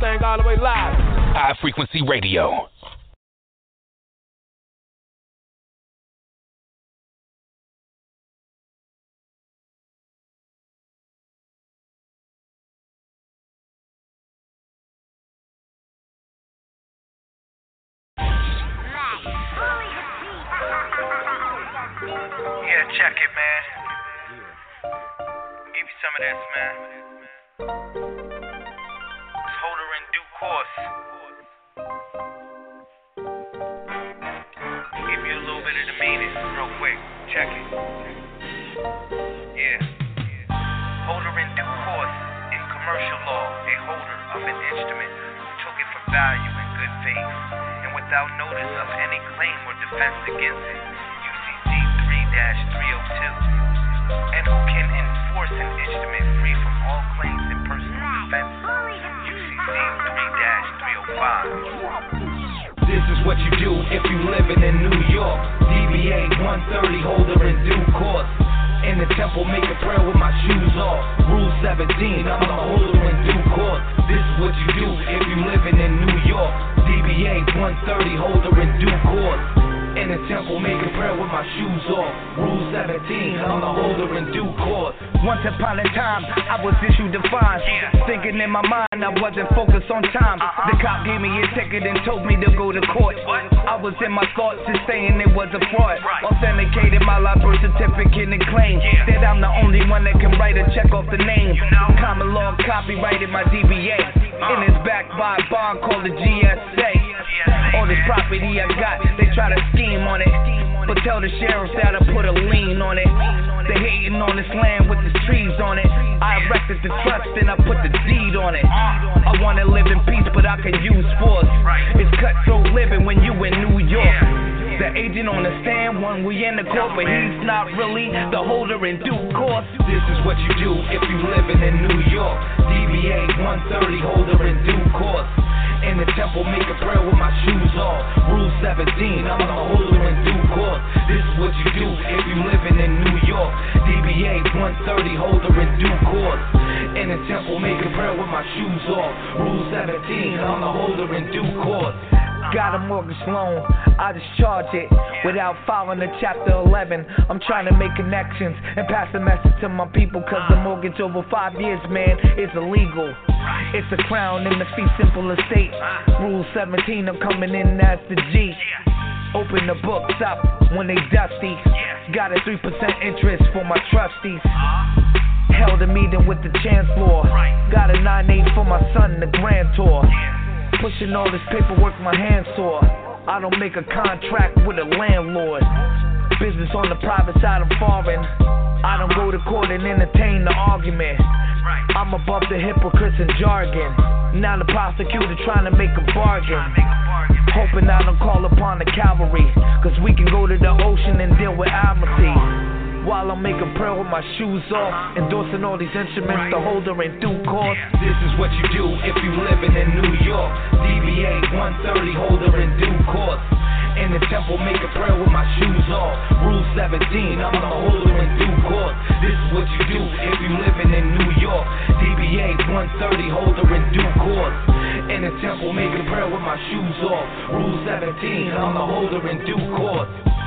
thing all the way live. High frequency radio. In faith and without notice of any claim or defense against it. UCC 3-302. And who can enforce an instrument free from all claims and personal defense. UCC 3-305. This is what you do if you living in New York. DBA 130 holder in due course. In the temple, make a prayer with my shoes off. Rule 17, I'm a holder in due course. This is what you do if you living in New York. DBA 130 holder in due course. In the temple, making prayer with my shoes off. Rule 17, I'm a holder in due course. Once upon a time, I was issued a fine. Thinking in my mind, I wasn't focused on time. The cop gave me a ticket and told me to go to court. I was in my thoughts and saying it was a fraud. Authenticated my life birth certificate and claim that I'm the only one that can write a check off the name. Common law copyrighted my DBA. And it's backed by a bond called the GSA. All this property I got, they try to scheme on it. But tell the sheriff that I put a lien on it. They hating on this land with the trees on it. I erected the trust and I put the deed on it. I wanna live in peace, but I can use force. It's cutthroat living when you in New York. The agent on the stand, one we in the court, but he's not really the holder in due course. This is what you do if you living in New York. DBA 130 holder in due course. In the temple, make a prayer with my shoes off. Rule 17, I'm the holder in due course. This is what you do if you living in New York. DBA 130 holder in due course. In the temple, make a prayer with my shoes off. Rule 17, I'm the holder in due course. Got a mortgage loan, I discharge it without filing a chapter 11. I'm trying to make connections and pass a message to my people, cause the mortgage over five years, man, is illegal. It's a crown in the fee simple estate. Rule 17, I'm coming in as the G. Open the books up when they dusty. Got a 3% interest for my trustees. Held a meeting with the chancellor. Got a 9-8 for my son, the grand tour. Pushing all this paperwork, my hands sore. I don't make a contract with a landlord. Business on the private side, I'm foreign. I don't go to court and entertain the argument. I'm above the hypocrites and jargon. Now the prosecutor trying to make a bargain. Hoping I don't call upon the cavalry. Cause we can go to the ocean and deal with amnesty. While I'm making prayer with my shoes off, uh-huh. endorsing all these instruments to holder in due course. This is what you do if you living in New York. DBA 130 holder in due course. In the temple, make a prayer with my shoes off. Rule 17, I'm the holder in due course. This is what you do if you living in New York. DBA 130 holder in due course. In the temple, make a prayer with my shoes off. Rule 17, I'm the holder in due course.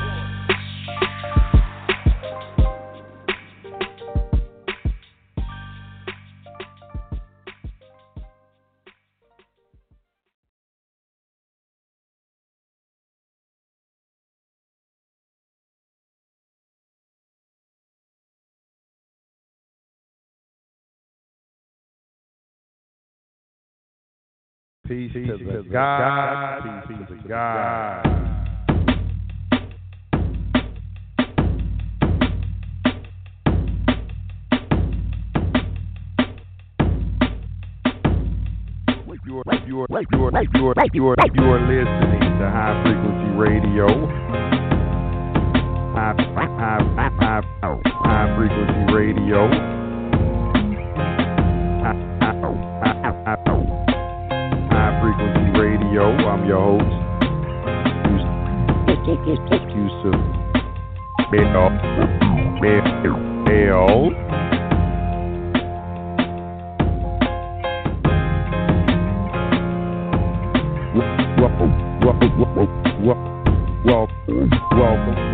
Peace, to the God. Peace to God. You're, you're, you're, you're, you're listening to High Frequency Radio. High, high, high, high, high Frequency Radio. yo, I'm your host. Yusuf. Bell. Bell. Welcome, welcome,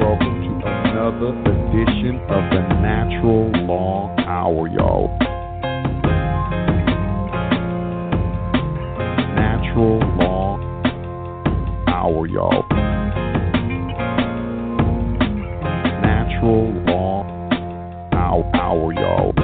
welcome to another edition of the Natural Law Hour, y'all. Natural Power, y'all. Natural law Power, y'all.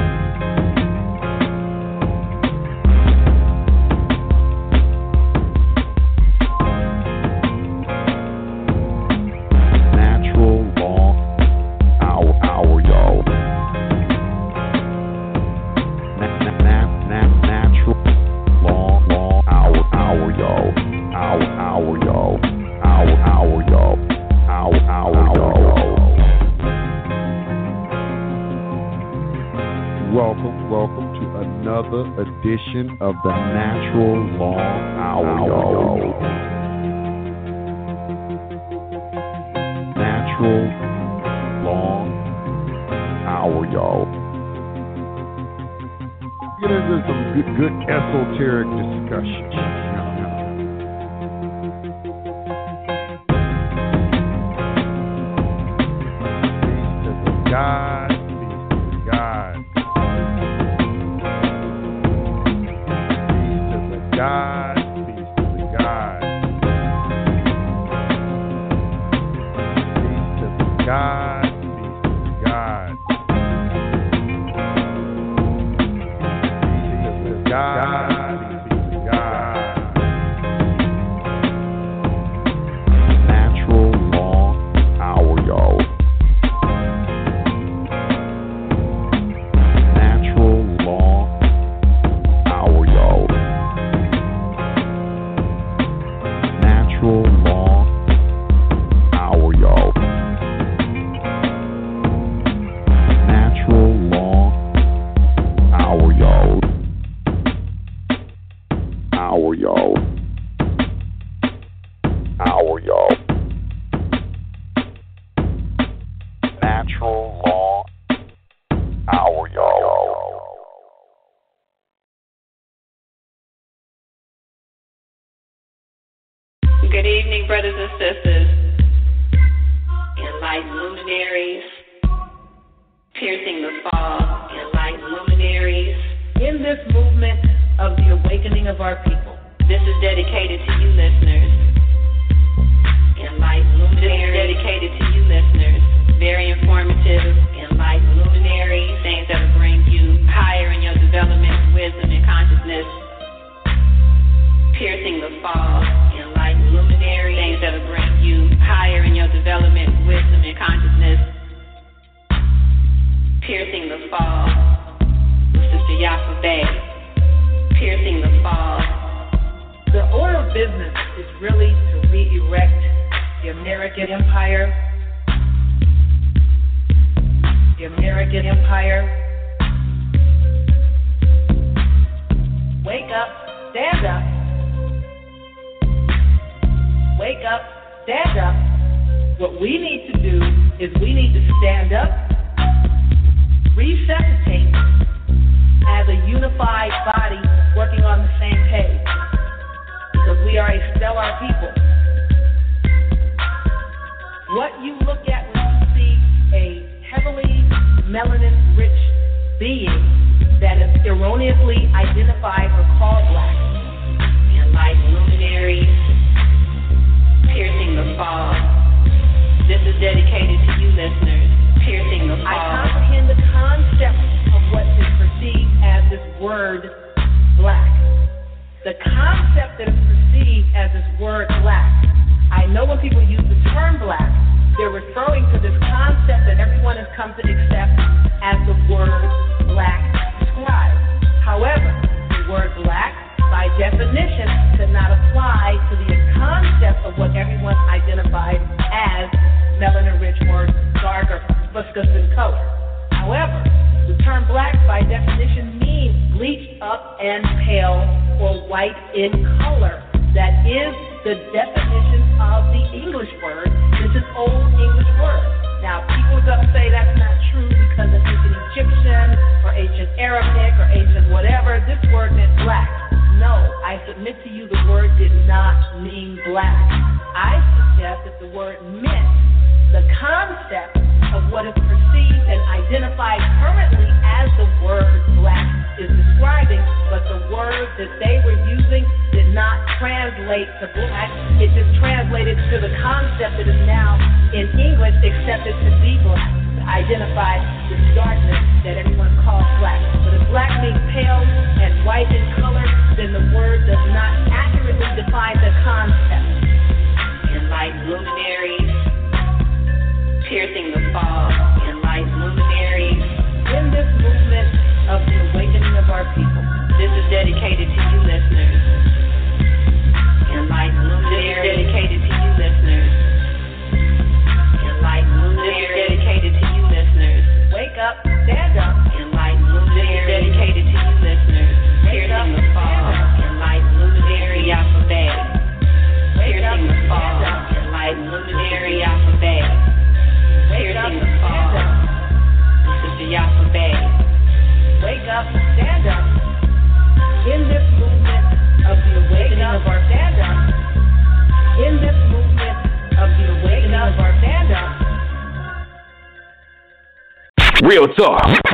edition of the Natural Law Hour. Natural Law Hour, y'all. Get into some good, good esoteric discussion.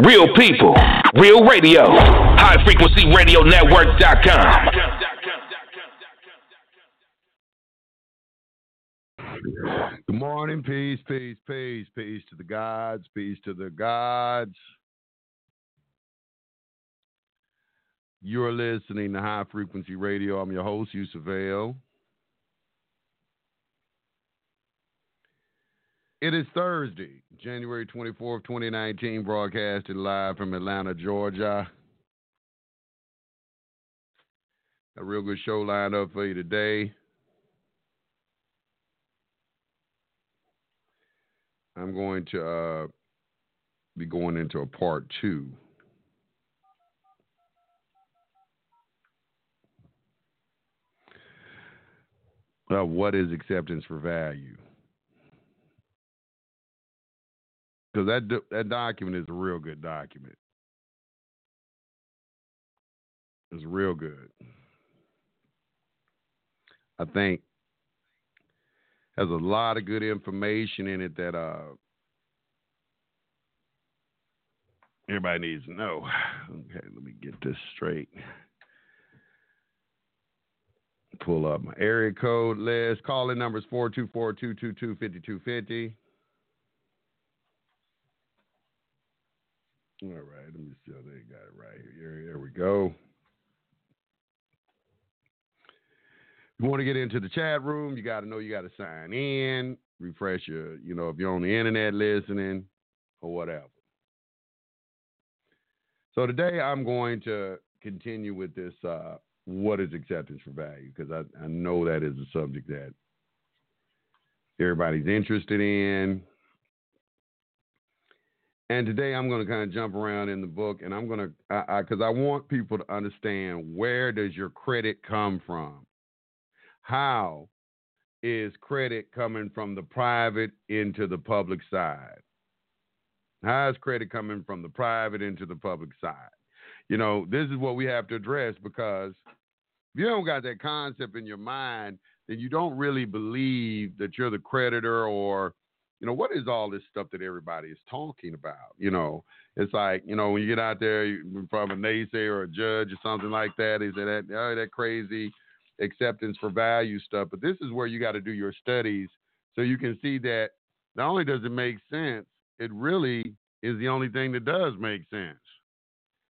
Real people, real radio. High frequency radio network.com. Good morning, peace, peace, peace, peace to the gods, peace to the gods. You're listening to High Frequency Radio. I'm your host, Yusuf Vale. It is Thursday, January 24th, 2019, broadcasted live from Atlanta, Georgia. A real good show lined up for you today. I'm going to uh, be going into a part two. Uh, what is acceptance for value? Because that that document is a real good document. It's real good. I think has a lot of good information in it that uh, everybody needs to know. Okay, let me get this straight. Pull up my area code list. Calling numbers 424 222 5250. All right, let me see. They got it right here. Here we go. you want to get into the chat room, you got to know you got to sign in, refresh your, you know, if you're on the internet listening or whatever. So today I'm going to continue with this uh, what is acceptance for value because I, I know that is a subject that everybody's interested in. And today I'm going to kind of jump around in the book and I'm going to, because I, I, I want people to understand where does your credit come from? how is credit coming from the private into the public side? How is credit coming from the private into the public side? You know, this is what we have to address because if you don't got that concept in your mind, then you don't really believe that you're the creditor or, you know, what is all this stuff that everybody is talking about? You know, it's like, you know, when you get out there from a naysayer or a judge or something like that, is that, oh, that crazy acceptance for value stuff. But this is where you got to do your studies so you can see that not only does it make sense, it really is the only thing that does make sense.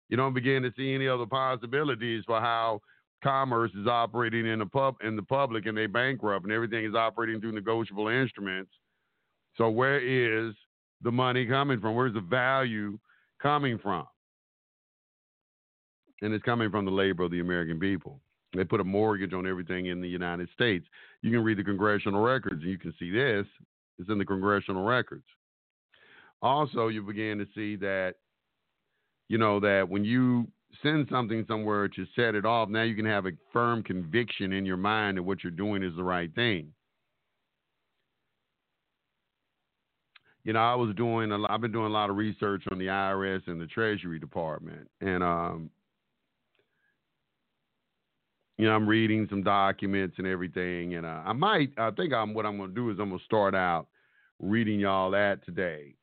You don't begin to see any other possibilities for how commerce is operating in the pub in the public and they bankrupt and everything is operating through negotiable instruments. So where is the money coming from? Where's the value coming from? And it's coming from the labor of the American people. They put a mortgage on everything in the United States. You can read the congressional records and you can see this. It's in the congressional records. Also, you begin to see that, you know, that when you send something somewhere to set it off, now you can have a firm conviction in your mind that what you're doing is the right thing. You know, I was doing a lot, I've been doing a lot of research on the IRS and the Treasury Department, and um, you know, I'm reading some documents and everything, and uh, I might, I think I'm what I'm going to do is I'm going to start out reading y'all that today,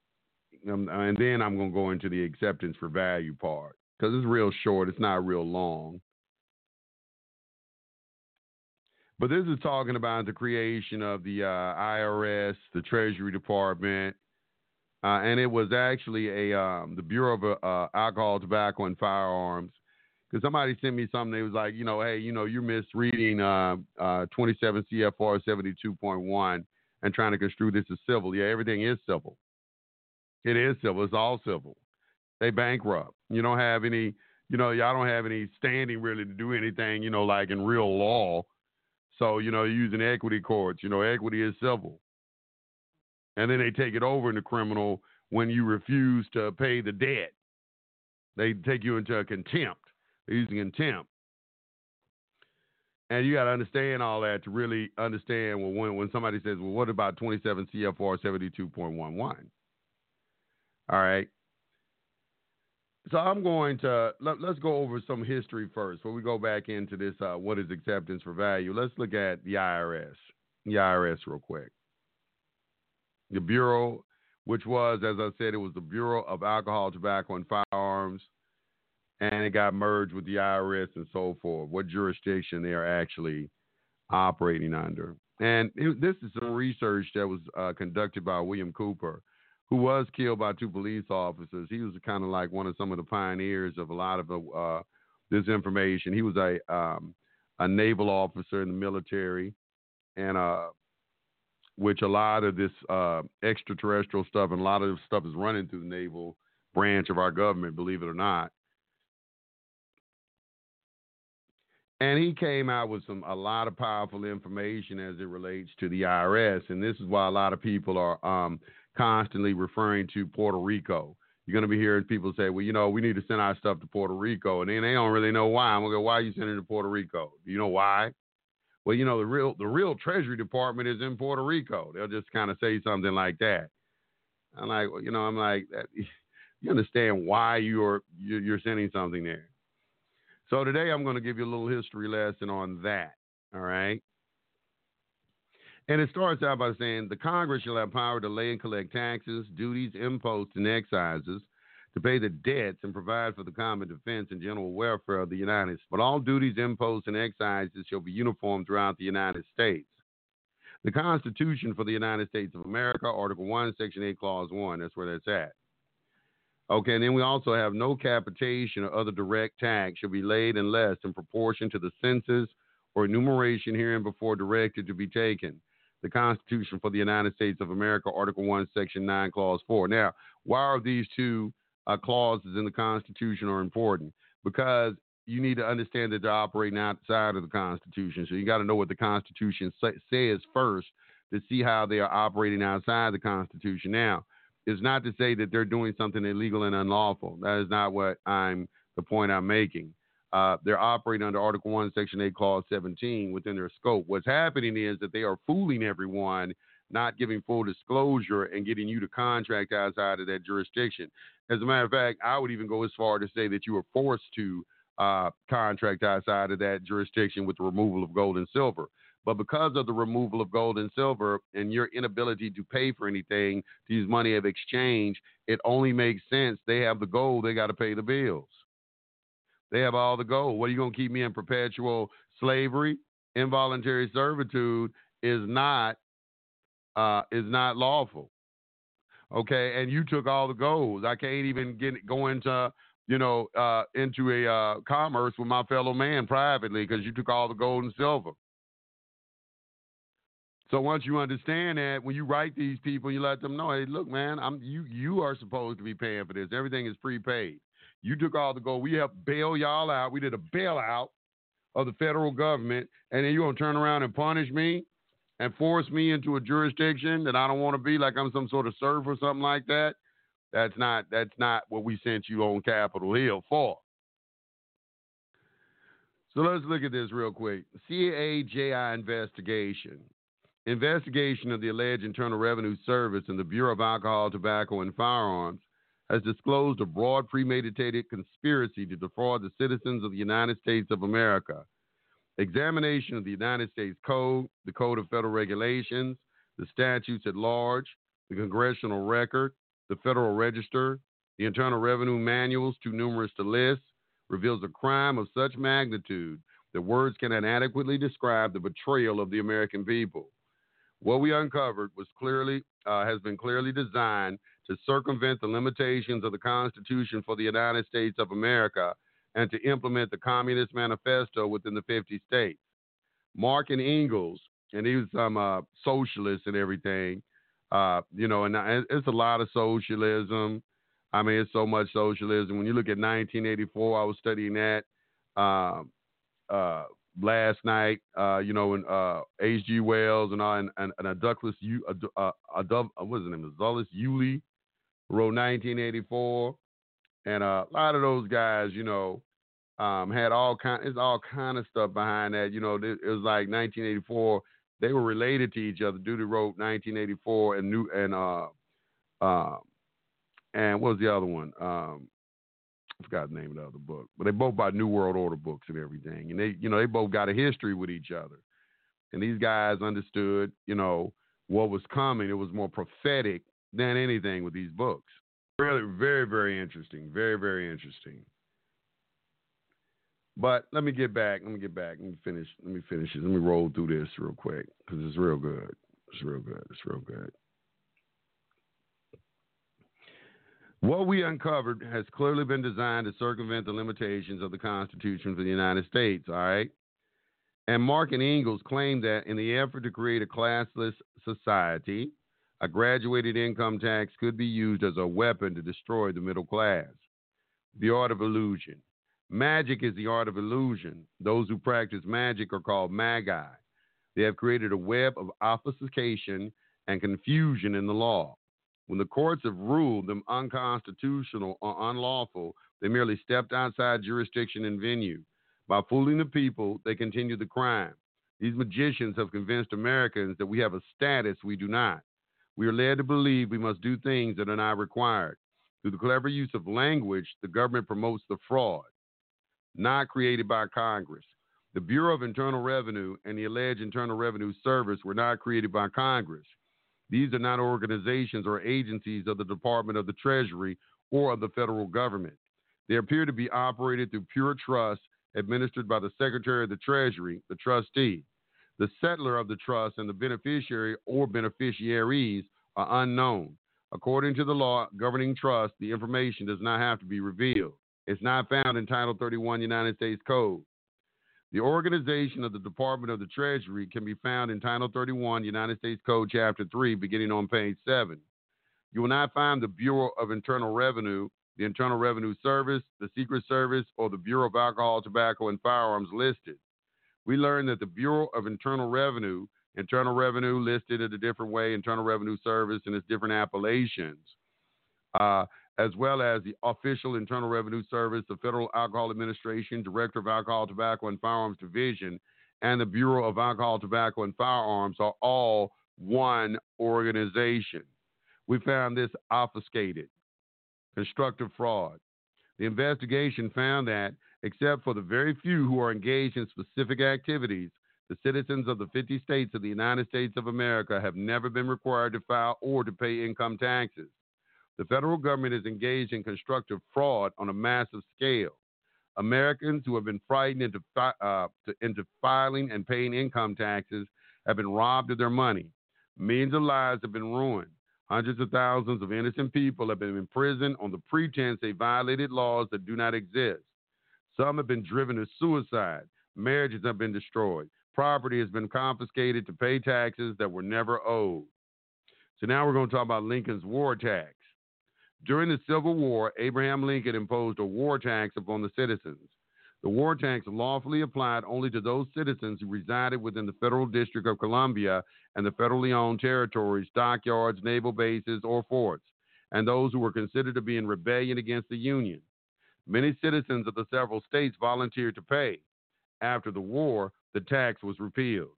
um, and then I'm going to go into the acceptance for value part because it's real short. It's not real long. But this is talking about the creation of the uh, IRS, the Treasury Department, uh, and it was actually a um, the Bureau of uh, Alcohol, Tobacco, and Firearms. Because somebody sent me something, they was like, you know, hey, you know, you're misreading uh, uh, 27 CFR 72.1 and trying to construe this as civil. Yeah, everything is civil. It is civil. It's all civil. They bankrupt. You don't have any, you know, y'all don't have any standing really to do anything, you know, like in real law. So, you know, using equity courts, you know, equity is civil. And then they take it over in the criminal when you refuse to pay the debt. They take you into contempt. They're using contempt. And you got to understand all that to really understand well, when, when somebody says, well, what about 27 CFR 72.11? All right. So I'm going to let, us go over some history first. When we go back into this, uh, what is acceptance for value? Let's look at the IRS. The IRS, real quick. The Bureau, which was, as I said, it was the Bureau of Alcohol, Tobacco, and Firearms, and it got merged with the IRS and so forth. What jurisdiction they are actually operating under? And it, this is some research that was uh, conducted by William Cooper who was killed by two police officers. He was kind of like one of some of the pioneers of a lot of uh, this information. He was a um, a naval officer in the military, and uh, which a lot of this uh, extraterrestrial stuff and a lot of stuff is running through the naval branch of our government, believe it or not. And he came out with some a lot of powerful information as it relates to the IRS, and this is why a lot of people are um, constantly referring to Puerto Rico. You're going to be hearing people say, well, you know, we need to send our stuff to Puerto Rico. And then they don't really know why. I'm going to go, why are you sending it to Puerto Rico? Do you know why? Well, you know, the real the real Treasury Department is in Puerto Rico. They'll just kind of say something like that. I'm like, you know, I'm like, that, you understand why you're you're sending something there. So today I'm going to give you a little history lesson on that. All right. And it starts out by saying the Congress shall have power to lay and collect taxes, duties, imposts, and excises, to pay the debts and provide for the common defense and general welfare of the United States. But all duties, imposts, and excises shall be uniform throughout the United States. The Constitution for the United States of America, Article 1, Section 8, Clause 1. That's where that's at. Okay, and then we also have no capitation or other direct tax shall be laid unless in proportion to the census or enumeration herein before directed to be taken the Constitution for the United States of America, Article 1, Section 9, Clause 4. Now, why are these two uh, clauses in the Constitution are important? Because you need to understand that they're operating outside of the Constitution. So you got to know what the Constitution sa- says first to see how they are operating outside the Constitution. Now, it's not to say that they're doing something illegal and unlawful. That is not what I'm the point I'm making. Uh, they're operating under Article 1, Section 8, Clause 17 within their scope. What's happening is that they are fooling everyone, not giving full disclosure and getting you to contract outside of that jurisdiction. As a matter of fact, I would even go as far to say that you are forced to uh, contract outside of that jurisdiction with the removal of gold and silver. But because of the removal of gold and silver and your inability to pay for anything, to use money of exchange, it only makes sense. They have the gold, they got to pay the bills. They have all the gold. What are you going to keep me in perpetual slavery? Involuntary servitude is not uh, is not lawful. Okay, and you took all the gold. I can't even get go into you know uh, into a uh, commerce with my fellow man privately because you took all the gold and silver. So once you understand that, when you write these people, you let them know, hey, look, man, I'm you you are supposed to be paying for this. Everything is prepaid. You took all the gold. We helped bail y'all out. We did a bailout of the federal government, and then you're gonna turn around and punish me and force me into a jurisdiction that I don't want to be, like I'm some sort of serf or something like that. That's not that's not what we sent you on Capitol Hill for. So let's look at this real quick. CAJI investigation. Investigation of the alleged Internal Revenue Service and the Bureau of Alcohol, Tobacco, and Firearms has disclosed a broad premeditated conspiracy to defraud the citizens of the United States of America. Examination of the United States Code, the Code of Federal Regulations, the statutes at large, the congressional record, the Federal Register, the Internal Revenue manuals, too numerous to list, reveals a crime of such magnitude that words cannot adequately describe the betrayal of the American people. What we uncovered was clearly uh, has been clearly designed to circumvent the limitations of the Constitution for the United States of America and to implement the Communist Manifesto within the 50 states. Marx and Engels, and he was some uh, socialist and everything, uh, you know, and it's a lot of socialism. I mean, it's so much socialism. When you look at 1984, I was studying that uh, uh, last night. Uh, you know, and uh, H.G. Wells and and, and, and a Douglas, U, a, a, a, a what's his name? Aldous Huxley wrote 1984, and uh, a lot of those guys, you know, um, had all kind. It's all kind of stuff behind that. You know, it, was like 1984 they were related to each other. Duty wrote 1984 and new and uh uh and what was the other one? Um, I forgot the name of the other book, but they both by New World Order books and everything, and they you know they both got a history with each other, and these guys understood you know what was coming. It was more prophetic than anything with these books. Really, very very interesting. Very very interesting. But let me get back. Let me get back. Let me finish. Let me finish it. Let me roll through this real quick because it's real good. It's real good. It's real good. What we uncovered has clearly been designed to circumvent the limitations of the Constitution for the United States. All right. And Marx and Engels claim that in the effort to create a classless society, a graduated income tax could be used as a weapon to destroy the middle class. The art of illusion. Magic is the art of illusion. Those who practice magic are called magi. They have created a web of obfuscation and confusion in the law. When the courts have ruled them unconstitutional or unlawful, they merely stepped outside jurisdiction and venue. By fooling the people, they continue the crime. These magicians have convinced Americans that we have a status we do not. We are led to believe we must do things that are not required. Through the clever use of language, the government promotes the fraud not created by Congress. The Bureau of Internal Revenue and the alleged Internal Revenue Service were not created by Congress. These are not organizations or agencies of the Department of the Treasury or of the federal government. They appear to be operated through pure trust administered by the Secretary of the Treasury, the trustee. The settlor of the trust and the beneficiary or beneficiaries are unknown. According to the law governing trust, the information does not have to be revealed. It's not found in Title 31 United States Code. The organization of the Department of the Treasury can be found in Title 31 United States Code, Chapter 3, beginning on page 7. You will not find the Bureau of Internal Revenue, the Internal Revenue Service, the Secret Service, or the Bureau of Alcohol, Tobacco, and Firearms listed. We learned that the Bureau of Internal Revenue, Internal Revenue listed in a different way, Internal Revenue Service, and its different appellations. Uh, as well as the official Internal Revenue Service, the Federal Alcohol Administration, Director of Alcohol, Tobacco, and Firearms Division, and the Bureau of Alcohol, Tobacco, and Firearms are all one organization. We found this obfuscated, constructive fraud. The investigation found that, except for the very few who are engaged in specific activities, the citizens of the 50 states of the United States of America have never been required to file or to pay income taxes. The federal government is engaged in constructive fraud on a massive scale. Americans who have been frightened into, uh, to, into filing and paying income taxes have been robbed of their money. Millions of lives have been ruined. Hundreds of thousands of innocent people have been imprisoned on the pretense they violated laws that do not exist. Some have been driven to suicide. Marriages have been destroyed. Property has been confiscated to pay taxes that were never owed. So now we're going to talk about Lincoln's war tax. During the Civil War, Abraham Lincoln imposed a war tax upon the citizens. The war tax lawfully applied only to those citizens who resided within the Federal District of Columbia and the federally owned territories, dockyards, naval bases, or forts, and those who were considered to be in rebellion against the Union. Many citizens of the several states volunteered to pay. After the war, the tax was repealed.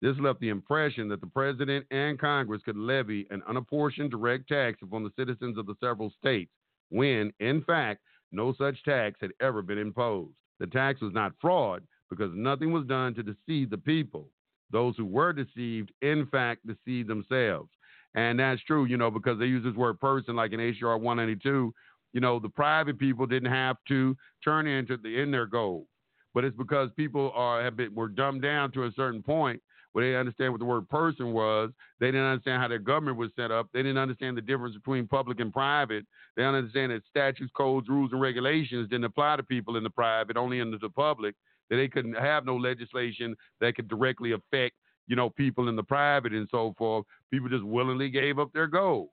This left the impression that the president and Congress could levy an unapportioned direct tax upon the citizens of the several states, when, in fact, no such tax had ever been imposed. The tax was not fraud because nothing was done to deceive the people. Those who were deceived, in fact, deceived themselves. And that's true, you know, because they use this word person like in HR 192. You know, the private people didn't have to turn into the in their gold, but it's because people are have been were dumbed down to a certain point where they understand what the word person was. They didn't understand how their government was set up. They didn't understand the difference between public and private. They didn't understand that statutes, codes, rules, and regulations didn't apply to people in the private, only in the public. That they couldn't have no legislation that could directly affect, you know, people in the private and so forth. People just willingly gave up their gold.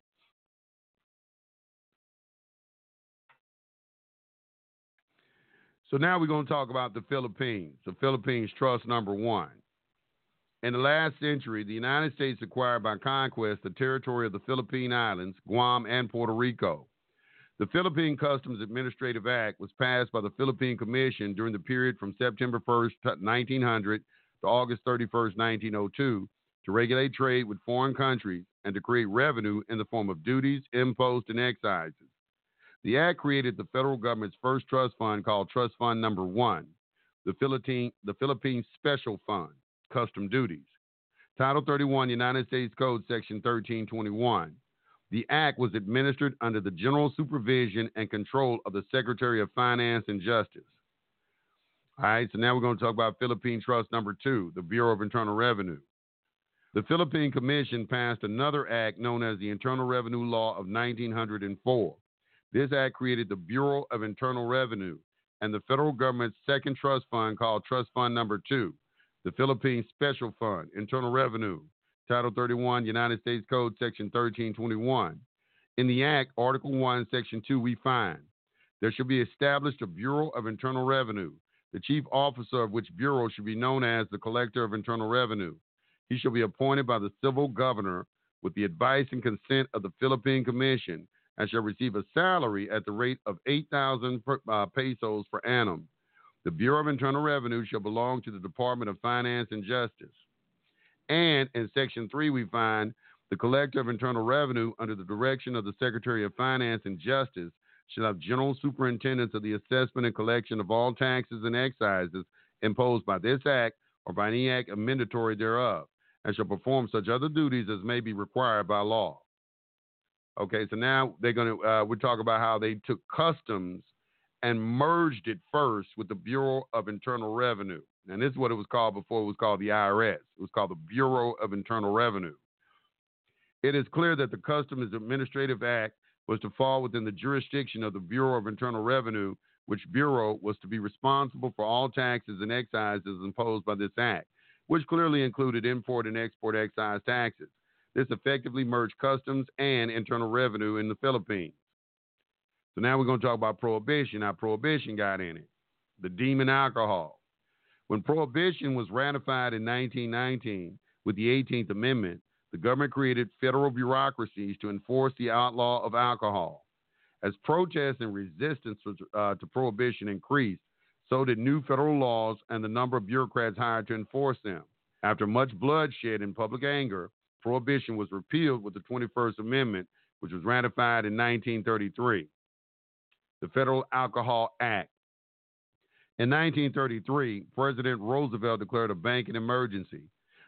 So now we're going to talk about the Philippines, the Philippines Trust number one. In the last century, the United States acquired by conquest the territory of the Philippine Islands, Guam, and Puerto Rico. The Philippine Customs Administrative Act was passed by the Philippine Commission during the period from September 1st, 1900 to August 31st, 1902, to regulate trade with foreign countries and to create revenue in the form of duties, imposts, and excises. The act created the federal government's first trust fund called Trust Fund Number One, the Philippine, the Philippine Special Fund, Custom Duties. Title 31, United States Code, Section 1321. The act was administered under the general supervision and control of the Secretary of Finance and Justice. All right, so now we're going to talk about Philippine Trust number two, the Bureau of Internal Revenue. The Philippine Commission passed another act known as the Internal Revenue Law of 1904. This act created the Bureau of Internal Revenue and the federal government's second trust fund called Trust Fund Number Two, the Philippine Special Fund, Internal Revenue, Title 31, United States Code, Section 1321. In the Act, Article 1, Section 2, we find there shall be established a Bureau of Internal Revenue, the chief officer of which bureau should be known as the Collector of Internal Revenue. He shall be appointed by the civil governor with the advice and consent of the Philippine Commission and shall receive a salary at the rate of 8,000 uh, pesos per annum. The Bureau of Internal Revenue shall belong to the Department of Finance and Justice. And in Section 3, we find the Collector of Internal Revenue, under the direction of the Secretary of Finance and Justice, shall have general superintendence of the assessment and collection of all taxes and excises imposed by this act or by any act amendatory thereof, and shall perform such other duties as may be required by law. Okay, so now they're going to, uh, we talk about how they took customs and merged it first with the Bureau of Internal Revenue. And this is what it was called before it was called the IRS. It was called the Bureau of Internal Revenue. It is clear that the Customs Administrative Act was to fall within the jurisdiction of the Bureau of Internal Revenue, which Bureau was to be responsible for all taxes and excises imposed by this act, which clearly included import and export excise taxes. This effectively merged customs and internal revenue in the Philippines. So now we're going to talk about prohibition. How prohibition got in it. The demon alcohol. When prohibition was ratified in 1919 with the 18th Amendment, the government created federal bureaucracies to enforce the outlaw of alcohol. As protests and resistance uh, to prohibition increased, so did new federal laws and the number of bureaucrats hired to enforce them. After much bloodshed and public anger, prohibition was repealed with the 21st Amendment, which was ratified in 1933. The Federal Alcohol Act in 1933, President Roosevelt declared a banking emergency.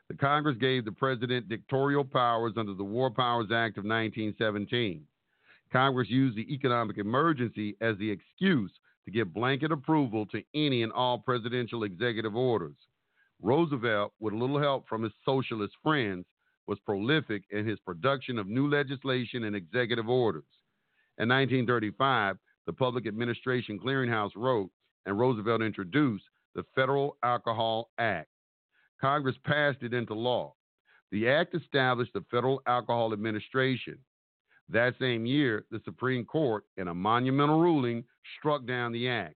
The Congress gave the president dictatorial powers under the War Powers Act of 1917. Congress used the economic emergency as the excuse to give blanket approval to any and all presidential executive orders. Roosevelt, with a little help from his socialist friends, was prolific in his production of new legislation and executive orders. In 1935, the Public Administration Clearinghouse wrote and Roosevelt introduced the Federal Alcohol Act. Congress passed it into law. The act established the Federal Alcohol Administration. That same year, the Supreme Court, in a monumental ruling, struck down the act,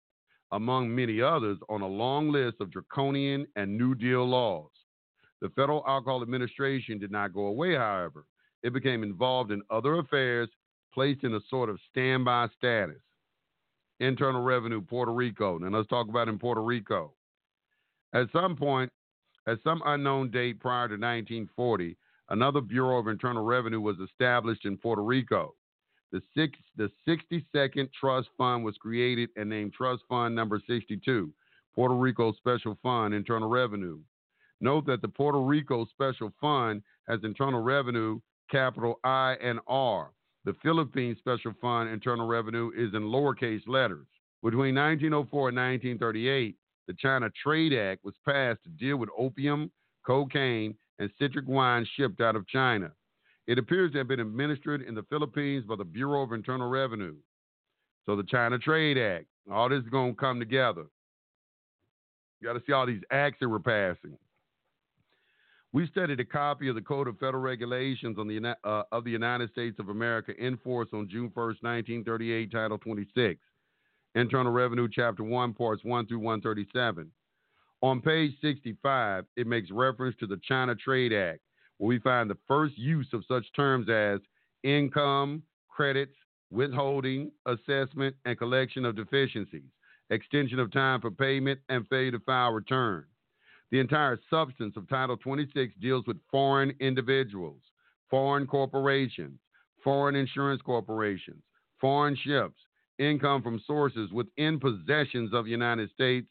among many others, on a long list of draconian and New Deal laws. The Federal Alcohol Administration did not go away, however. It became involved in other affairs, placed in a sort of standby status. Internal Revenue, Puerto Rico. Now let's talk about in Puerto Rico. At some point, At some unknown date prior to 1940, another Bureau of Internal Revenue was established in Puerto Rico. The, six, the 62nd Trust Fund was created and named Trust Fund number 62, Puerto Rico Special Fund, Internal Revenue. Note that the Puerto Rico Special Fund has Internal Revenue, capital I and R. The Philippines Special Fund, Internal Revenue, is in lowercase letters. Between 1904 and 1938, the China Trade Act was passed to deal with opium, cocaine, and citric wine shipped out of China. It appears to have been administered in the Philippines by the Bureau of Internal Revenue. So the China Trade Act, all this is going to come together. You got to see all these acts that we're passing. We studied a copy of the Code of Federal Regulations on the, uh, of the United States of America in force on June 1st, 1938, Title 26. Internal Revenue, Chapter 1, Parts 1 through 137. On page 65, it makes reference to the China Trade Act, where we find the first use of such terms as income, credits, withholding, assessment, and collection of deficiencies, extension of time for payment, and failure to file return. The entire substance of Title 26 deals with foreign individuals, foreign corporations, foreign insurance corporations, foreign ships, income from sources within possessions of the United States,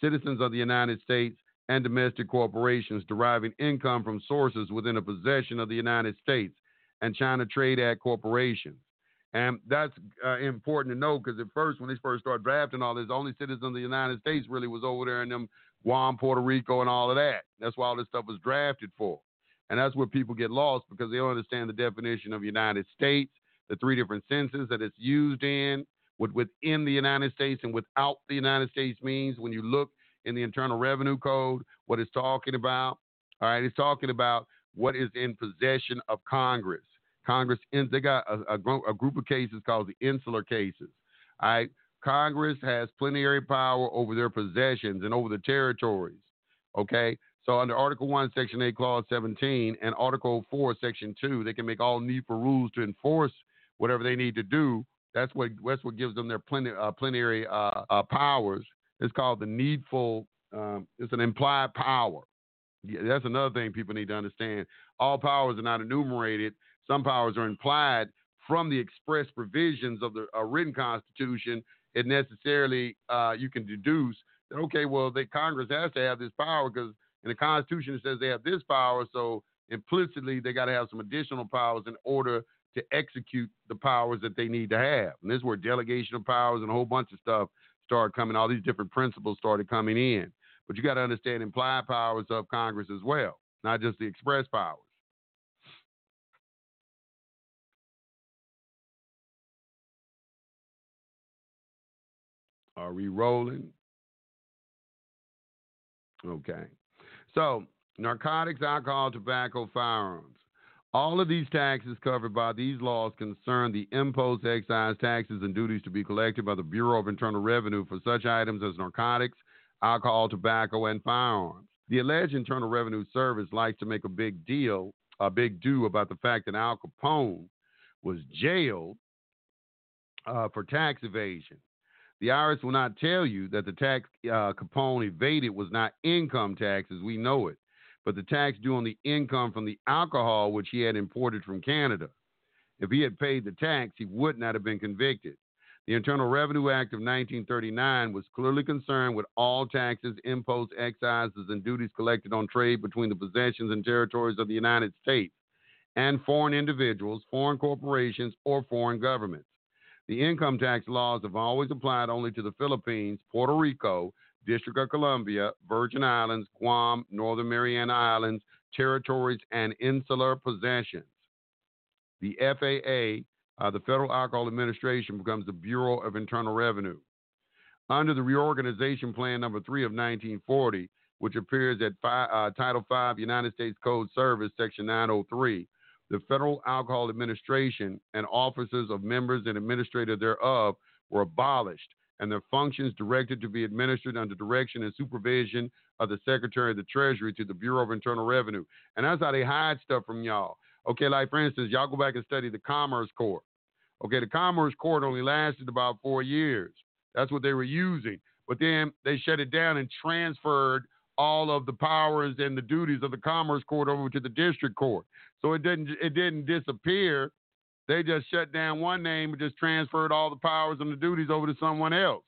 citizens of the United States, and domestic corporations deriving income from sources within a possession of the United States and China Trade Act corporations. And that's uh, important to know because at first, when they first started drafting all this, only citizens of the United States really was over there in them Guam, Puerto Rico, and all of that. That's why all this stuff was drafted for. And that's where people get lost because they don't understand the definition of United States, the three different senses that it's used in, what within the United States and without the United States means when you look in the Internal Revenue Code, what it's talking about. All right, it's talking about what is in possession of Congress. Congress, they got a, a, a group of cases called the insular cases. All right, Congress has plenary power over their possessions and over the territories. Okay, so under Article 1, Section 8, Clause 17, and Article 4, Section 2, they can make all needful rules to enforce whatever they need to do that's what that's what gives them their plenary, uh, plenary uh, uh, powers. It's called the needful. Um, it's an implied power. Yeah, that's another thing people need to understand. All powers are not enumerated. Some powers are implied from the express provisions of the written Constitution. It necessarily uh, you can deduce that okay, well, the Congress has to have this power because in the Constitution it says they have this power, so implicitly they got to have some additional powers in order to execute the powers that they need to have. And this is where delegation of powers and a whole bunch of stuff started coming, all these different principles started coming in. But you got to understand implied powers of Congress as well, not just the express powers. Are we rolling? Okay. So, narcotics, alcohol, tobacco, firearms. All of these taxes covered by these laws concern the imposed excise taxes and duties to be collected by the Bureau of Internal Revenue for such items as narcotics, alcohol, tobacco, and firearms. The alleged Internal Revenue Service likes to make a big deal, a big do about the fact that Al Capone was jailed uh, for tax evasion. The IRS will not tell you that the tax uh, Capone evaded was not income tax as we know it but the tax due on the income from the alcohol which he had imported from Canada. If he had paid the tax, he would not have been convicted. The Internal Revenue Act of 1939 was clearly concerned with all taxes, imposts, excises, and duties collected on trade between the possessions and territories of the United States and foreign individuals, foreign corporations, or foreign governments. The income tax laws have always applied only to the Philippines, Puerto Rico, District of Columbia, Virgin Islands, Guam, Northern Mariana Islands, territories, and insular possessions. The FAA, uh, the Federal Alcohol Administration, becomes the Bureau of Internal Revenue. Under the Reorganization Plan number 3 of 1940, which appears at uh, Title 5 United States Code Service, Section 903, the Federal Alcohol Administration and officers of members and administrator thereof were abolished and their functions directed to be administered under direction and supervision of the Secretary of the Treasury to the Bureau of Internal Revenue. And that's how they hide stuff from y'all. Okay, like for instance, y'all go back and study the Commerce Court. Okay, the Commerce Court only lasted about four years. That's what they were using. But then they shut it down and transferred all of the powers and the duties of the Commerce Court over to the District Court. So it didn't it didn't disappear. They just shut down one name and just transferred all the powers and the duties over to someone else.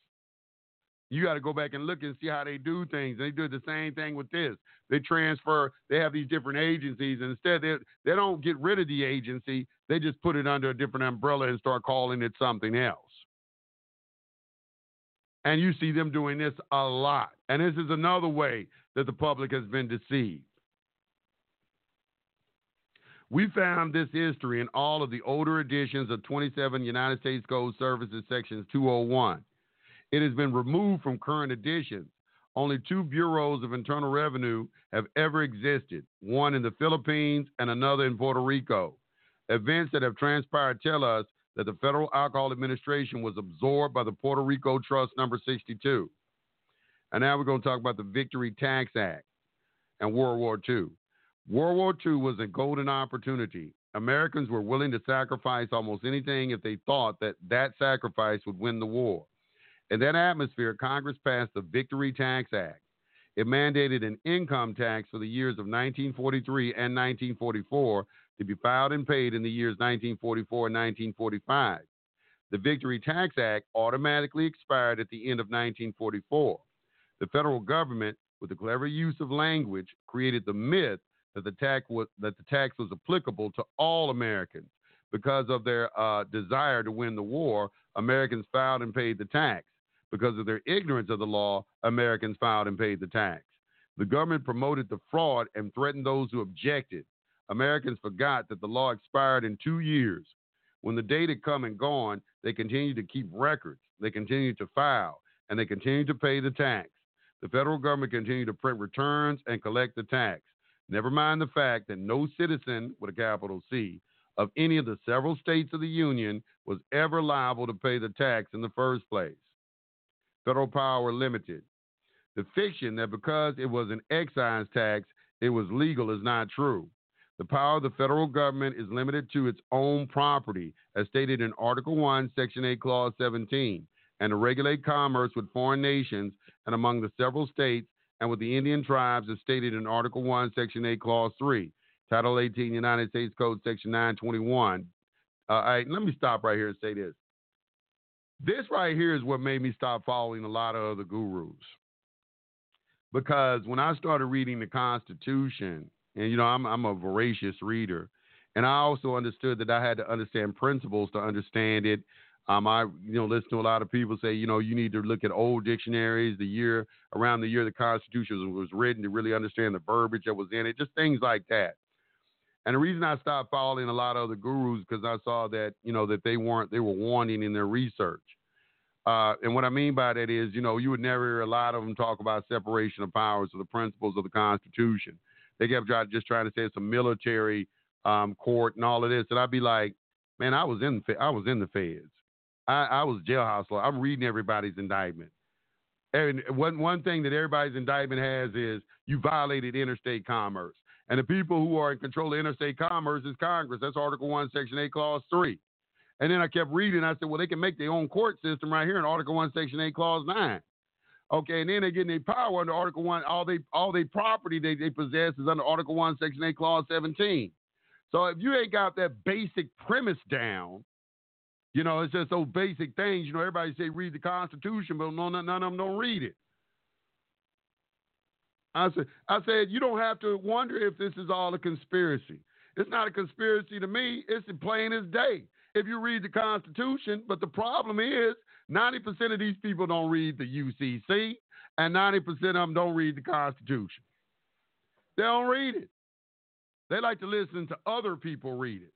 You got to go back and look and see how they do things. They do the same thing with this. They transfer. They have these different agencies, and instead they they don't get rid of the agency. They just put it under a different umbrella and start calling it something else. And you see them doing this a lot. And this is another way that the public has been deceived. We found this history in all of the older editions of 27 United States Code Services Sections 201. It has been removed from current editions. Only two bureaus of internal revenue have ever existed one in the Philippines and another in Puerto Rico. Events that have transpired tell us that the Federal Alcohol Administration was absorbed by the Puerto Rico Trust number 62. And now we're going to talk about the Victory Tax Act and World War II. World War II was a golden opportunity. Americans were willing to sacrifice almost anything if they thought that that sacrifice would win the war. In that atmosphere, Congress passed the Victory Tax Act. It mandated an income tax for the years of 1943 and 1944 to be filed and paid in the years 1944 and 1945. The Victory Tax Act automatically expired at the end of 1944. The federal government, with the clever use of language, created the myth that the tax was, that the tax was applicable to all Americans. Because of their uh, desire to win the war, Americans filed and paid the tax. Because of their ignorance of the law, Americans filed and paid the tax. The government promoted the fraud and threatened those who objected. Americans forgot that the law expired in two years. When the date had come and gone, they continued to keep records, they continued to file, and they continued to pay the tax. The federal government continued to print returns and collect the tax. Never mind the fact that no citizen with a capital C of any of the several states of the Union was ever liable to pay the tax in the first place. Federal power limited. The fiction that because it was an excise tax, it was legal is not true. The power of the federal government is limited to its own property, as stated in Article 1, Section 8, Clause 17, and to regulate commerce with foreign nations and among the several states and with the Indian tribes as stated in Article 1, Section 8, Clause 3, Title 18, United States Code, Section 921. Uh, right, let me stop right here and say this. This right here is what made me stop following a lot of other gurus. Because when I started reading the Constitution, and you know, I'm, I'm a voracious reader, and I also understood that I had to understand principles to understand it um, I you know listen to a lot of people say you know you need to look at old dictionaries, the year around the year the Constitution was written to really understand the verbiage that was in it, just things like that. And the reason I stopped following a lot of other gurus because I saw that you know that they weren't they were wanting in their research. Uh, and what I mean by that is, you know, you would never hear a lot of them talk about separation of powers or the principles of the Constitution. They kept trying, just trying to say it's a military um, court and all of this, and I'd be like, man, I was in I was in the feds. I, I was jailhouse law. I'm reading everybody's indictment. And one one thing that everybody's indictment has is you violated interstate commerce. And the people who are in control of interstate commerce is Congress. That's Article 1, Section 8, Clause 3. And then I kept reading. I said, well, they can make their own court system right here in Article 1, Section 8, Clause 9. Okay, and then they get their power under Article 1. All they all they property they, they possess is under Article 1, Section 8, Clause 17. So if you ain't got that basic premise down, you know, it's just those basic things. You know, everybody say read the Constitution, but no, none of them don't read it. I said, I said, you don't have to wonder if this is all a conspiracy. It's not a conspiracy to me. It's plain as day. If you read the Constitution, but the problem is 90% of these people don't read the UCC, and 90% of them don't read the Constitution. They don't read it. They like to listen to other people read it,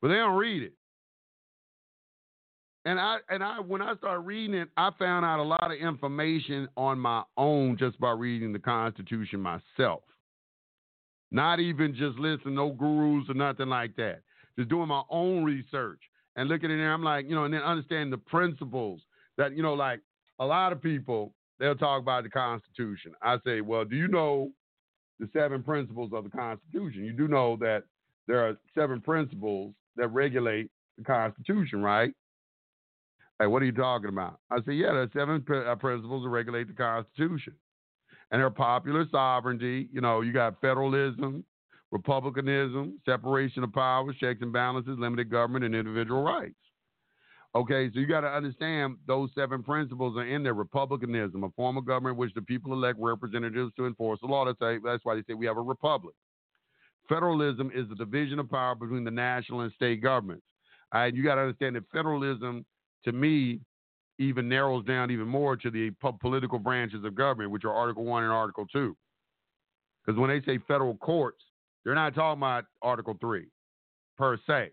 but they don't read it. And I and I when I started reading it, I found out a lot of information on my own just by reading the Constitution myself. Not even just listening no gurus or nothing like that. Just doing my own research and looking in there. I'm like, you know, and then understanding the principles that, you know, like a lot of people they'll talk about the Constitution. I say, well, do you know the seven principles of the Constitution? You do know that there are seven principles that regulate the Constitution, right? Hey, what are you talking about? I said, yeah, there are seven uh, principles that regulate the Constitution. and they're popular sovereignty. You know, you got federalism, republicanism, separation of powers, checks and balances, limited government, and individual rights. Okay, so you got to understand those seven principles are in there. Republicanism, a form of government which the people elect representatives to enforce the law. That's, that's why they say we have a republic. Federalism is the division of power between the national and state governments. All right, you got to understand that federalism, to me, even narrows down even more to the political branches of government, which are Article 1 and Article 2. Because when they say federal courts, they're not talking about Article 3 per se.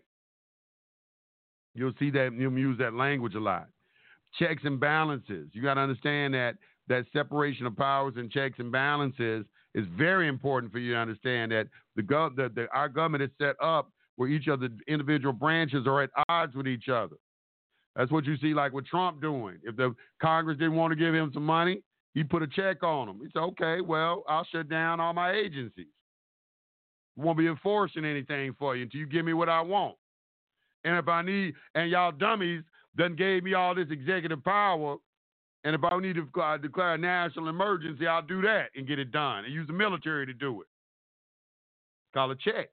You'll see that you'll use that language a lot. Checks and balances. You got to understand that that separation of powers and checks and balances is very important for you to understand that the, gov- the, the our government is set up where each of the individual branches are at odds with each other. That's what you see, like with Trump doing. If the Congress didn't want to give him some money, he put a check on. He said, "Okay, well, I'll shut down all my agencies. Won't be enforcing anything for you until you give me what I want." And if I need, and y'all dummies done gave me all this executive power, and if I need to uh, declare a national emergency, I'll do that and get it done and use the military to do it. Call a check.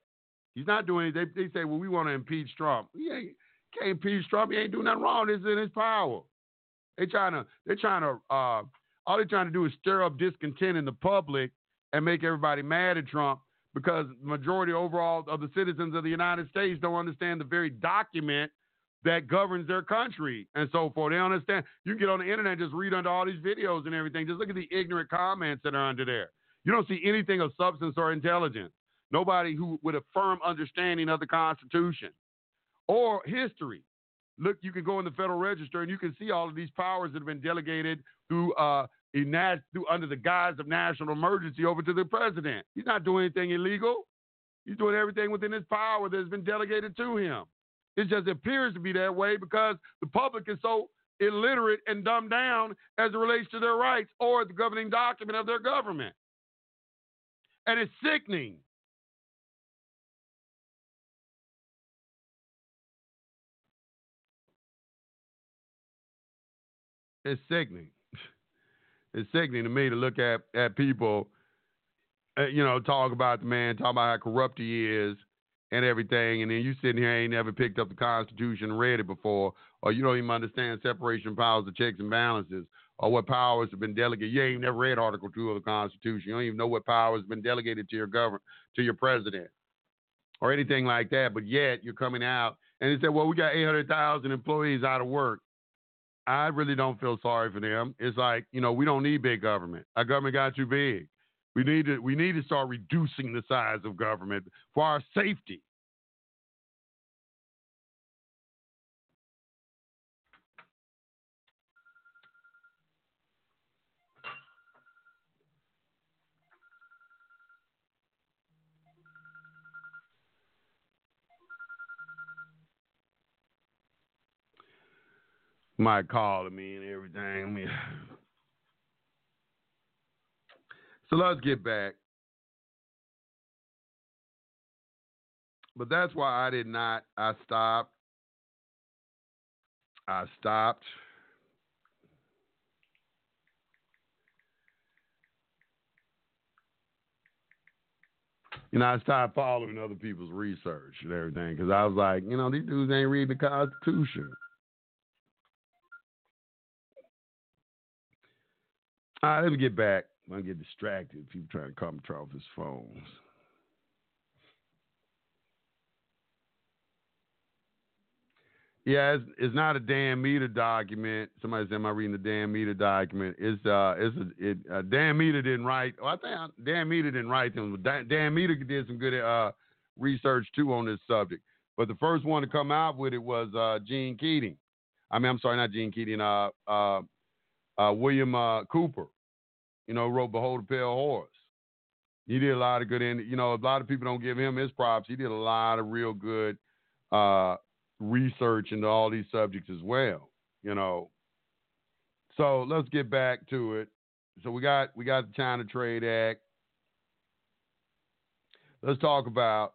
He's not doing it. They, they say, well, we want to impeach Trump. He ain't can't impeach Trump. He ain't doing nothing wrong. This is in his power. They trying to they're trying to uh, all they're trying to do is stir up discontent in the public and make everybody mad at Trump because the majority overall of the citizens of the United States don't understand the very document that governs their country and so forth. They understand. You get on the internet just read under all these videos and everything. Just look at the ignorant comments that are under there. You don't see anything of substance or intelligence. Nobody who with a firm understanding of the Constitution or history. Look, you can go in the Federal Register and you can see all of these powers that have been delegated through uh, through, under the guise of national emergency over to the president. He's not doing anything illegal. He's doing everything within his power that has been delegated to him. It just appears to be that way because the public is so illiterate and dumbed down as it relates to their rights or the governing document of their government. And it's sickening. It's sickening it's sickening to me to look at at people, uh, you know, talk about the man, talk about how corrupt he is and everything, and then you sitting here ain't never picked up the Constitution read it before, or you don't even understand separation of powers, the checks and balances, or what powers have been delegated. You ain't never read Article Two of the Constitution. You don't even know what powers have been delegated to your government, to your president, or anything like that. But yet you're coming out and they said, well, we got 800,000 employees out of work. I really don't feel sorry for them. It's like, you know, we don't need big government. Our government got too big. We need to we need to start reducing the size of government for our safety. Might call to me and everything. I mean, so let's get back. But that's why I did not. I stopped. I stopped. You know, I stopped following other people's research and everything because I was like, you know, these dudes ain't reading the Constitution. All right, let me get back. I'm gonna get distracted. If people trying to call me off his phones. Yeah, it's, it's, not a Dan Meador document. Somebody said, "Am I reading the Dan Meador document?" It's uh, it's a, it, uh, Dan Meador didn't write. Well, I think Dan Meador didn't write them. Dan, Dan Meador did some good uh research too on this subject. But the first one to come out with it was uh, Gene Keating. I mean, I'm sorry, not Gene Keating. Uh, uh, uh, William uh, Cooper, you know, wrote Behold a Pale Horse. He did a lot of good in you know, a lot of people don't give him his props. He did a lot of real good uh, research into all these subjects as well, you know. So let's get back to it. So we got we got the China Trade Act. Let's talk about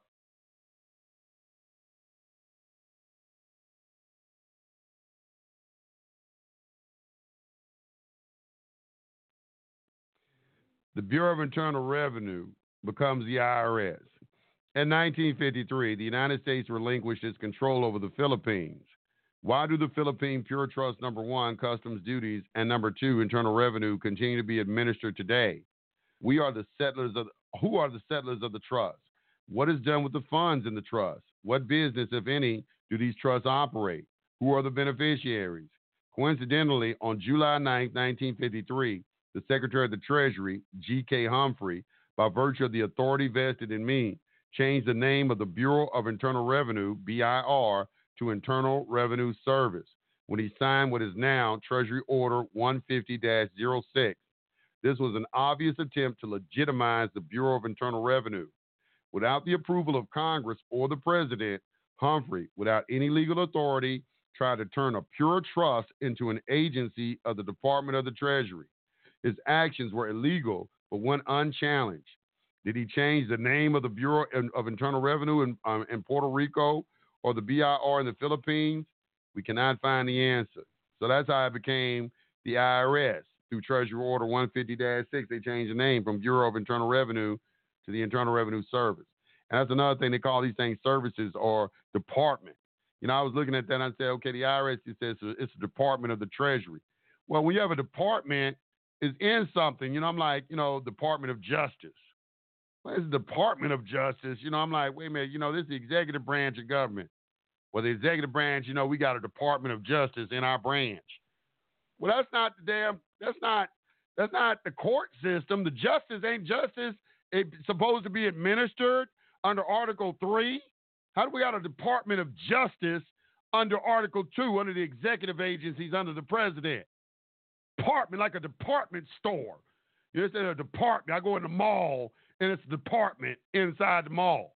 the Bureau of Internal Revenue becomes the IRS. In 1953, the United States relinquished its control over the Philippines. Why do the Philippine Pure Trust number one, customs duties, and number two, internal revenue, continue to be administered today? We are the settlers of who are the settlers of the trust? What is done with the funds in the trust? What business, if any, do these trusts operate? Who are the beneficiaries? Coincidentally, on July 9, 1953, the Secretary of the Treasury, G.K. Humphrey, by virtue of the authority vested in me, changed the name of the Bureau of Internal Revenue, BIR, to Internal Revenue Service when he signed what is now Treasury Order 150 06. This was an obvious attempt to legitimize the Bureau of Internal Revenue. Without the approval of Congress or the President, Humphrey, without any legal authority, tried to turn a pure trust into an agency of the Department of the Treasury. His actions were illegal, but went unchallenged. Did he change the name of the Bureau of Internal Revenue in, um, in Puerto Rico or the BIR in the Philippines? We cannot find the answer. So that's how it became the IRS through Treasury Order 150 6. They changed the name from Bureau of Internal Revenue to the Internal Revenue Service. And that's another thing they call these things services or department. You know, I was looking at that and I said, okay, the IRS it says it's a department of the Treasury. Well, when you have a department is in something, you know, I'm like, you know, Department of Justice. Well, it's the Department of Justice. You know, I'm like, wait a minute, you know, this is the executive branch of government. Well, the executive branch, you know, we got a Department of Justice in our branch. Well, that's not the damn. That's not. That's not the court system. The justice ain't justice. It's supposed to be administered under Article Three. How do we got a Department of Justice under Article Two, under the executive agencies under the president? Department like a department store. You know, it's a department. I go in the mall and it's a department inside the mall.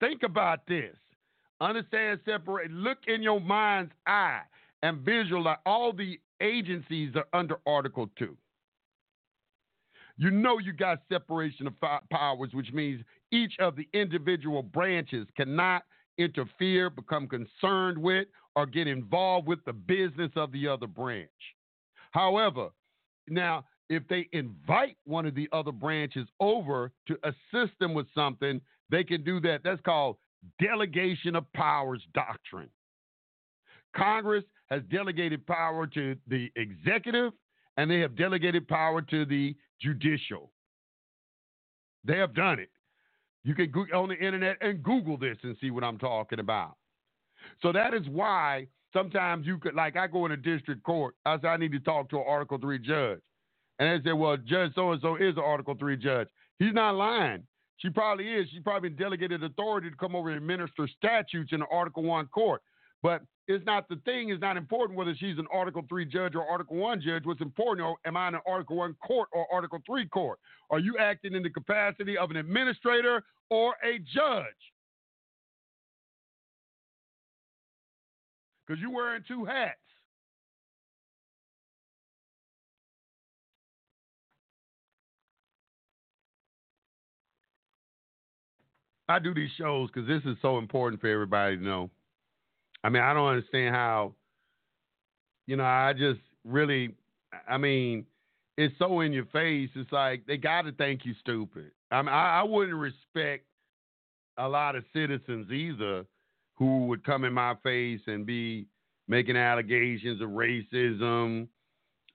Think about this. Understand, separate. Look in your mind's eye and visualize all the agencies are under Article 2. You know you got separation of powers, which means each of the individual branches cannot interfere, become concerned with, or get involved with the business of the other branch. However, now if they invite one of the other branches over to assist them with something, they can do that. That's called delegation of powers doctrine. Congress has delegated power to the executive and they have delegated power to the judicial. They have done it. You can go on the internet and Google this and see what I'm talking about. So that is why sometimes you could, like, I go in a district court. I say I need to talk to an Article Three judge, and they say, well, Judge so and so is an Article Three judge. He's not lying. She probably is. She probably delegated authority to come over and administer statutes in an Article One court. But it's not the thing is not important whether she's an Article Three judge or Article One judge. What's important, or am I in an Article One court or Article Three court? Are you acting in the capacity of an administrator or a judge? Because you're wearing two hats. I do these shows because this is so important for everybody to know. I mean, I don't understand how, you know, I just really, I mean, it's so in your face. It's like they got to think you stupid. I mean, I, I wouldn't respect a lot of citizens either who would come in my face and be making allegations of racism,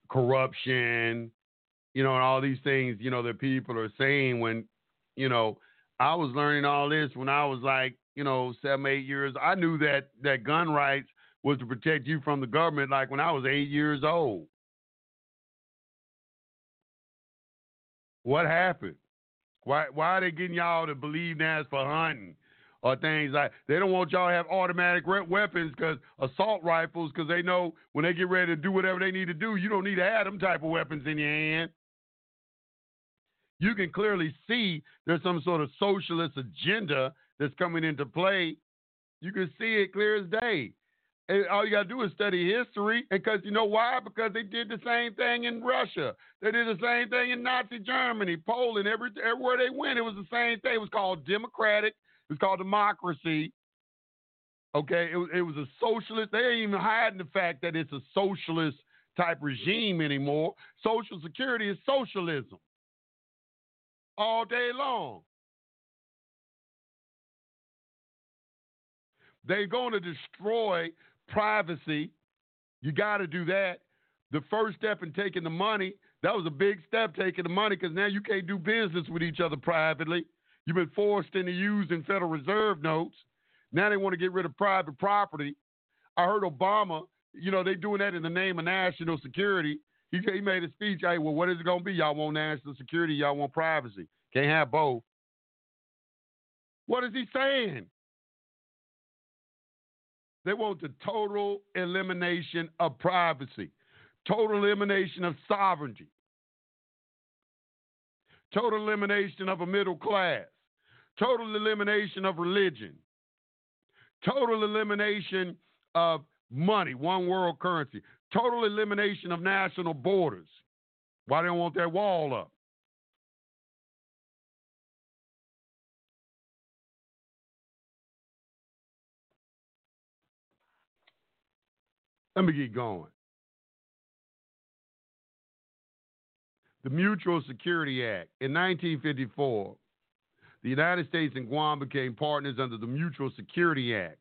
corruption, you know, and all these things, you know, that people are saying when, you know, I was learning all this when I was like, you know, seven, eight years. I knew that that gun rights was to protect you from the government like when I was eight years old. What happened? Why why are they getting y'all to believe that's for hunting or things like? They don't want y'all to have automatic weapons because assault rifles because they know when they get ready to do whatever they need to do, you don't need to have them type of weapons in your hand you can clearly see there's some sort of socialist agenda that's coming into play. You can see it clear as day. And all you got to do is study history. Because you know why? Because they did the same thing in Russia. They did the same thing in Nazi Germany, Poland, every, everywhere they went. It was the same thing. It was called democratic. It was called democracy. Okay, it, it was a socialist. They ain't even hiding the fact that it's a socialist type regime anymore. Social Security is socialism all day long. They're going to destroy privacy. You got to do that. The first step in taking the money, that was a big step taking the money because now you can't do business with each other privately. You've been forced into using Federal Reserve notes. Now they want to get rid of private property. I heard Obama, you know, they doing that in the name of national security. He, he made a speech. Hey, well, what is it going to be? Y'all want national security? Y'all want privacy? Can't have both. What is he saying? They want the total elimination of privacy, total elimination of sovereignty, total elimination of a middle class, total elimination of religion, total elimination of money, one world currency, total elimination of national borders. Why they don't want that wall up? Let me get going. The Mutual Security Act. In 1954, the United States and Guam became partners under the Mutual Security Act.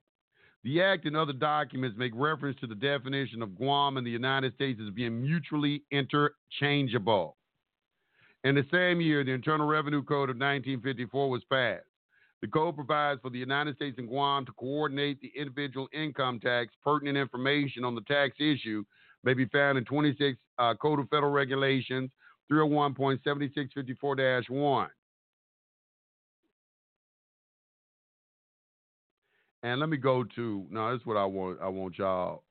The Act and other documents make reference to the definition of Guam and the United States as being mutually interchangeable. In the same year, the Internal Revenue Code of 1954 was passed. The code provides for the United States and Guam to coordinate the individual income tax. Pertinent information on the tax issue may be found in 26 uh, Code of Federal Regulations 301.7654-1. And let me go to now. This is what I want. I want y'all.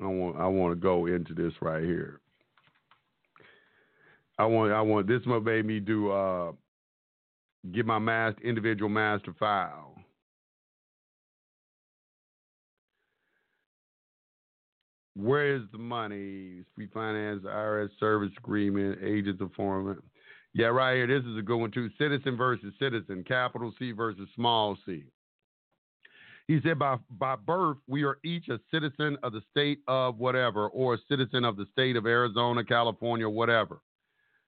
I want. I want to go into this right here. I want. I want. This what made me do. Uh, get my master, individual master file. Where is the money? We Refinance, IRS service agreement, agents of foreign. Yeah, right here. This is a good one too. Citizen versus citizen, capital C versus small c. He said, by, by birth, we are each a citizen of the state of whatever, or a citizen of the state of Arizona, California, whatever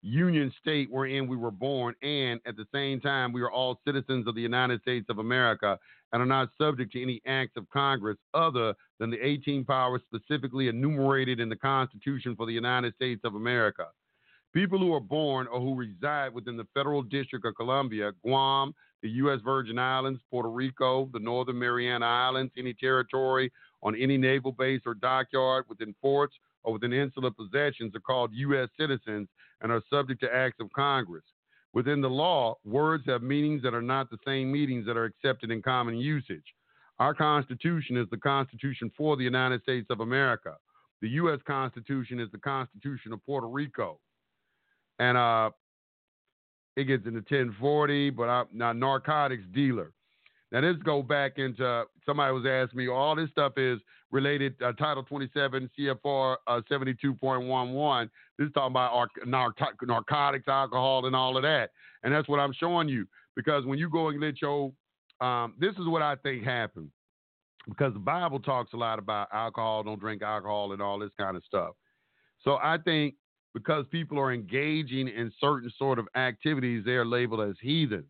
union state wherein we were born, and at the same time, we are all citizens of the United States of America and are not subject to any acts of Congress other than the 18 powers specifically enumerated in the Constitution for the United States of America. People who are born or who reside within the Federal District of Columbia, Guam, the U.S. Virgin Islands, Puerto Rico, the Northern Mariana Islands, any territory on any naval base or dockyard within forts or within insular possessions are called U.S. citizens and are subject to acts of Congress. Within the law, words have meanings that are not the same meanings that are accepted in common usage. Our Constitution is the Constitution for the United States of America. The U.S. Constitution is the Constitution of Puerto Rico. And uh, it gets into 1040, but I'm not narcotics dealer. Now this go back into somebody was asking me. All this stuff is related. Uh, Title 27 CFR uh, 72.11. This is talking about narcotics, alcohol, and all of that. And that's what I'm showing you because when you go and let your, um, this is what I think happened because the Bible talks a lot about alcohol, don't drink alcohol, and all this kind of stuff. So I think because people are engaging in certain sort of activities, they are labeled as heathens.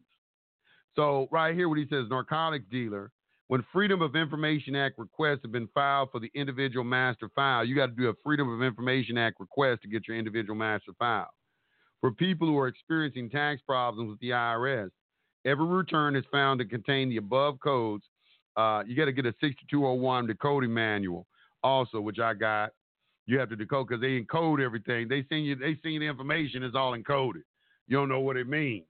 So right here, what he says, narcotics dealer. When Freedom of Information Act requests have been filed for the individual master file, you got to do a Freedom of Information Act request to get your individual master file. For people who are experiencing tax problems with the IRS, every return is found to contain the above codes. Uh, you got to get a 6201 decoding manual, also, which I got. You have to decode because they encode everything. They send you, they send you the information. It's all encoded. You don't know what it means.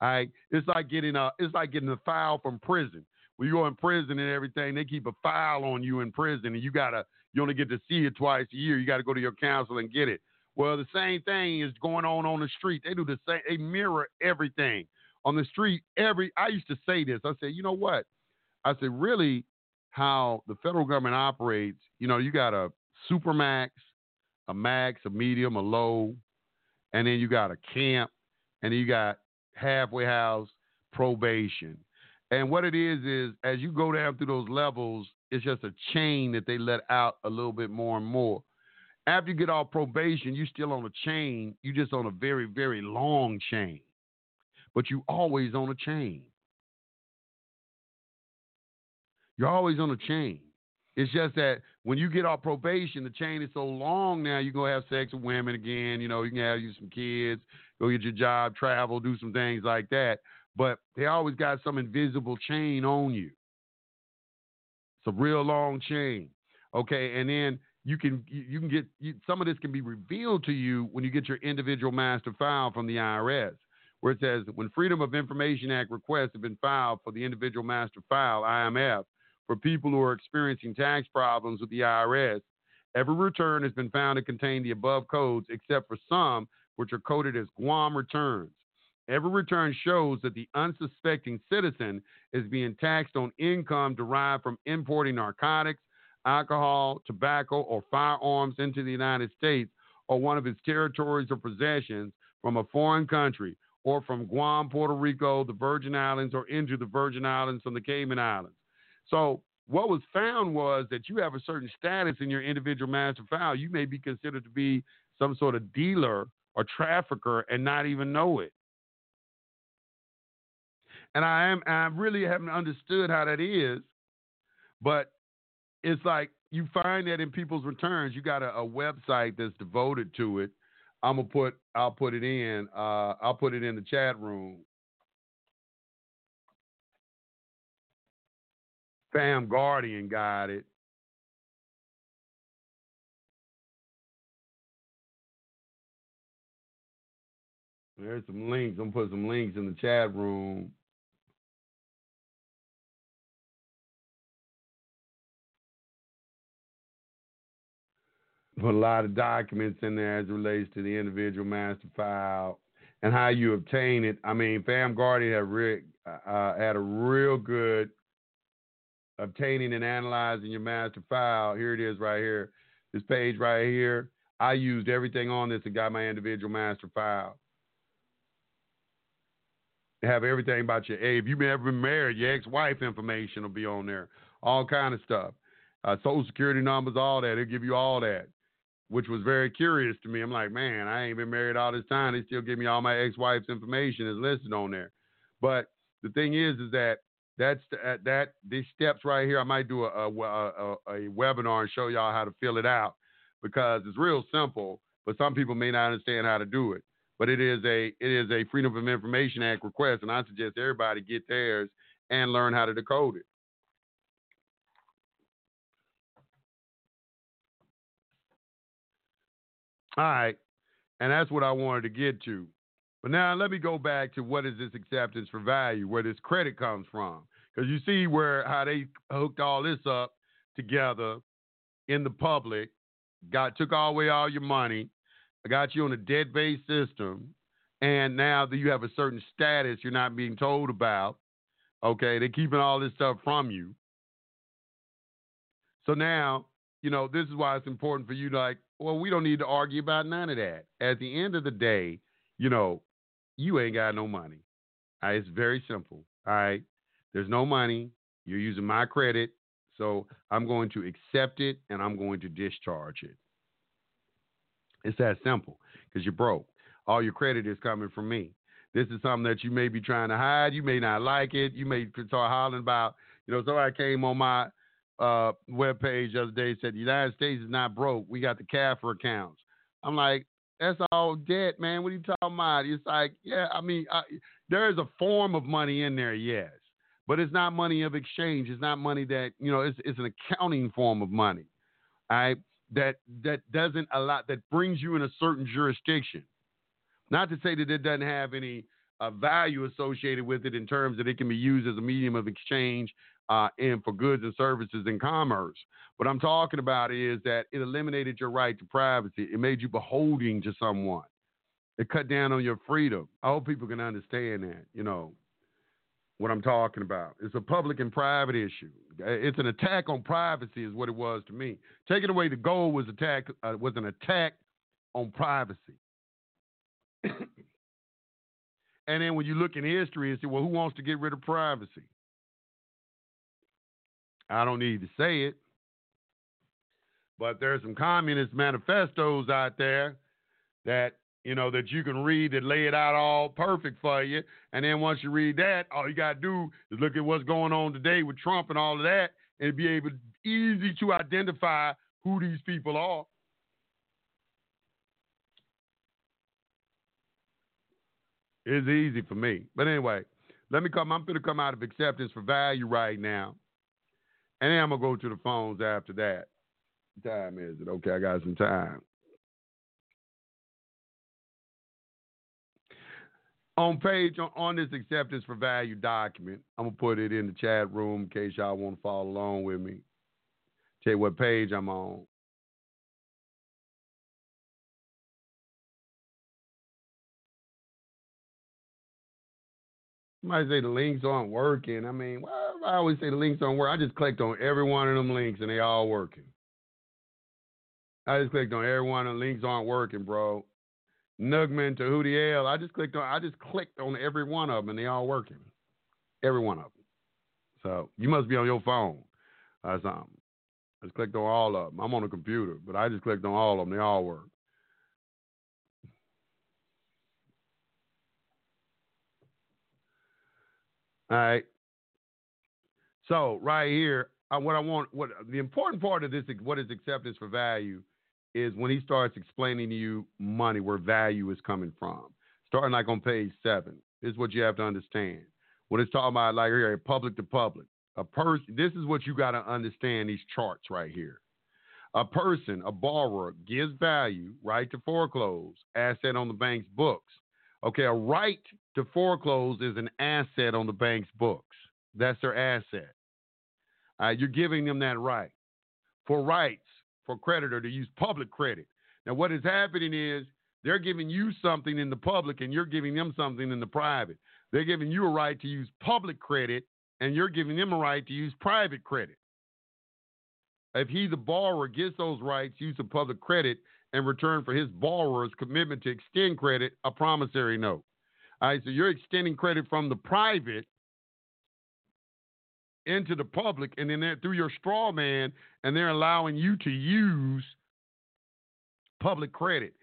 All right, it's like getting a it's like getting a file from prison. When you go in prison and everything, they keep a file on you in prison, and you gotta you only get to see it twice a year. You got to go to your counsel and get it. Well, the same thing is going on on the street. They do the same. They mirror everything on the street. Every I used to say this. I said, you know what? I said, really, how the federal government operates. You know, you got a super max, a max, a medium, a low, and then you got a camp, and you got halfway house, probation. And what it is is as you go down through those levels, it's just a chain that they let out a little bit more and more. After you get off probation, you're still on a chain. You're just on a very, very long chain. But you always on a chain. You're always on a chain. It's just that when you get off probation, the chain is so long now, you're to have sex with women again. You know, you can have you some kids, go get your job, travel, do some things like that. But they always got some invisible chain on you. It's a real long chain. Okay. And then you can you can get you, some of this can be revealed to you when you get your individual master file from the IRS, where it says when Freedom of Information Act requests have been filed for the individual master file (IMF) for people who are experiencing tax problems with the IRS. Every return has been found to contain the above codes, except for some which are coded as Guam returns. Every return shows that the unsuspecting citizen is being taxed on income derived from importing narcotics, alcohol, tobacco, or firearms into the United States or one of its territories or possessions from a foreign country or from Guam, Puerto Rico, the Virgin Islands, or into the Virgin Islands from the Cayman Islands. So what was found was that you have a certain status in your individual master file. You may be considered to be some sort of dealer or trafficker and not even know it. And I am I really haven't understood how that is, but it's like you find that in people's returns. You got a, a website that's devoted to it. I'm gonna put I'll put it in. Uh, I'll put it in the chat room. Fam Guardian got it. There's some links. I'm gonna put some links in the chat room. Put a lot of documents in there as it relates to the individual master file and how you obtain it. I mean, Fam Guardian had, re- uh, had a real good obtaining and analyzing your master file. Here it is right here. This page right here. I used everything on this and got my individual master file. Have everything about your hey, if you've ever been married, your ex-wife information will be on there. All kind of stuff. Uh, social security numbers, all that. They'll give you all that. Which was very curious to me. I'm like, man, I ain't been married all this time. They still give me all my ex-wife's information is listed on there. But the thing is, is that that's uh, that these steps right here. I might do a, a, a, a webinar and show y'all how to fill it out because it's real simple, but some people may not understand how to do it. But it is a it is a Freedom of Information Act request, and I suggest everybody get theirs and learn how to decode it. All right, and that's what I wanted to get to. But now let me go back to what is this acceptance for value, where this credit comes from. Because you see where how they hooked all this up together in the public, got took all away all your money, got you on a debt based system, and now that you have a certain status you're not being told about. Okay, they're keeping all this stuff from you. So now, you know, this is why it's important for you like, well, we don't need to argue about none of that. At the end of the day, you know, you ain't got no money. It's very simple. All right. There's no money. You're using my credit. So I'm going to accept it and I'm going to discharge it. It's that simple because you're broke. All your credit is coming from me. This is something that you may be trying to hide. You may not like it. You may start hollering about, you know, somebody came on my uh, webpage the other day said the United States is not broke. We got the CAFR accounts. I'm like, that's all debt, man. What are you talking about? It's like, yeah, I mean, I, there is a form of money in there, yes, but it's not money of exchange. It's not money that you know. It's it's an accounting form of money, all right? That that doesn't allow that brings you in a certain jurisdiction. Not to say that it doesn't have any uh, value associated with it in terms that it can be used as a medium of exchange uh, and for goods and services and commerce. What I'm talking about is that it eliminated your right to privacy. It made you beholding to someone. It cut down on your freedom. I hope people can understand that, you know, what I'm talking about. It's a public and private issue. It's an attack on privacy, is what it was to me. Taking away the gold was attack uh, was an attack on privacy. and then when you look in history and say, well, who wants to get rid of privacy? I don't need to say it. But there's some communist manifestos out there that you know that you can read that lay it out all perfect for you. And then once you read that, all you gotta do is look at what's going on today with Trump and all of that, and be able easy to identify who these people are. It's easy for me. But anyway, let me come. I'm going to come out of acceptance for value right now. And then I'm going to go to the phones after that. What time is it? Okay, I got some time. On page on, on this acceptance for value document, I'm gonna put it in the chat room in case y'all want to follow along with me. Tell you what page I'm on. Somebody say the links aren't working. I mean, well, I always say the links don't work. I just clicked on every one of them links and they all working. I just clicked on every one of the links aren't working, bro. Nugman to Hootie L. I just clicked on I just clicked on every one of them and they all working. Every one of them. So you must be on your phone or something. I just clicked on all of them. I'm on a computer, but I just clicked on all of them. They all work. All right. So right here, uh, what I want, what the important part of this, is what is acceptance for value, is when he starts explaining to you money, where value is coming from. Starting like on page seven, this is what you have to understand. When it's talking about like here, public to public, a person. This is what you got to understand. These charts right here. A person, a borrower, gives value, right to foreclose, asset on the bank's books. Okay, a right to foreclose is an asset on the bank's books. That's their asset. Uh, you're giving them that right. For rights, for creditor to use public credit. Now, what is happening is they're giving you something in the public and you're giving them something in the private. They're giving you a right to use public credit and you're giving them a right to use private credit. If he, the borrower, gets those rights, use of public credit, in return for his borrower's commitment to extend credit, a promissory note. All right, so you're extending credit from the private into the public, and then through your straw man, and they're allowing you to use public credit.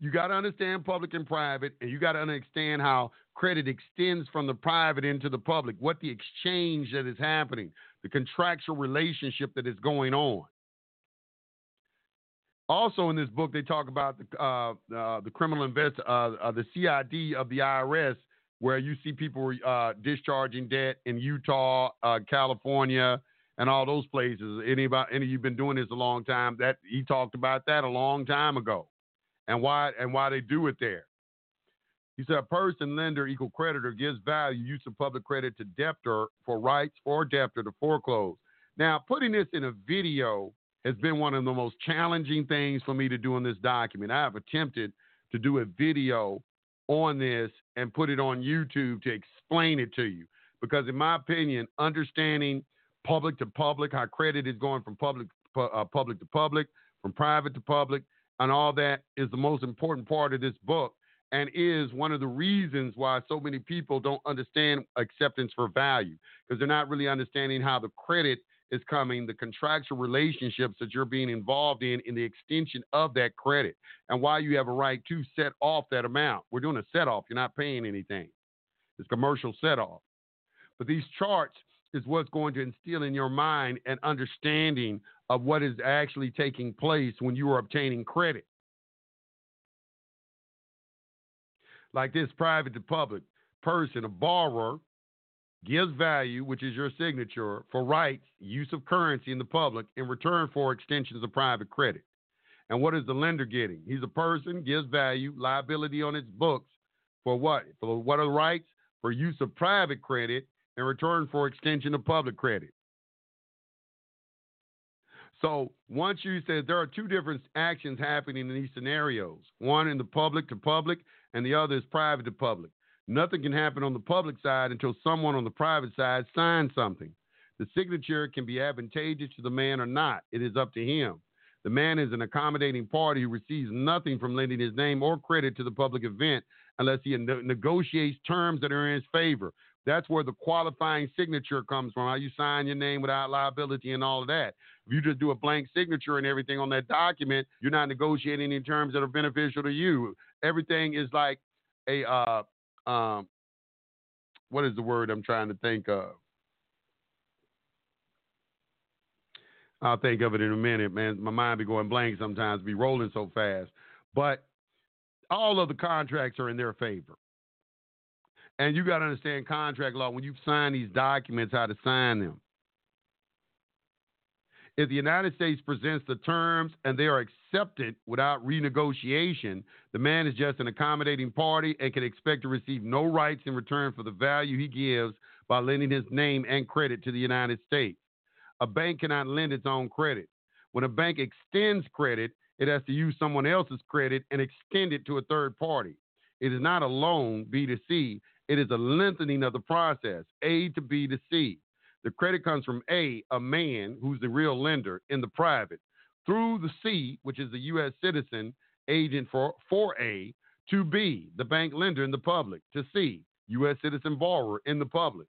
You got to understand public and private, and you got to understand how credit extends from the private into the public, what the exchange that is happening, the contractual relationship that is going on. Also, in this book, they talk about the uh, uh, the criminal invest uh, uh the CID of the IRS, where you see people uh, discharging debt in Utah, uh, California, and all those places. Anybody, any of you've been doing this a long time? That he talked about that a long time ago, and why and why they do it there. He said a person, lender, equal creditor gives value, use of public credit to debtor for rights or debtor to foreclose. Now, putting this in a video has been one of the most challenging things for me to do in this document. I have attempted to do a video on this and put it on YouTube to explain it to you. Because, in my opinion, understanding public to public, how credit is going from public uh, public to public, from private to public, and all that is the most important part of this book and is one of the reasons why so many people don't understand acceptance for value because they're not really understanding how the credit is coming, the contractual relationships that you're being involved in, in the extension of that credit, and why you have a right to set off that amount. We're doing a set off, you're not paying anything. It's commercial set off. But these charts is what's going to instill in your mind an understanding of what is actually taking place when you are obtaining credit. Like this private to public person, a borrower gives value, which is your signature, for rights, use of currency in the public in return for extensions of private credit. And what is the lender getting? He's a person, gives value, liability on its books for what? For what are the rights? For use of private credit in return for extension of public credit. So once you said there are two different actions happening in these scenarios, one in the public to public and the other is private to public. Nothing can happen on the public side until someone on the private side signs something. The signature can be advantageous to the man or not. It is up to him. The man is an accommodating party who receives nothing from lending his name or credit to the public event unless he negotiates terms that are in his favor. That's where the qualifying signature comes from. How you sign your name without liability and all of that. If you just do a blank signature and everything on that document, you're not negotiating in terms that are beneficial to you. Everything is like a uh, um, what is the word I'm trying to think of? I'll think of it in a minute, man. My mind be going blank sometimes, be rolling so fast. But all of the contracts are in their favor. And you got to understand contract law when you sign these documents, how to sign them. If the United States presents the terms and they are accepted without renegotiation, the man is just an accommodating party and can expect to receive no rights in return for the value he gives by lending his name and credit to the United States. A bank cannot lend its own credit. When a bank extends credit, it has to use someone else's credit and extend it to a third party. It is not a loan, B to C. It is a lengthening of the process, A to B to C. The credit comes from A, a man who's the real lender in the private, through the C, which is the U.S. citizen agent for, for A, to B, the bank lender in the public, to C, U.S. citizen borrower in the public.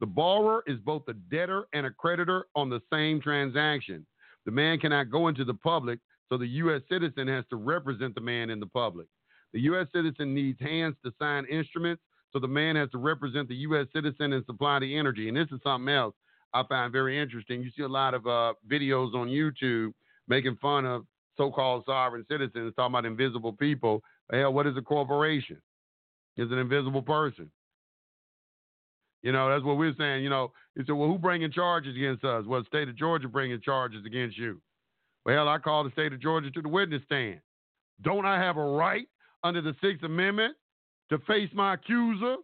The borrower is both a debtor and a creditor on the same transaction. The man cannot go into the public, so the U.S. citizen has to represent the man in the public. The U.S. citizen needs hands to sign instruments, so the man has to represent the U.S. citizen and supply the energy. And this is something else I find very interesting. You see a lot of uh, videos on YouTube making fun of so-called sovereign citizens, talking about invisible people. Hell, what is a corporation? It's an invisible person. You know, that's what we're saying. You know, he said, well, who bringing charges against us? Well, the state of Georgia bringing charges against you. Well, I call the state of Georgia to the witness stand. Don't I have a right under the Sixth Amendment to face my accuser?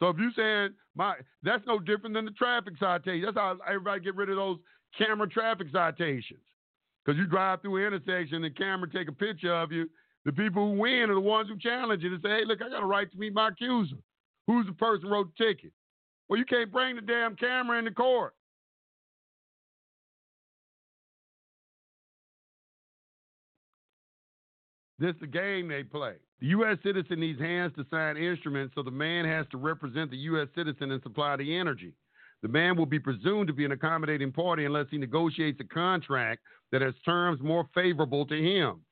So if you're saying my, that's no different than the traffic citation. That's how everybody get rid of those camera traffic citations. Because you drive through an intersection and the camera take a picture of you. The people who win are the ones who challenge it and say, hey, look, I got a right to meet my accuser. Who's the person wrote the ticket? Well, you can't bring the damn camera in the court. This is the game they play. The U.S. citizen needs hands to sign instruments, so the man has to represent the U.S. citizen and supply the energy. The man will be presumed to be an accommodating party unless he negotiates a contract that has terms more favorable to him.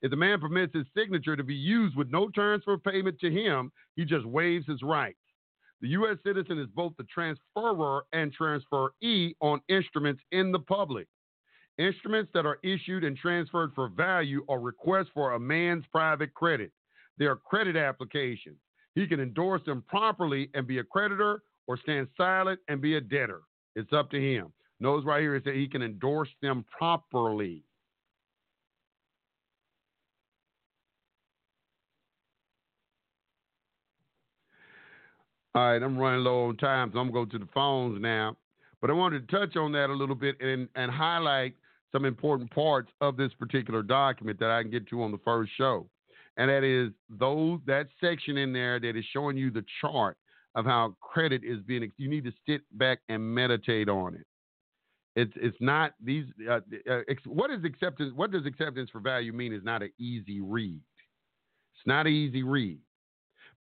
If the man permits his signature to be used with no terms for payment to him, he just waives his rights. The U.S. citizen is both the transferor and transferee on instruments in the public. Instruments that are issued and transferred for value are requests for a man's private credit. They are credit applications. He can endorse them properly and be a creditor or stand silent and be a debtor. It's up to him. Notice right here is that he can endorse them properly. All right, I'm running low on time, so I'm going to go to the phones now. But I wanted to touch on that a little bit and, and highlight some important parts of this particular document that I can get to on the first show. And that is those that section in there that is showing you the chart of how credit is being. You need to sit back and meditate on it. It's it's not these. Uh, uh, what is acceptance? What does acceptance for value mean? Is not an easy read. It's not an easy read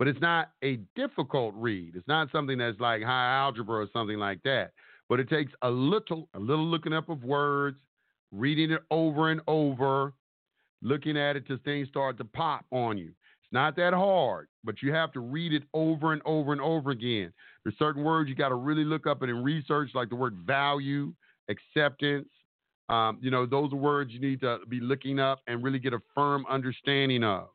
but it's not a difficult read. It's not something that's like high algebra or something like that. But it takes a little, a little looking up of words, reading it over and over, looking at it till things start to pop on you. It's not that hard, but you have to read it over and over and over again. There's certain words you got to really look up and research, like the word value, acceptance. Um, you know, those are words you need to be looking up and really get a firm understanding of.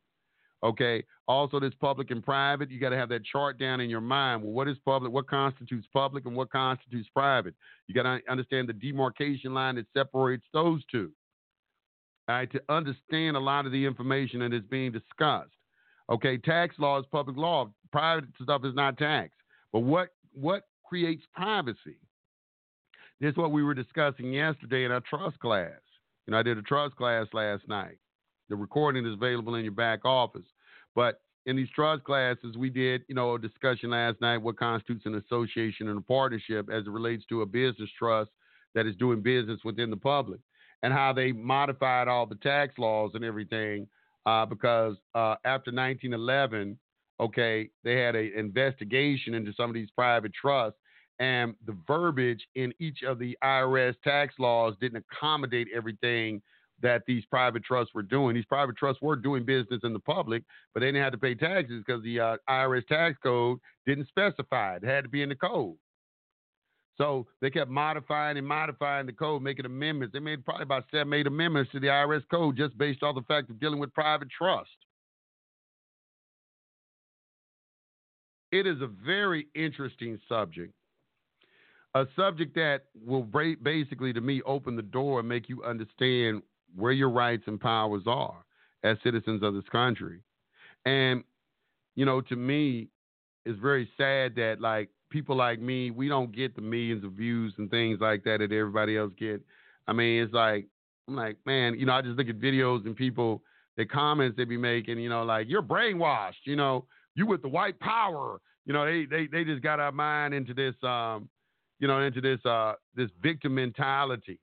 Okay. Also, this public and private, you got to have that chart down in your mind. Well, what is public? What constitutes public and what constitutes private? You got to understand the demarcation line that separates those two. All right, to understand a lot of the information that is being discussed. Okay, tax law is public law. Private stuff is not tax. But what what creates privacy? This is what we were discussing yesterday in our trust class. You know, I did a trust class last night. The recording is available in your back office. But in these trust classes, we did, you know, a discussion last night what constitutes an association and a partnership as it relates to a business trust that is doing business within the public, and how they modified all the tax laws and everything. Uh, because uh, after 1911, okay, they had an investigation into some of these private trusts, and the verbiage in each of the IRS tax laws didn't accommodate everything that these private trusts were doing. These private trusts were doing business in the public, but they didn't have to pay taxes because the uh, IRS tax code didn't specify it. It had to be in the code. So they kept modifying and modifying the code, making amendments. They made probably about seven, eight amendments to the IRS code just based off the fact of dealing with private trust. It is a very interesting subject. A subject that will basically, to me, open the door and make you understand where your rights and powers are as citizens of this country. And, you know, to me, it's very sad that, like, people like me, we don't get the millions of views and things like that that everybody else get. I mean, it's like I'm like, man, you know, I just look at videos and people, the comments they be making, you know, like you're brainwashed, you know, you with the white power, you know, they they they just got our mind into this, um, you know, into this uh this victim mentality.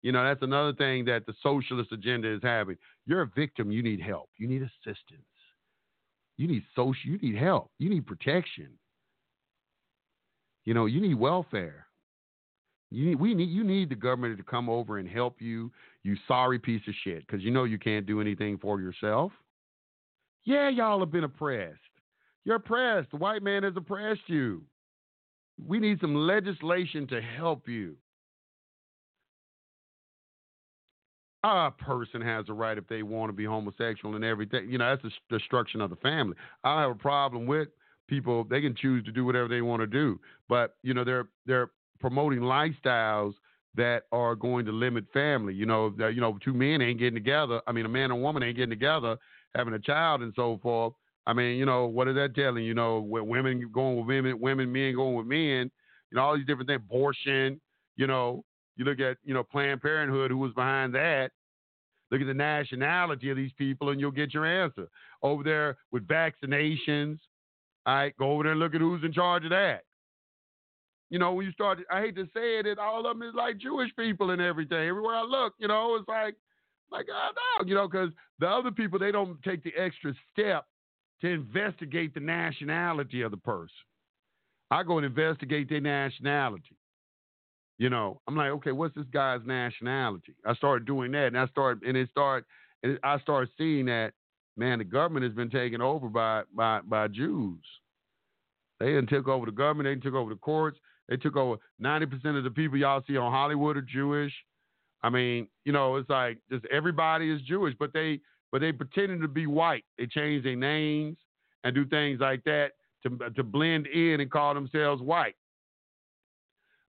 You know, that's another thing that the socialist agenda is having. You're a victim, you need help, you need assistance, you need social, you need help, you need protection. You know, you need welfare. You need, we need you need the government to come over and help you, you sorry piece of shit, because you know you can't do anything for yourself. Yeah, y'all have been oppressed. You're oppressed. The white man has oppressed you. We need some legislation to help you. A person has a right if they want to be homosexual and everything. You know, that's the destruction of the family. I have a problem with people they can choose to do whatever they want to do, but you know they're they're promoting lifestyles that are going to limit family. You know, that, you know, two men ain't getting together. I mean, a man and woman ain't getting together, having a child and so forth. I mean, you know, what is that telling? You know, women going with women, women, men going with men. You know, all these different things. Abortion. You know, you look at you know Planned Parenthood, who was behind that. Look at the nationality of these people, and you'll get your answer. Over there with vaccinations, all right, go over there and look at who's in charge of that. You know, when you start, I hate to say it, it all of them is like Jewish people and everything. Everywhere I look, you know, it's like, like ah, I know, you know, because the other people they don't take the extra step to investigate the nationality of the person. I go and investigate their nationality. You know, I'm like, okay, what's this guy's nationality? I started doing that, and I started, and it started, and I started seeing that man, the government has been taken over by by by Jews. They didn't took over the government. They took over the courts. They took over ninety percent of the people y'all see on Hollywood are Jewish. I mean, you know, it's like just everybody is Jewish, but they but they pretending to be white. They change their names and do things like that to to blend in and call themselves white.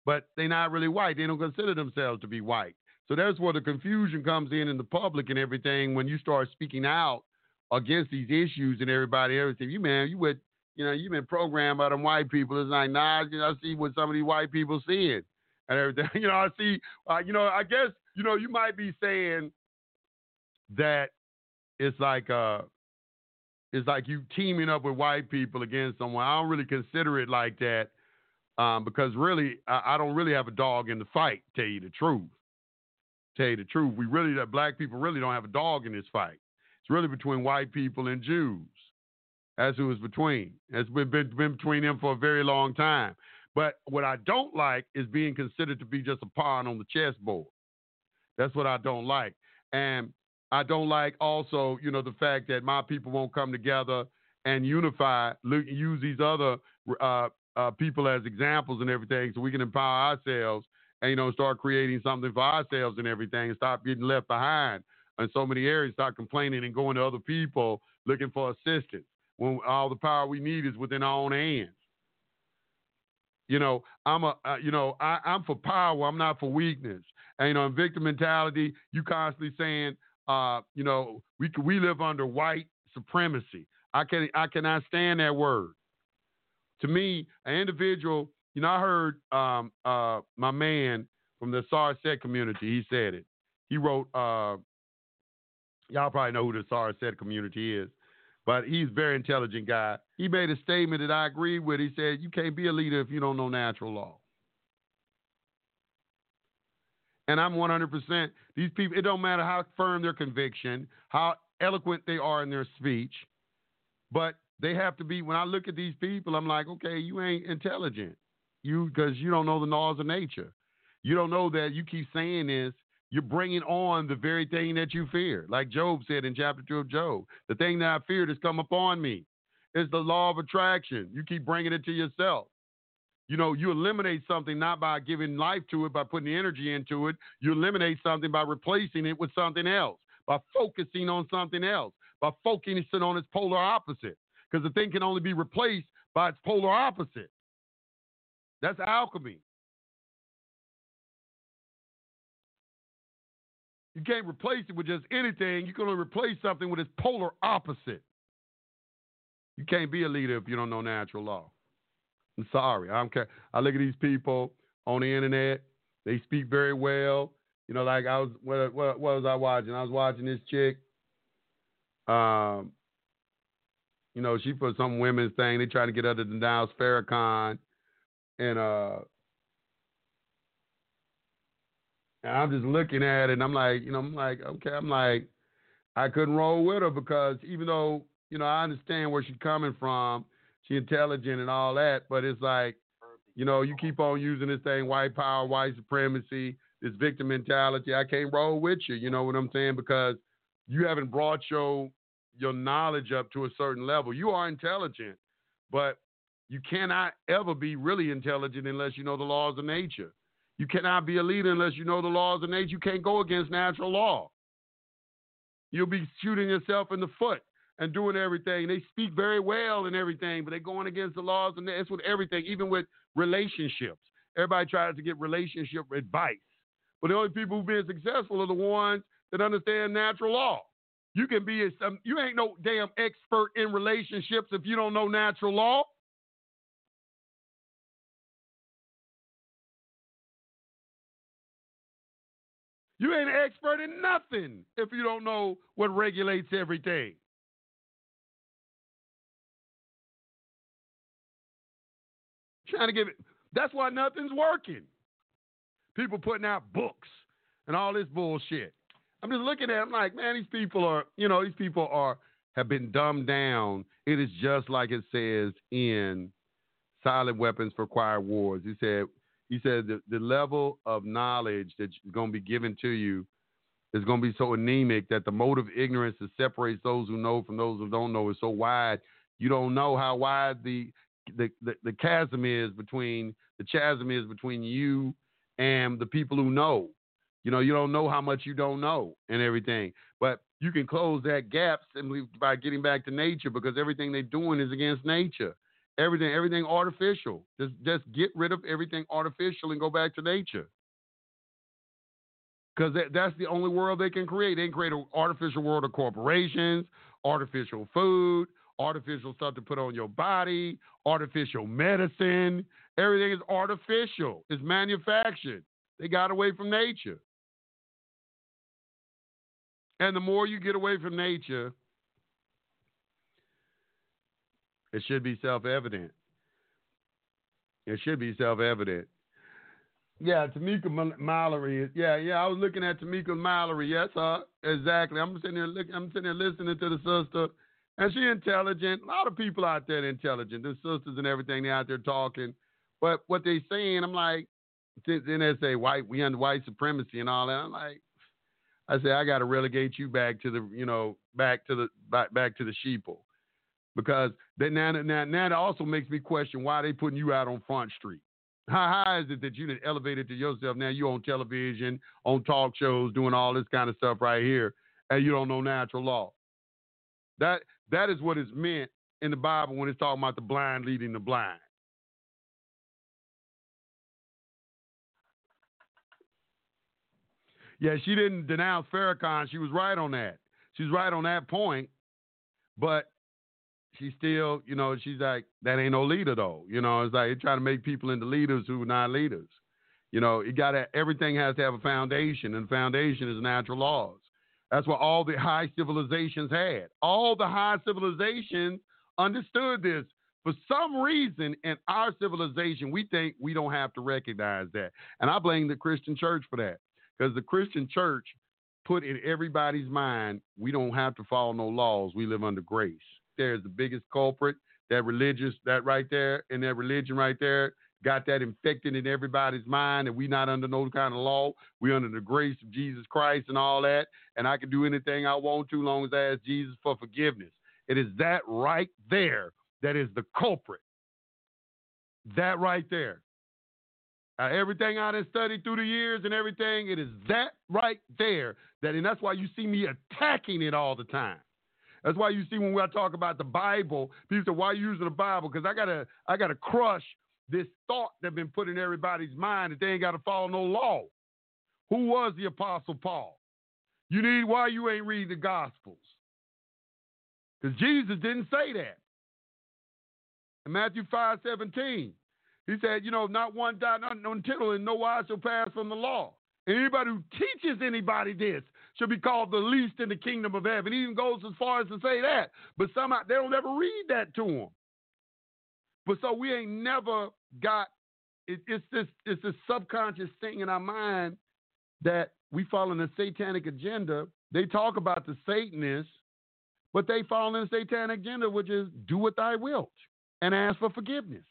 But they're not really white. They don't consider themselves to be white. So that's where the confusion comes in in the public and everything when you start speaking out against these issues and everybody, everything. You man, you would, you know, you've been programmed by them white people. It's like, nah, you know, I see what some of these white people seeing and everything. You know, I see, uh, you know, I guess, you know, you might be saying that it's like, uh, it's like you teaming up with white people against someone. I don't really consider it like that um, because really, I, I, don't really have a dog in the fight. Tell you the truth. Tell you the truth, we really, that black people really don't have a dog in this fight. It's really between white people and Jews. That's who it's between. It's been, been, been between them for a very long time. But what I don't like is being considered to be just a pawn on the chessboard. That's what I don't like. And I don't like also, you know, the fact that my people won't come together and unify, use these other uh, uh, people as examples and everything so we can empower ourselves and, you know, start creating something for ourselves and everything and stop getting left behind in so many areas, start complaining and going to other people looking for assistance when all the power we need is within our own hands. You know, I'm a, uh, you know, I, I'm for power. I'm not for weakness. And you know, in victim mentality, you constantly saying, uh, you know, we we live under white supremacy. I can I cannot stand that word. To me, an individual, you know, I heard um, uh, my man from the Sarset community. He said it. He wrote uh, Y'all probably know who the Sarset community is, but he's a very intelligent guy. He made a statement that I agree with. He said, You can't be a leader if you don't know natural law. And I'm 100%. These people, it don't matter how firm their conviction, how eloquent they are in their speech. But they have to be. When I look at these people, I'm like, okay, you ain't intelligent. You because you don't know the laws of nature. You don't know that you keep saying this. You're bringing on the very thing that you fear. Like Job said in chapter two of Job, the thing that I feared has come upon me. It's the law of attraction. You keep bringing it to yourself. You know, you eliminate something not by giving life to it, by putting the energy into it. You eliminate something by replacing it with something else, by focusing on something else, by focusing on its polar opposite. Because the thing can only be replaced by its polar opposite. That's alchemy. You can't replace it with just anything. You can only replace something with its polar opposite. You can't be a leader if you don't know natural law. I'm sorry. I don't care. I look at these people on the internet. They speak very well. You know, like I was what, what, what was I watching? I was watching this chick. Um, you know, she put some women's thing. They trying to get her to denounce Farrakhan, and uh, and I'm just looking at it, and I'm like, you know, I'm like, okay, I'm like, I couldn't roll with her because even though you know I understand where she's coming from, she intelligent and all that, but it's like, you know, you keep on using this thing, white power, white supremacy, this victim mentality. I can't roll with you. You know what I'm saying? Because you haven't brought your your knowledge up to a certain level. You are intelligent, but you cannot ever be really intelligent unless you know the laws of nature. You cannot be a leader unless you know the laws of nature. You can't go against natural law. You'll be shooting yourself in the foot and doing everything. They speak very well and everything, but they're going against the laws, and that's with everything, even with relationships. Everybody tries to get relationship advice, but the only people who've been successful are the ones that understand natural law. You can be a, you ain't no damn expert in relationships if you don't know natural law. You ain't an expert in nothing if you don't know what regulates everything. Trying to give it. That's why nothing's working. People putting out books and all this bullshit. I'm just looking at. It, I'm like, man, these people are, you know, these people are have been dumbed down. It is just like it says in Silent Weapons for Quiet Wars. He said, he said the, the level of knowledge that's going to be given to you is going to be so anemic that the mode of ignorance that separates those who know from those who don't know is so wide. You don't know how wide the the, the, the chasm is between the chasm is between you and the people who know. You know, you don't know how much you don't know and everything. But you can close that gap simply by getting back to nature because everything they're doing is against nature. Everything, everything artificial. Just just get rid of everything artificial and go back to nature. Because that, that's the only world they can create. They can create an artificial world of corporations, artificial food, artificial stuff to put on your body, artificial medicine. Everything is artificial. It's manufactured. They got away from nature. And the more you get away from nature, it should be self evident. It should be self evident. Yeah, Tamika Mallory. Yeah, yeah. I was looking at Tamika Mallory. Yes, sir. Exactly. I'm sitting there. Looking, I'm sitting there listening to the sister and she intelligent. A lot of people out there intelligent. The sisters and everything, they out there talking. But what they saying, I'm like, since then they say white, we under white supremacy and all that. I'm like, I say I got to relegate you back to the, you know, back to the back back to the sheeple, because then now now now that also makes me question why they putting you out on Front Street. How high is it that you didn't elevate it to yourself? Now you on television, on talk shows, doing all this kind of stuff right here, and you don't know natural law. That that is what is meant in the Bible when it's talking about the blind leading the blind. Yeah, she didn't denounce Farrakhan. She was right on that. She's right on that point. But she still, you know, she's like, that ain't no leader though. You know, it's like you're trying to make people into leaders who are not leaders. You know, you gotta everything has to have a foundation, and foundation is natural laws. That's what all the high civilizations had. All the high civilizations understood this. For some reason, in our civilization, we think we don't have to recognize that. And I blame the Christian church for that. Because the Christian church put in everybody's mind, we don't have to follow no laws. We live under grace. There is the biggest culprit. That religious, that right there, and that religion right there, got that infected in everybody's mind, and we not under no kind of law. We under the grace of Jesus Christ and all that. And I can do anything I want to, long as I ask Jesus for forgiveness. It is that right there that is the culprit. That right there. Uh, everything I have studied through the years and everything, it is that right there that, and that's why you see me attacking it all the time. That's why you see when we talk about the Bible, people say, "Why are you using the Bible?" Because I gotta, I gotta crush this thought that's been put in everybody's mind that they ain't got to follow no law. Who was the Apostle Paul? You need why you ain't reading the Gospels? Because Jesus didn't say that. In Matthew 5 17, he said, you know, not one dot, not one tittle, and no wise shall pass from the law. Anybody who teaches anybody this should be called the least in the kingdom of heaven. He even goes as far as to say that. But somehow they don't ever read that to them. But so we ain't never got it, it's this it's this subconscious thing in our mind that we follow in the satanic agenda. They talk about the Satanists, but they follow in the satanic agenda, which is do what thy wilt and ask for forgiveness.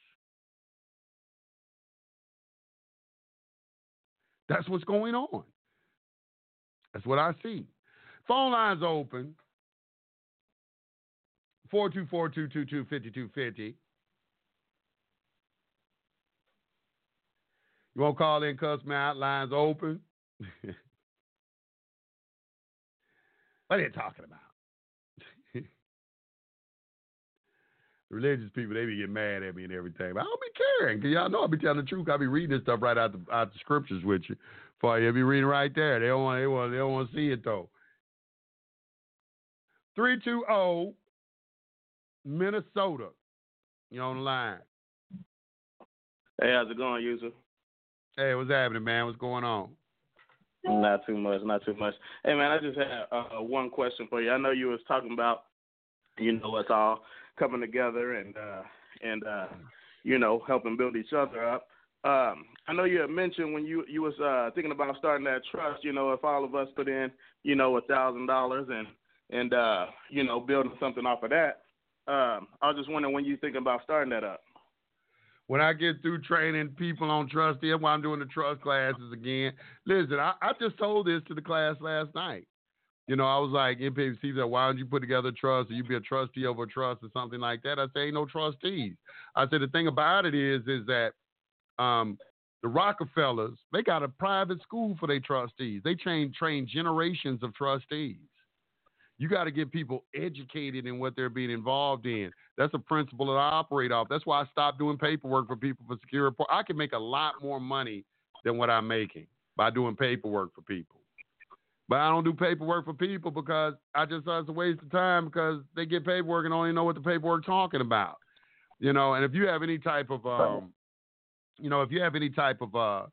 That's what's going on. That's what I see. Phone lines open. 424 222 5250. You want to call in, cuss me out, lines open. what are you talking about? religious people, they be getting mad at me and everything. But I don't be caring, because y'all know I be telling the truth. I be reading this stuff right out the, out the scriptures with you. For you'll be reading right there. They don't want they want they don't want to see it though. 320 Minnesota. You on the line. Hey, how's it going, user? Hey, what's happening, man? What's going on? Not too much, not too much. Hey, man, I just had uh, one question for you. I know you was talking about, you know, us all coming together and uh, and uh, you know helping build each other up. Um, I know you had mentioned when you you was uh, thinking about starting that trust. You know, if all of us put in, you know, a thousand dollars and and uh, you know building something off of that. Um, I was just wondering when you thinking about starting that up when I get through training people on trust, why I'm doing the trust classes again. Listen, I, I just told this to the class last night. You know, I was like, MPC said, why don't you put together a trust or you be a trustee over a trust or something like that? I say, ain't no trustees. I said, the thing about it is, is that um, the Rockefellers, they got a private school for their trustees. They train train generations of trustees. You got to get people educated in what they're being involved in. That's a principle that I operate off. That's why I stopped doing paperwork for people for secure report. I can make a lot more money than what I'm making by doing paperwork for people. But I don't do paperwork for people because I just thought it's a waste of time because they get paperwork and only know what the paperwork talking about. You know, and if you have any type of um you know, if you have any type of uh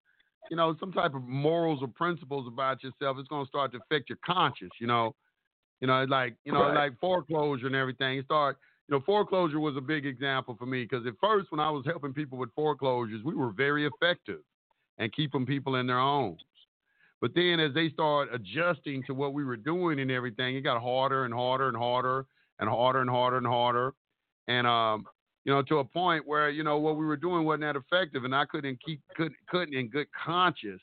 you know, some type of morals or principles about yourself, it's gonna start to affect your conscience, you know. You know, like you know, right. like foreclosure and everything. It start, you know, foreclosure was a big example for me because at first, when I was helping people with foreclosures, we were very effective and keeping people in their homes. But then, as they start adjusting to what we were doing and everything, it got harder and harder and harder and harder and harder and harder, and um, you know, to a point where you know what we were doing wasn't that effective, and I couldn't keep couldn't couldn't in good conscience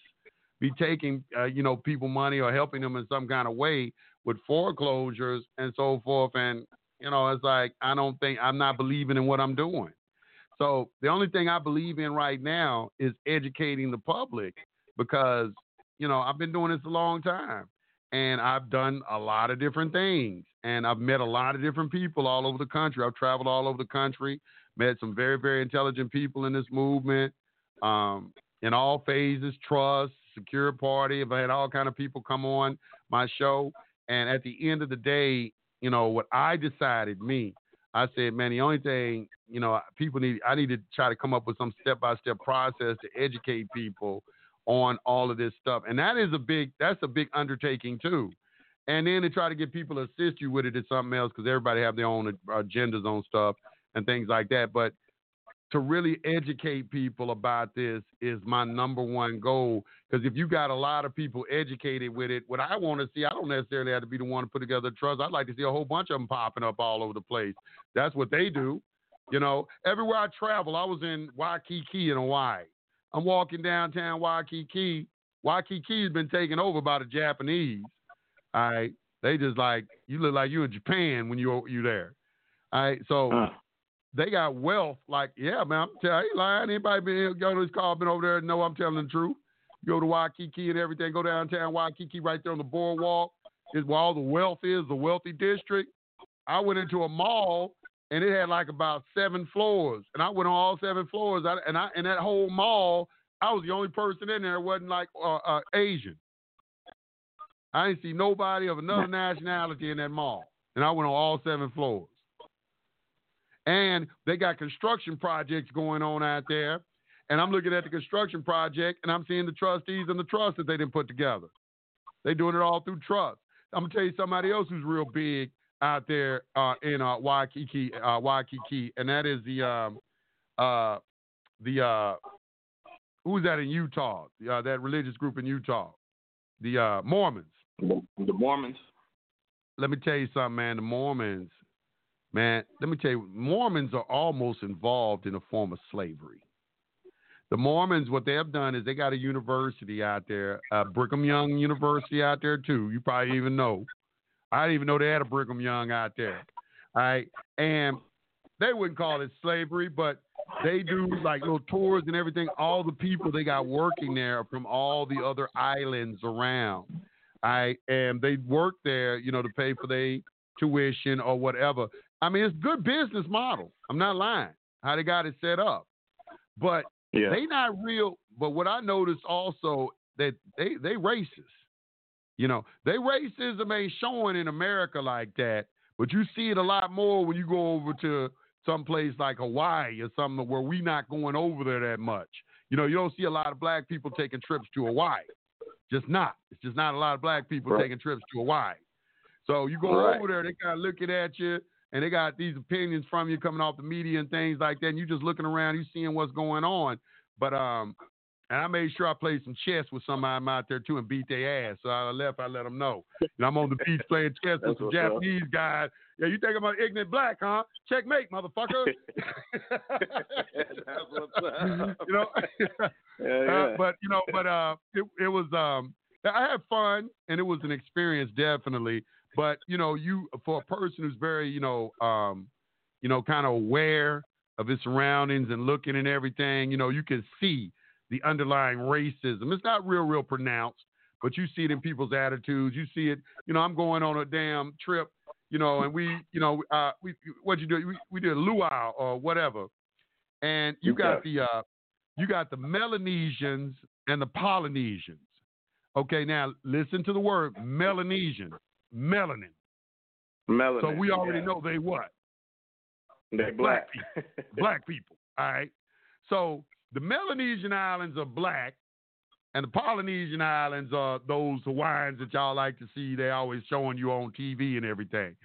be taking uh, you know people money or helping them in some kind of way with foreclosures and so forth. And, you know, it's like, I don't think, I'm not believing in what I'm doing. So the only thing I believe in right now is educating the public because, you know, I've been doing this a long time and I've done a lot of different things and I've met a lot of different people all over the country. I've traveled all over the country, met some very, very intelligent people in this movement um, in all phases, trust, secure party. I've had all kind of people come on my show and at the end of the day, you know, what I decided, me, I said, man, the only thing, you know, people need, I need to try to come up with some step by step process to educate people on all of this stuff. And that is a big, that's a big undertaking too. And then to try to get people to assist you with it is something else because everybody have their own agendas on stuff and things like that. But to really educate people about this is my number one goal. Because if you got a lot of people educated with it, what I want to see, I don't necessarily have to be the one to put together a trust. I'd like to see a whole bunch of them popping up all over the place. That's what they do. You know, everywhere I travel, I was in Waikiki in Hawaii. I'm walking downtown Waikiki. Waikiki has been taken over by the Japanese. All right. They just like, you look like you in Japan when you you there. All right. So, Huh. they got wealth. Like, yeah, man, I'm telling you, lying. Anybody been go to this car, been over there? know I'm telling the truth. Go to Waikiki and everything. Go downtown Waikiki, right there on the boardwalk. Is where all the wealth is, the wealthy district. I went into a mall and it had like about seven floors, and I went on all seven floors. I, and I in that whole mall, I was the only person in there that wasn't like uh, uh, Asian. I didn't see nobody of another nationality in that mall, and I went on all seven floors. And they got construction projects going on out there. And I'm looking at the construction project and I'm seeing the trustees and the trust that they didn't put together. They doing it all through trust. I'm gonna tell you somebody else who's real big out there uh, in uh, Waikiki, uh, Waikiki, and that is the um, uh, the uh, who's that in Utah? Uh, that religious group in Utah, the uh, Mormons. The Mormons. Let me tell you something, man. The Mormons, man. Let me tell you, Mormons are almost involved in a form of slavery. The Mormons, what they have done is they got a university out there, uh, Brigham Young University out there too. You probably even know. I didn't even know they had a Brigham Young out there. All right, and they wouldn't call it slavery, but they do like little tours and everything. All the people they got working there are from all the other islands around. All right, and they work there, you know, to pay for their tuition or whatever. I mean, it's good business model. I'm not lying. How they got it set up, but Yeah. they not real. But what I noticed also that they they racist. You know, they racism ain't showing in America like that, but you see it a lot more when you go over to some place like Hawaii or something where we not going over there that much. You know, you don't see a lot of black people taking trips to Hawaii. Just not. It's just not a lot of black people Right. taking trips to Hawaii. So you go Right. over there, they kind of looking at you, and they got these opinions from you coming off the media and things like that. And you just looking around, you seeing what's going on. But um, and I made sure I played some chess with somebody out there too and beat their ass. So I left, I let them know. And I'm on the beach playing chess with some what's up. Japanese guys. Yeah, you think I'm an ignorant black, huh? Checkmate, motherfucker. That's what's up. you know. Yeah, Uh, yeah. but you know, but uh, it it was um, I had fun and it was an experience definitely. But you know, you for a person who's very you know um, you know, kind of aware of his surroundings and looking and everything, you know, you can see the underlying racism. It's not real, real pronounced, but you see it in people's attitudes. You see it. You know, I'm going on a damn trip. You know, and we, you know, uh, we what you do? We, we did a luau or whatever, and you got the uh, you got the Melanesians and the Polynesians. Okay, now listen to the word Melanesian, melanin. Melanin. So we already yeah. know they what? They black black. Black people. All right. So the Melanesian islands are black, and the Polynesian islands are those Hawaiians that y'all like to see. They always showing you on TV and everything.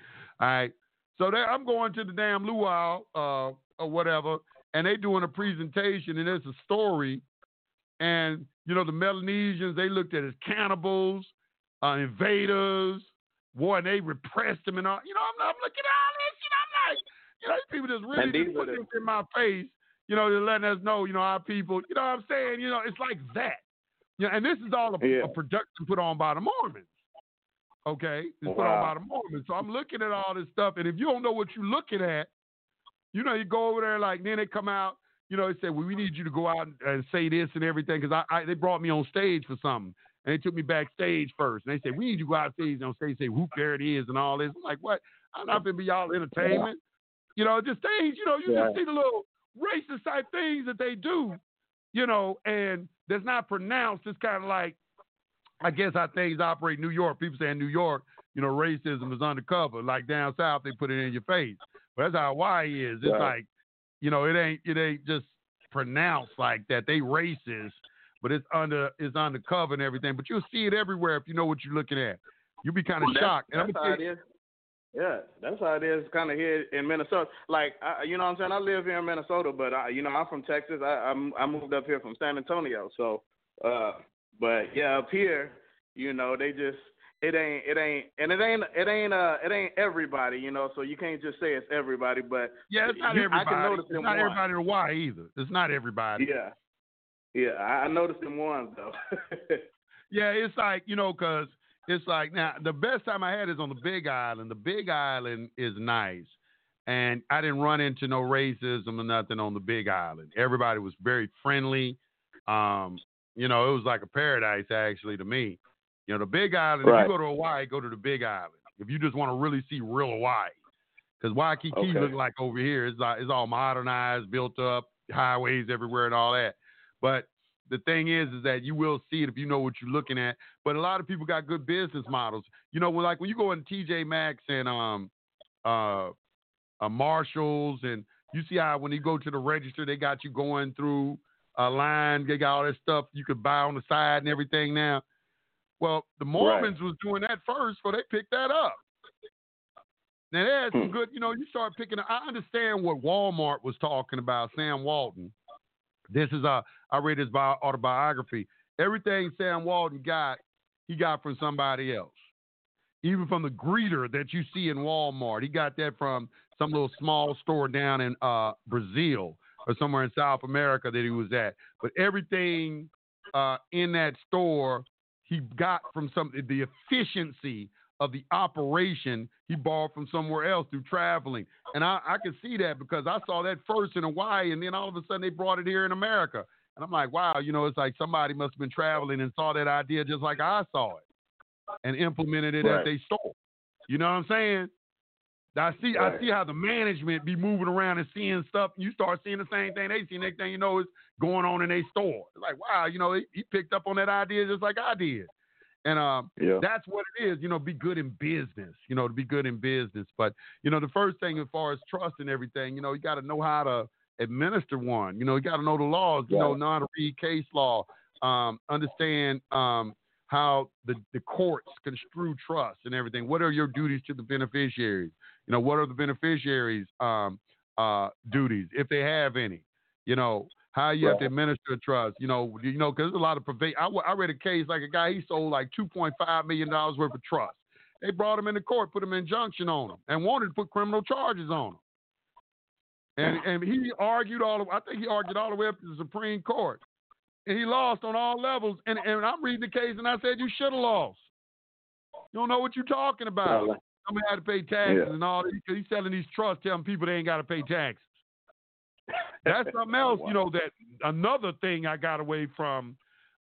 All right. So there, I'm going to the damn luau uh, or whatever, and they doing a presentation, and it's a story. And you know the Melanesians, they looked at as cannibals, uh, invaders, war, and they repressed them and all. You know, I'm, I'm looking at all this. You know, I'm like, you know, these people just really just put this in my face. You know, they're letting us know, you know, our people. You know what I'm saying? You know, it's like that. You know, and this is all a, Yeah. a production put on by the Mormons. Okay, it's put on by the Mormons. So I'm looking at all this stuff, and if you don't know what you're looking at, you know, you go over there like then they come out. You know, they say, well, we need you to go out and, and say this and everything because I, I they brought me on stage for something. And they took me backstage first. And they said, we need you to go out stage on stage, say, whoop, there it is, and all this. I'm like, what? I'm not going to be y'all entertainment. You know, just things, you know, you Yeah. just see the little racist type things that they do, you know, and that's not pronounced. It's kind of like, I guess how things operate in New York. People say in New York, you know, racism is undercover. Like down south, they put it in your face. But that's how Hawaii is. It's Right. like, you know, it ain't it ain't just pronounced like that. They racist, but it's under it's undercover and everything. But you'll see it everywhere if you know what you're looking at. You'll be kind of That's- shocked. And I'm That's how it is. Yeah, that's how it is, kind of here in Minnesota. Like, I, you know, what I'm saying I live here in Minnesota, but I, you know, I'm from Texas. I, I'm, I moved up here from San Antonio. So, uh, but yeah, up here, you know, they just it ain't it ain't and it ain't it ain't uh it ain't everybody, you know. So you can't just say it's everybody, but yeah, it's not you, everybody. I can notice it's them not ones. everybody to why either. It's not everybody. Yeah, yeah, I I noticed them ones though. Yeah, it's like you know, cause it's like now the best time I had is on the Big Island. The Big Island is nice, and I didn't run into no racism or nothing on the Big Island. Everybody was very friendly. Um, you know, it was like a paradise actually to me. You know, the Big Island. If you go to Hawaii, go to the Big Island. If you just want to really see real Hawaii, because Waikiki Okay. look like over here, it's like, it's all modernized, built up, highways everywhere and all that. But the thing is, is that you will see it if you know what you're looking at. But a lot of people got good business models. You know, when like when you go in TJ Maxx and um uh, uh Marshalls and you see how when you go to the register, they got you going through a line. They got all that stuff you could buy on the side and everything now. Well, the Mormons was doing that first, so they picked that up. Now they had some Hmm. good, you know, you start picking up. I understand what Walmart was talking about, Sam Walton. This is a I read his bio, autobiography. Everything Sam Walton got, he got from somebody else. Even from the greeter that you see in Walmart, he got that from some little small store down in uh, Brazil or somewhere in South America that he was at. But everything uh, in that store, he got from some the efficiency of the operation he borrowed from somewhere else through traveling. And I, I can see that because I saw that first in Hawaii, and then all of a sudden they brought it here in America. And I'm like, wow, you know, it's like somebody must have been traveling and saw that idea just like I saw it and implemented it Right. at their store. You know what I'm saying? I see, I see how the management be moving around and seeing stuff, and you start seeing the same thing they see. Next thing you know, is going on in their store. It's like, wow, you know, he, he picked up on that idea just like I did. And um, yeah, that's what it is, you know, be good in business, you know, to be good in business. But, you know, the first thing as far as trust and everything, you know, you got to know how to administer one. You know, you got to know the laws, you know, Right. know how to read case law, um, understand um, how the, the courts construe trust and everything. What are your duties to the beneficiaries? You know, what are the beneficiaries' um, uh, duties, if they have any? You know, how you have to administer a trust. You know, you know, because there's a lot of pervade. I, I read a case like a guy he sold like 2.5 million dollars worth of trust. They brought him into court, put him injunction on him, and wanted to put criminal charges on him. And and he argued all the I think he argued all the way up to the Supreme Court. And he lost on all levels. And and I'm reading the case and I said, You should have lost. You don't know what you're talking about. Well, uh, I'm gonna have to pay taxes Yeah. and all that. He's selling these trusts, telling people they ain't gotta pay taxes. That's something else, you know, that another thing I got away from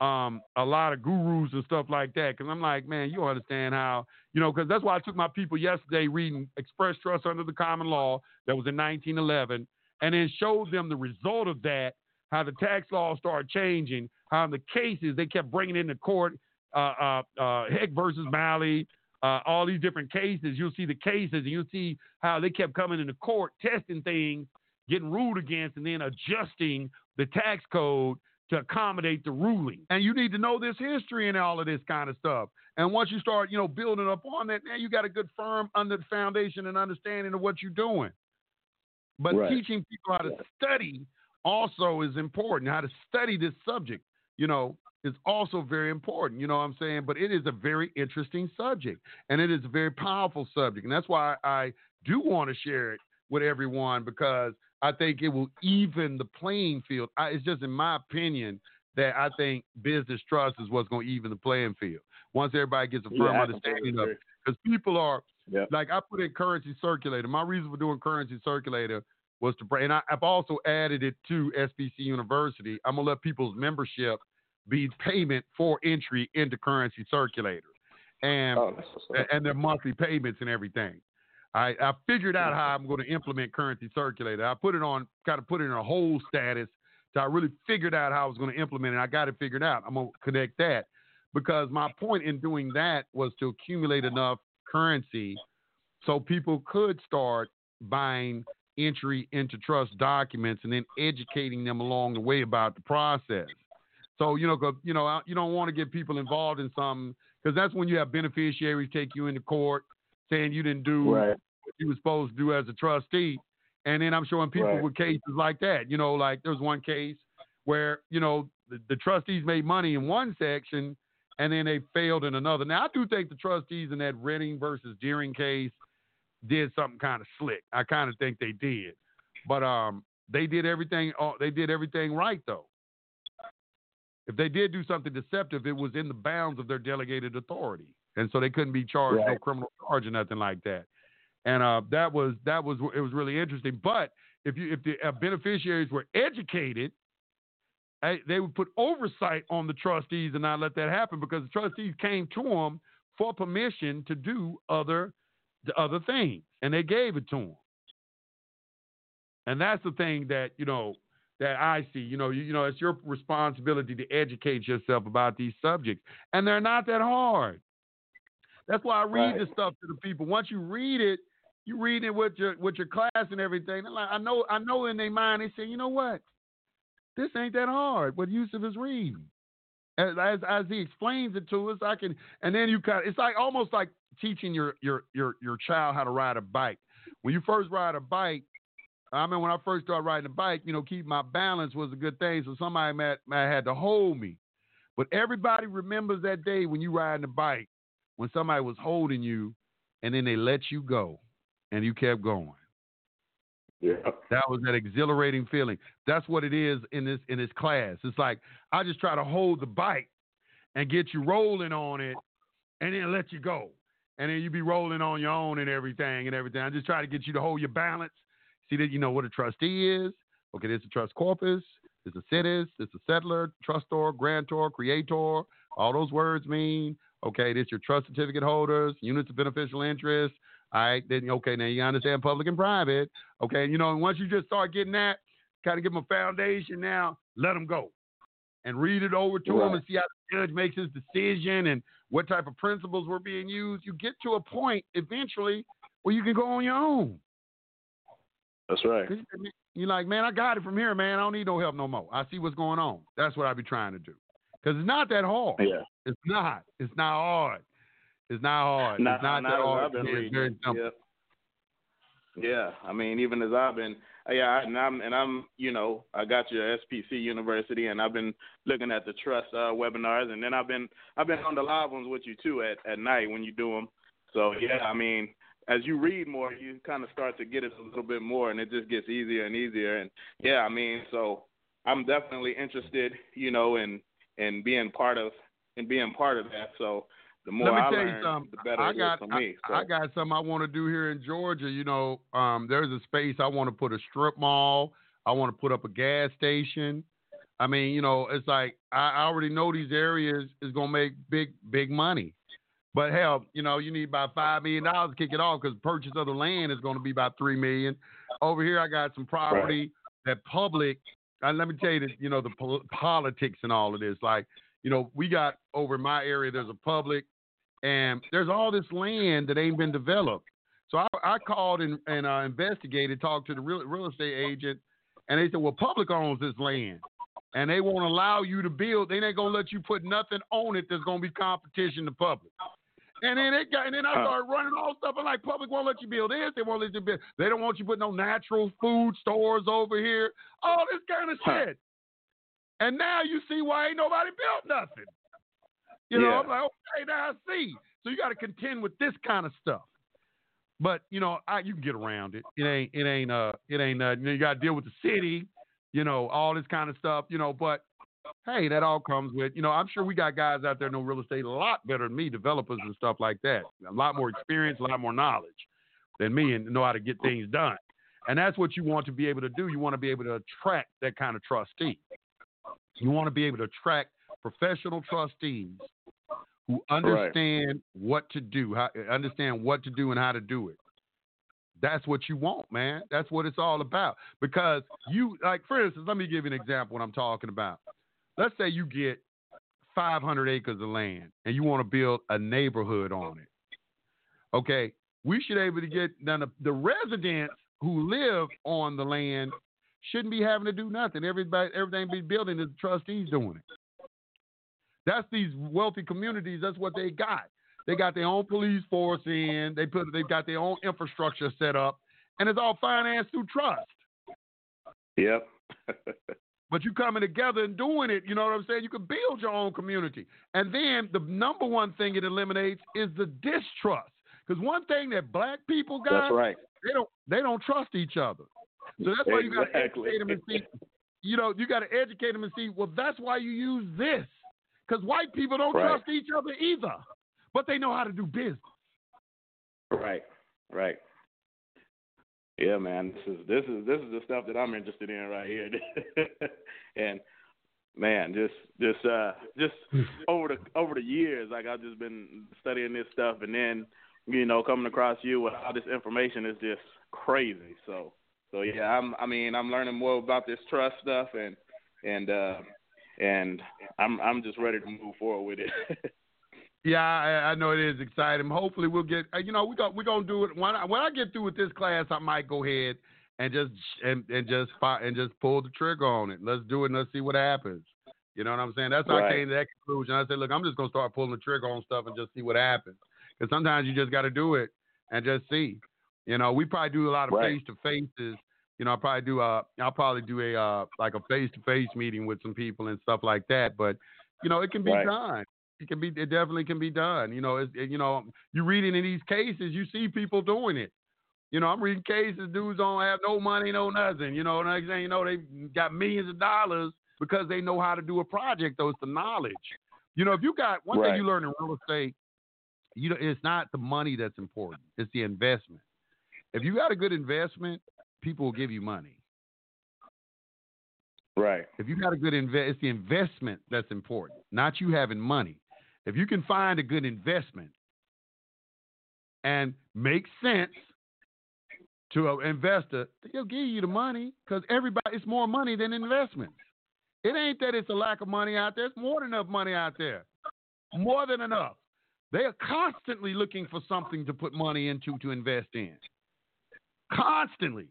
um, a lot of gurus and stuff like that. Because I'm like, man, you understand how, you know, because that's why I took my people yesterday reading Express Trust Under the Common Law that was in 1911 and then showed them the result of that, how the tax laws started changing, how the cases they kept bringing into court, uh, uh, uh, Hecht versus Malley, uh, all these different cases. You'll see the cases and you'll see how they kept coming into court, testing things, getting ruled against, and then adjusting the tax code to accommodate the ruling. And you need to know this history and all of this kind of stuff. And once you start, you know, building up on that, now you got a good firm under the foundation and understanding of what you're doing. But Right. teaching people how to study also is important. How to study this subject, you know, is also very important. You know what I'm saying? But it is a very interesting subject and it is a very powerful subject. And that's why I do want to share it with everyone because I think it will even the playing field. I, it's just in my opinion that I think business trust is what's going to even the playing field. Once everybody gets a firm I understanding of it, because people are Yeah. like I put in currency circulator. My reason for doing currency circulator was to bring, and I, I've also added it to SPC University. I'm gonna let people's membership be payment for entry into currency circulator, and Oh, and their monthly payments and everything. I, I figured out how I'm going to implement currency circulator. I put it on, kind of put it in a hold status. So I really figured out how I was going to implement it. I got it figured out. I'm going to connect that because my point in doing that was to accumulate enough currency so people could start buying entry into trust documents and then educating them along the way about the process. So you know, 'cause, you know, you don't want to get people involved in something because that's when you have beneficiaries take you into court saying you didn't do Right. what you were supposed to do as a trustee. And then I'm showing people Right. with cases like that. You know, like there's one case where, you know, the, the trustees made money in one section and then they failed in another. Now, I do think the trustees in that Redding versus Deering case did something kind of slick. I kind of think they did. But um, they did everything. Uh, they did everything right, though. If they did do something deceptive, it was in the bounds of their delegated authority, and so they couldn't be charged no criminal charge or nothing like that. And uh, that was that was it was really interesting. But if you if the uh, beneficiaries were educated, eh, they would put oversight on the trustees and not let that happen because the trustees came to them for permission to do other the other things, and they gave it to them. And that's the thing that you know that I see. You know, you, you know, it's your responsibility to educate yourself about these subjects, and they're not that hard. That's why I read Right. this stuff to the people. Once you read it, you read it with your with your class and everything. Like, I know, I know in their mind they say, you know what, this ain't that hard. What Yusuf is reading, as, as as he explains it to us, I can. And then you kind of, it's like almost like teaching your your your your child how to ride a bike. When you first ride a bike, I mean, when I first started riding a bike, you know, keep my balance was a good thing. So somebody might, might had to hold me. But everybody remembers that day when you riding a bike, when somebody was holding you, and then they let you go, and you kept going. Yeah. That was that exhilarating feeling. That's what it is in this in this class. It's like I just try to hold the bike and get you rolling on it, and then let you go, and then you be rolling on your own and everything and everything. I just try to get you to hold your balance. See that you know what a trustee is. Okay, there's a trust corpus. There's a situs. There's a settlor, trustor, grantor, creator. All those words mean. Okay, this your trust certificate holders, units of beneficial interest. All right, then okay, now you understand public and private. Okay, you know, and once you just start getting that, kind of give them a foundation now, let them go. And read it over to them and see how the judge makes his decision and what type of principles were being used. You get to a point eventually where you can go on your own. That's right. you- You're like, man, I got it from here, man. I don't need no help no more. I see what's going on. That's what I be trying to do. Because it's not that hard. Yeah. It's not. It's not hard. It's not hard. Nah, it's not nah, that hard. It's very simple. Yep. Yeah, I mean, even as I've been, yeah, and I'm and I'm, you know, I got your SPC University, and I've been looking at the trust uh, webinars, and then I've been I've been on the live ones with you too at at night when you do them. So yeah, I mean, as you read more, you kind of start to get it a little bit more, and it just gets easier and easier. And yeah, I mean, so I'm definitely interested, you know, in in being part of in being part of that. So the more Let me I tell you learn, something. the better I it got is for me. I, so. I got something I want to do here in Georgia. You know, um, there's a space I want to put a strip mall. I want to put up a gas station. I mean, you know, it's like I already know these areas is gonna make big big money. But hell, you know, you need about five million dollars to kick it off because purchase of the land is going to be about three million. Over here, I got some property that public. And let me tell you, that, you know, the pol- politics and all of this. Like, you know, we got over in my area. There's a public, and there's all this land that ain't been developed. So I, I called and, and uh, investigated, talked to the real, real estate agent, and they said, well, public owns this land, and they won't allow you to build. They ain't gonna let you put nothing on it that's gonna be competition to public. And then it got, and then I started running all stuff. and like, public won't let you build this. They won't let you build. They don't want you put no natural food stores over here. All this kind of shit. And now you see why ain't nobody built nothing. You know, Yeah. I'm like, okay, now I see. So you got to contend with this kind of stuff. But you know, I, you can get around it. It ain't, it ain't, uh, it ain't. Uh, you, know, you got to deal with the city. You know, all this kind of stuff. You know, but hey, that all comes with. You know, I'm sure we got guys out there know real estate a lot better than me, developers and stuff like that. A lot more experience, a lot more knowledge than me, and know how to get things done. And that's what you want to be able to do. You want to be able to attract that kind of trustee. You want to be able to attract professional trustees who understand what to do, how, understand what to do and how to do it. That's what you want, man. That's what it's all about. Because you, like, for instance, let me give you an example what I'm talking about. Let's say you get 500 acres of land and you want to build a neighborhood on it. Okay, we should be able to get now the, the residents who live on the land shouldn't be having to do nothing. Everybody, everything be building is the trustees doing it. That's these wealthy communities. That's what they got. They got their own police force in. They put they've got their own infrastructure set up, and it's all financed through trust. Yep. But you coming together and doing it, you know what I'm saying? You can build your own community. And then the number one thing it eliminates is the distrust. Because one thing that black people got, That's right. they don't they don't trust each other. So that's why you got to Exactly. educate them and see. You know, you got to educate them and see. Well, that's why you use this. Because white people don't Right. trust each other either, but they know how to do business. Right. Right. Yeah, man. This is this is this is the stuff that I'm interested in right here. and man, just just uh just over the over the years, like I've just been studying this stuff and then, you know, coming across you with all this information is just crazy. So so yeah, I'm I mean, I'm learning more about this trust stuff and and uh and I'm I'm just ready to move forward with it. Yeah, I, I know it is exciting. Hopefully, we'll get. uh, You know, we got we're gonna do it when I, when I get through with this class. I might go ahead and just and and just fi- and just pull the trigger on it. Let's do it and let's see what happens. You know what I'm saying? That's how I came to that conclusion. I said, look, I'm just gonna start pulling the trigger on stuff and just see what happens. Because sometimes you just got to do it and just see. You know, we probably do a lot of Right. face to faces. You know, I'll probably do a I'll probably do a uh like a face to face meeting with some people and stuff like that. But you know, it can be Right. done. It can be. It definitely can be done. You know, it's, it, you know, you reading in these cases, you see people doing it. You know, I'm reading cases, dudes don't have no money, no nothing. You know, next thing you know, they got millions of dollars because they know how to do a project. Though it's the knowledge. You know, if you got one Right. thing you learn in real estate, you know, it's not the money that's important; it's the investment. If you got a good investment, people will give you money. right. If you got a good invest, it's the investment that's important, not you having money. If you can find a good investment and make sense to an investor, they'll give you the money because everybody, it's more money than investments. It ain't that it's a lack of money out there. It's more than enough money out there. More than enough. They are constantly looking for something to put money into to invest in. Constantly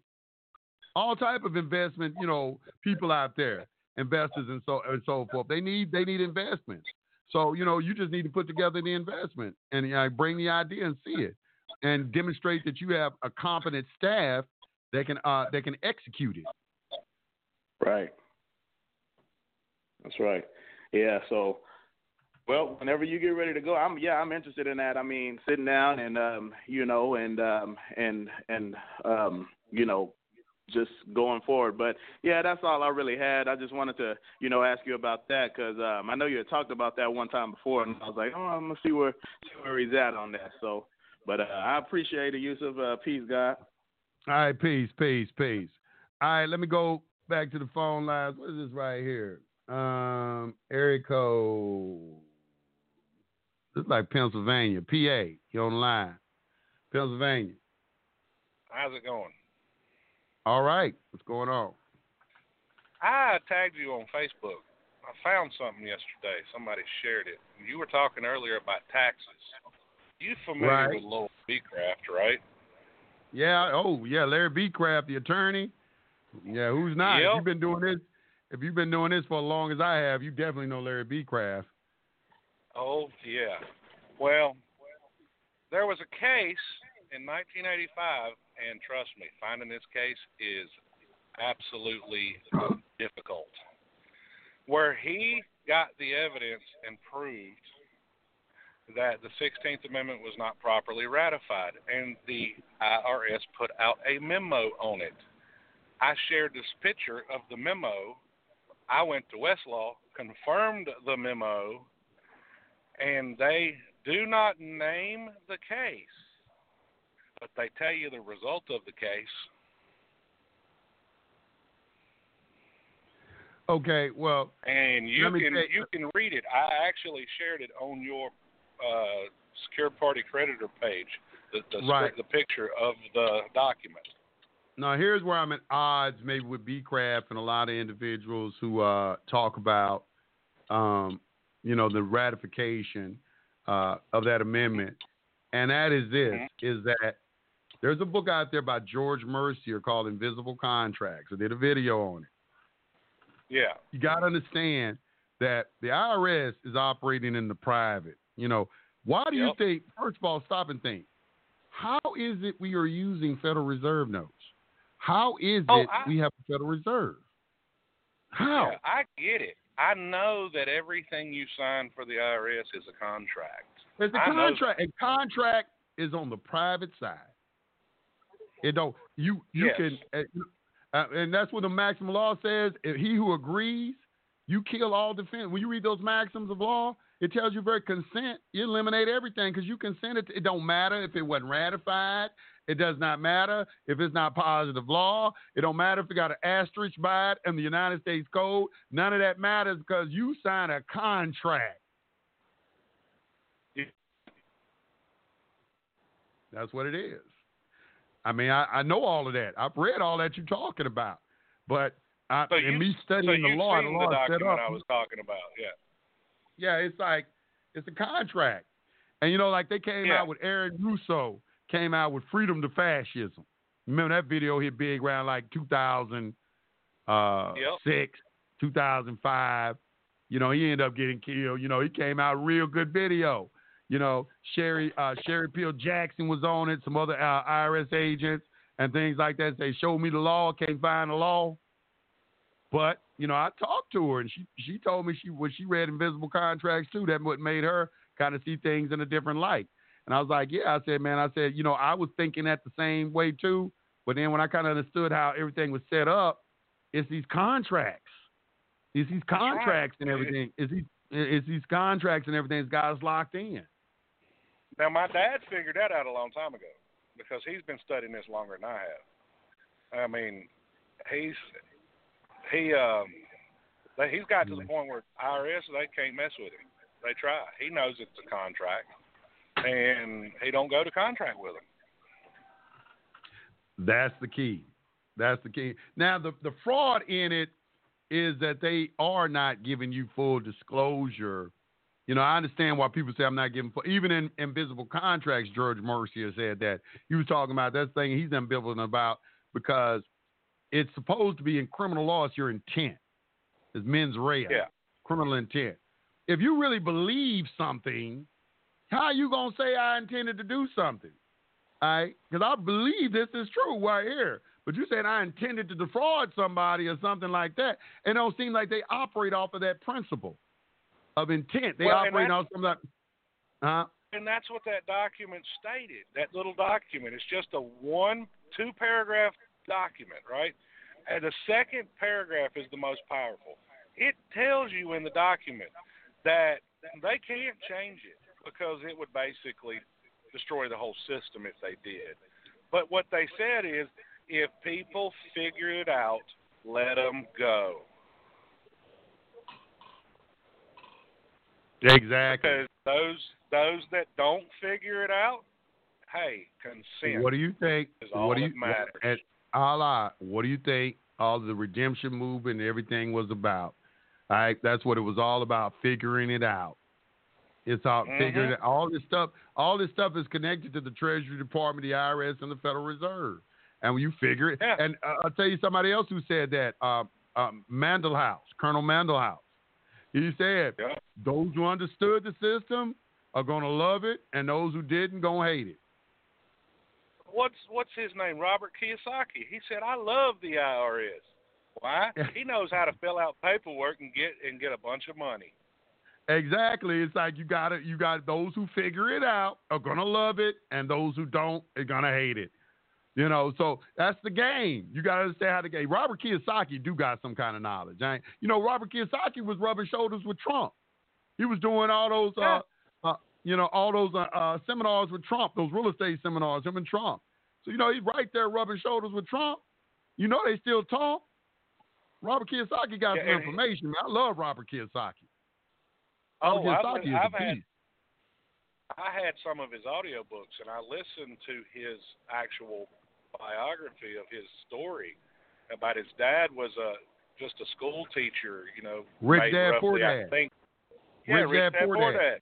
all type of investment, you know, people out there, investors and so and so forth. They need they need investments. So you know, you just need to put together the investment and uh, bring the idea and see it, and demonstrate that you have a competent staff that can uh, that can execute it. Right. That's right. Yeah. So, well, whenever you get ready to go, I'm yeah, I'm interested in that. I mean, sitting down and um, you know, and um, and and um, you know, just going forward. But yeah, that's all I really had. I just wanted to, you know, ask you about that because um, I know you had talked about that one time before, and I was like, oh, I'm gonna see where see where he's at on that. So, but uh, I appreciate the use of uh, peace, God. All right, peace, peace, peace. All right, let me go back to the phone lines. What is this right here? Um, area code. Is like Pennsylvania, PA. You on the line? Pennsylvania. How's it going? All right, what's going on? I tagged you on Facebook. I found something yesterday. Somebody shared it. You were talking earlier about taxes. You familiar Right. with Lowell Becraft, right? Yeah. Oh, yeah. Larry Becraft, the attorney. Yeah. Who's not? If Yep. you've been doing this, if you've been doing this for as long as I have, you definitely know Larry B. Oh, yeah. Well, there was a case in 1985, and trust me, finding this case is absolutely difficult, where he got the evidence and proved that the 16th Amendment was not properly ratified, and the IRS put out a memo on it. I shared this picture of the memo. I went to Westlaw, confirmed the memo, and they do not name the case, but they tell you the result of the case. Okay. Well, and you can you- you can read it. I actually shared it on your uh, secure party creditor page, the the, Right. the picture of the document. now here's where I'm at odds maybe with Becraft and a lot of individuals who uh, talk about, um, you know, the ratification uh, of that amendment, and that is this: is that there's a book out there by George Mercier called Invisible Contracts. I did a video on it. Yeah. you got to understand that the IRS is operating in the private. You know, Why do you think? First of all, stop and think. How is it we are using Federal Reserve notes? How is Oh, it I- we have a Federal Reserve? How? Yeah, I get it. I know that everything you sign for the IRS is a contract. It's a I know- contract. A contract is on the private side. It don't. You you Yes. can, uh, and that's what the maximum law says. If he who agrees, you kill all defense. When you read those maxims of law, it tells you very consent. You eliminate everything because you consented. To, it don't matter if it wasn't ratified. It does not matter if it's not positive law. It don't matter if it got an asterisk by it in the United States Code. None of that matters because you signed a contract. That's what it is. I mean, I, I know all of that. I've read all that you're talking about, but I, So and you, me so studying the law, the law the set document up. I was talking about, yeah. Yeah, it's like it's a contract, and you know, like they came Yeah. out with Aaron Russo came out with Freedom to Fascism. Remember that video hit big around like 2006, Yep. 2005. You know, he ended up getting killed. You know, he came out real good video. You know, Sherry uh, Sherry Peel Jackson was on it. Some other uh, IRS agents and things like that. They showed me the law. Can't find the law. But you know, I talked to her, and she she told me she when she read Invisible Contracts too, that what made her kind of see things in a different light. And I was like, yeah, I said, man, I said, you know, I was thinking that the same way too. But then when I kind of understood how everything was set up, it's these contracts, it's these contracts and everything, it's these it's these contracts and everything. It's got us locked in. Now, my dad figured that out a long time ago because he's been studying this longer than I have. I mean, he's he um he's got to the point where IRS they can't mess with him. They try. He knows it's a contract, and he don't go to contract with them. That's the key. That's the key. Now the the fraud in it is that they are not giving you full disclosure. You know, I understand why people say I'm not giving full. Even in invisible contracts, George Mercier said that he was talking about that thing he's ambivalent about because it's supposed to be in criminal law. It's your intent. It's mens rea. Yeah. Criminal intent. If you really believe something, how are you gonna say I intended to do something? All right, because I believe this is true right here. But you said I intended to defraud somebody or something like that. and It don't seem like they operate off of that principle of intent. They Well, operate off some of that. Huh? And that's what that document stated. That little document. It's just a one, two paragraph document, right? And the second paragraph is the most powerful. It tells you in the document that they can't change it because it would basically destroy the whole system if they did. But what they said is if people figure it out, let them go. Exactly. Because those those that don't figure it out, hey, consent. What do you think? what do you. At Allah, what do you think all the redemption movement and everything was about? All right, that's what it was all about, figuring it out. It's all Mhm. figuring it. All this stuff, all this stuff is connected to the Treasury Department, the IRS, and the Federal Reserve. And when you figure it, Yeah. and uh, I'll tell you somebody else who said that, uh, um, Mandell House, Colonel Mandell House. He said Yeah. those who understood the system are going to love it, and those who didn't going to hate it. what's what's his name? Robert Kiyosaki. He said, "I love the IRS. Why? he knows how to fill out paperwork and get and get a bunch of money. Exactly. It's like you got it. you got those who figure it out are gonna love it, and those who don't are gonna hate it. You know, so that's the game. You got to understand how the game. Robert Kiyosaki do got some kind of knowledge. Right? You know, Robert Kiyosaki was rubbing shoulders with Trump. He was doing all those, uh, uh, you know, all those uh, uh, seminars with Trump, those real estate seminars, him and Trump. So you know, he's right there rubbing shoulders with Trump. You know, they still talk. Robert Kiyosaki got Yeah, some information. Man. I love Robert Kiyosaki. Oh, I've, been- I've had. I had some of his audiobooks and I listened to his actual biography of his story about his dad was a just a school teacher, you know. Rich Dad, Poor roughly, I Dad. think, yeah, Rich Rich Dad, Dad, Poor Dad. Dad.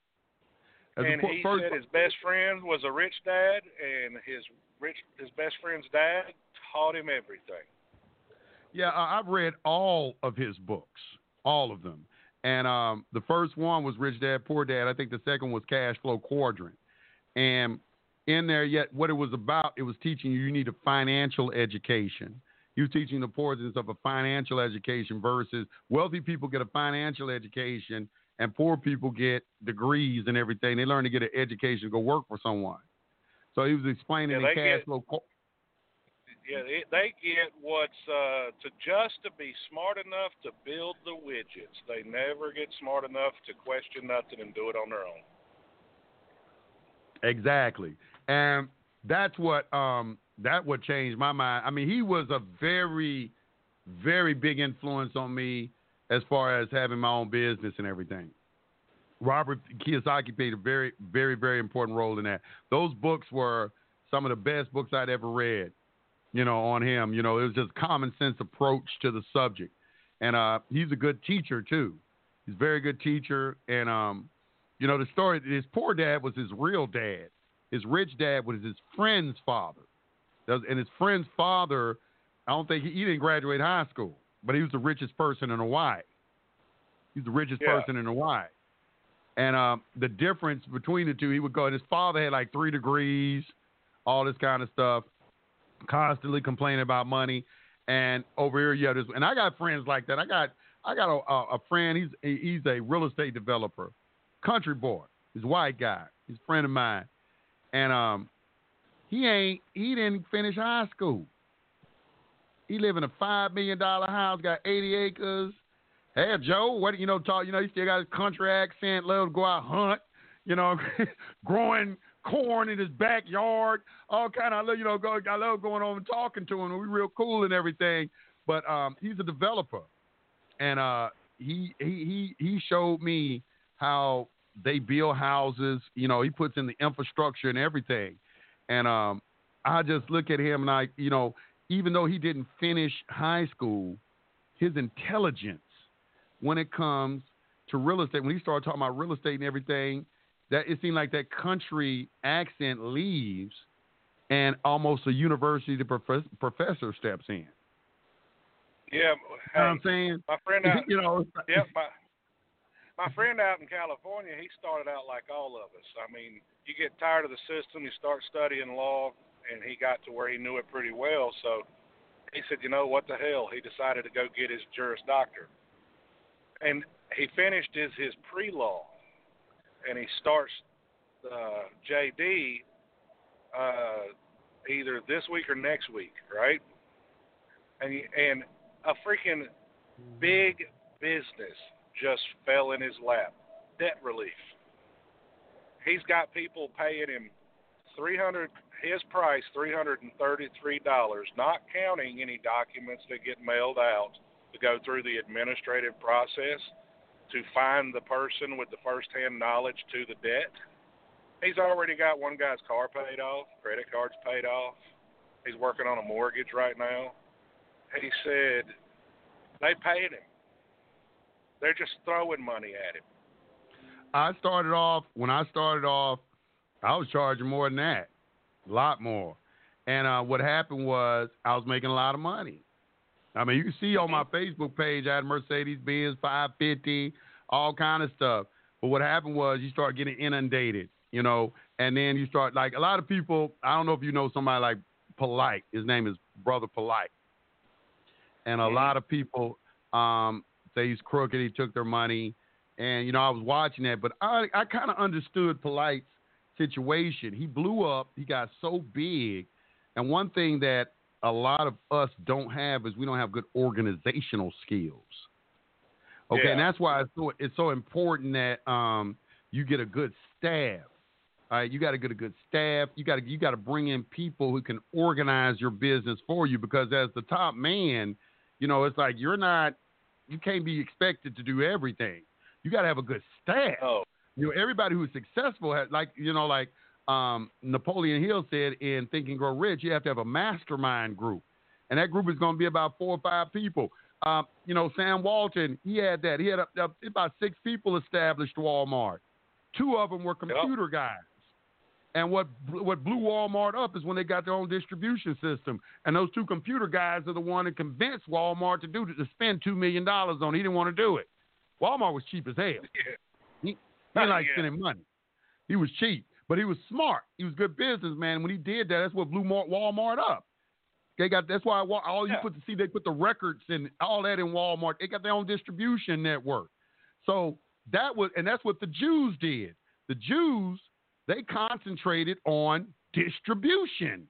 As and he first- said his best friend was a rich dad, and his rich his best friend's dad taught him everything. Yeah, I- I've read all of his books, all of them, And um, the first one was Rich Dad Poor Dad. I think the second was Cash Flow Quadrant. And in there, yet what it was about, it was teaching you you need a financial education. You teaching the importance of a financial education versus wealthy people get a financial education and poor people get degrees and everything. They learn to get an education to go work for someone. So he was explaining Yeah, in cash get- flow. Yeah, they, they get what's uh, to just to be smart enough to build the widgets. They never get smart enough to question nothing and do it on their own. Exactly. And that's what um that what changed my mind. I mean, he was a very, very big influence on me as far as having my own business and everything. Robert Kiyosaki played a very, very, very important role in that. Those books were some of the best books I'd ever read, you know, on him. You know, it was just common sense approach to the subject. And uh, he's a good teacher too. He's a very good teacher. And um, you know, the story his poor dad was his real dad. His rich dad was his friend's father. And his friend's father, I don't think he, he didn't graduate high school, but he was the richest person in Hawaii. He's the richest Yeah. person in Hawaii. And um, the difference between the two, he would go, and his father had like three degrees, all this kind of stuff, constantly complaining about money. And over here, yeah, this, and I got friends like that. I got, I got a, a, a friend. He's he's a real estate developer, country boy. He's a white guy. He's a friend of mine, and um, he ain't, he didn't finish high school. He live in a five million dollar house, got eighty acres. Hey Joe, what you know? Talk, you know, he still got his country accent. Love to go out hunt. You know, growing corn in his backyard. All kind of, you know, go. I love going over and talking to him. We real cool and everything. But um, he's a developer, and uh, he he he he showed me how they build houses. You know, he puts in the infrastructure and everything. And um, I just look at him and I, you know, even though he didn't finish high school, his intelligence when it comes to real estate, when he started talking about real estate and everything, that it seemed like that country accent leaves and almost a university prof- professor steps in. Yeah, You know what I'm saying? my friend out, you know, yeah, my my friend out in California, he started out like all of us. I mean, you get tired of the system, you start studying law, and he got to where he knew it pretty well. So he said, you know what the hell? He decided to go get his Juris Doctor, and he finished his his pre law, and he starts uh, JD uh, either this week or next week, right? And and a freaking big business just fell in his lap. Debt relief. He's got people paying him three hundred his price three hundred and thirty three dollars, not counting any documents that get mailed out to go through the administrative process to find the person with the first hand knowledge to the debt. He's already got one guy's car paid off, credit cards paid off. He's working on a mortgage right now. He said they paid him. They're just throwing money at him. I started off when I started off, I was charging more than that, a lot more. And uh, what happened was I was making a lot of money. I mean, you can see on my Facebook page I had Mercedes Benz 550, all kind of stuff. But what happened was you start getting inundated, you know, and then you start like a lot of people. I don't know if you know somebody like Polite. His name is Brother Polite, and a lot of people um, say he's crooked. He took their money, and you know I was watching that, but I I kind of understood Polite's situation. He blew up. He got so big, and one thing that a lot of us don't have is we don't have good organizational skills. Okay, and that's why it's so it's so important that um, you get a good staff. All right, you got to get a good staff. You got to you got to bring in people who can organize your business for you because as the top man, you know, it's like you're not you can't be expected to do everything. You got to have a good staff. Oh, You know, everybody who's successful has like you know like um, Napoleon Hill said in Think and Grow Rich, you have to have a mastermind group, and that group is going to be about four or five people. Um, you know, Sam Walton, he had that. He had a, a- about six people established Walmart. Two of them were computer guys. And what what blew Walmart up is when they got their own distribution system. And those two computer guys are the one that convinced Walmart to do to spend two million dollars on. it. He didn't want to do it. Walmart was cheap as hell. Yeah. He, he didn't like Yeah. spending money. He was cheap, but he was smart. He was a good businessman. When he did that, that's what blew Walmart up. They got that's why all you Yeah. put to see they put the records and all that in Walmart. They got their own distribution network. So that was and that's what the Jews did. The Jews they concentrated on distribution.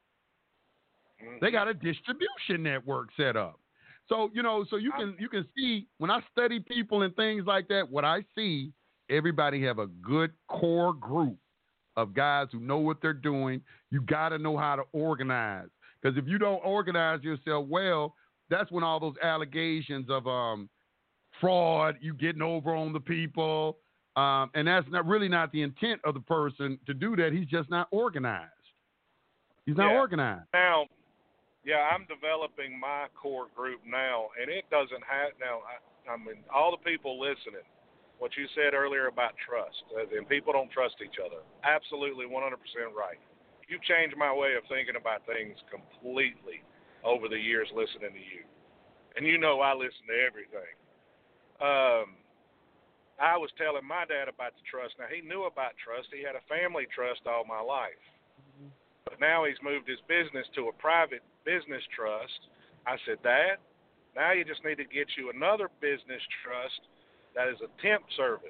They mm-hmm. got a distribution network set up. So you know, so you can you can see when I study people and things like that, what I see, everybody have a good core group of guys who know what they're doing. You got to know how to organize because if you don't organize yourself well, that's when all those allegations of um, fraud, you getting over on the people, um, and that's not really not the intent of the person to do that. He's just not organized. He's not Yeah. organized. Now, yeah, I'm developing my core group now, and it doesn't have now. I, I mean, all the people listening, what you said earlier about trust, uh, and people don't trust each other. Absolutely, 100% right. You've changed my way of thinking about things completely over the years listening to you, and you know I listen to everything. Um, I was telling my dad about the trust. Now he knew about trust. He had a family trust all my life. But now he's moved his business to a private business trust. I said, Dad, now you just need to get you another business trust that is a temp service.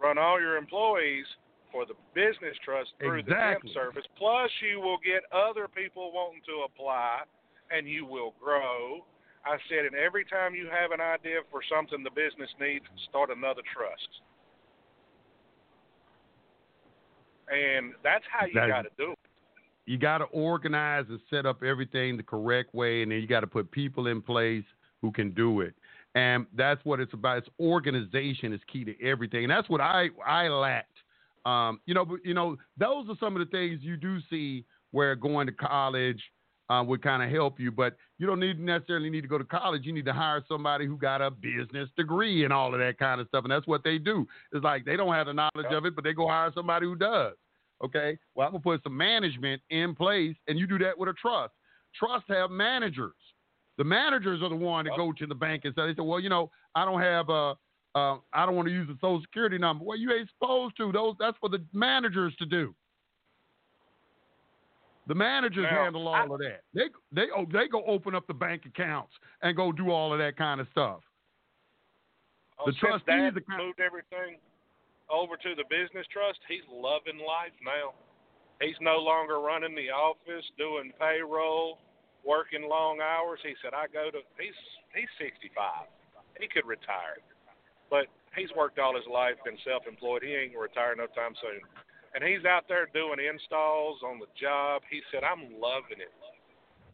Run all your employees for the business trust through the temp service. Plus, you will get other people wanting to apply, and you will grow. I said, and every time you have an idea for something the business needs, start another trust. And that's how you got to do it. you got to organize and set up everything the correct way, and then you got to put people in place who can do it. And that's what it's about. It's organization is key to everything, and that's what I I lacked. Um, you know, but you know, those are some of the things you do see where going to college uh, would kind of help you, but you don't need necessarily need to go to college. You need to hire somebody who got a business degree and all of that kind of stuff, and that's what they do. It's like they don't have the knowledge of it, but they go hire somebody who does. Okay, well, I'm gonna put some management in place, and you do that with a trust. Trust have managers. The managers are the one that go to the bank and say, they say, well, you know, I don't have a, uh, I don't want to use the social security number. Well, you ain't supposed to. Those that's for the managers to do. The managers Now, handle all of that. They they oh, they go open up the bank accounts and go do all of that kind of stuff. Oh, The trustees Dad are moved everything over to the business trust. He's loving life now. He's no longer running the office, doing payroll, working long hours. He said, "I go to." He's he's 65. He could retire, but he's worked all his life, been self-employed. He ain't retire no time soon. And he's out there doing installs on the job. He said, "I'm loving it."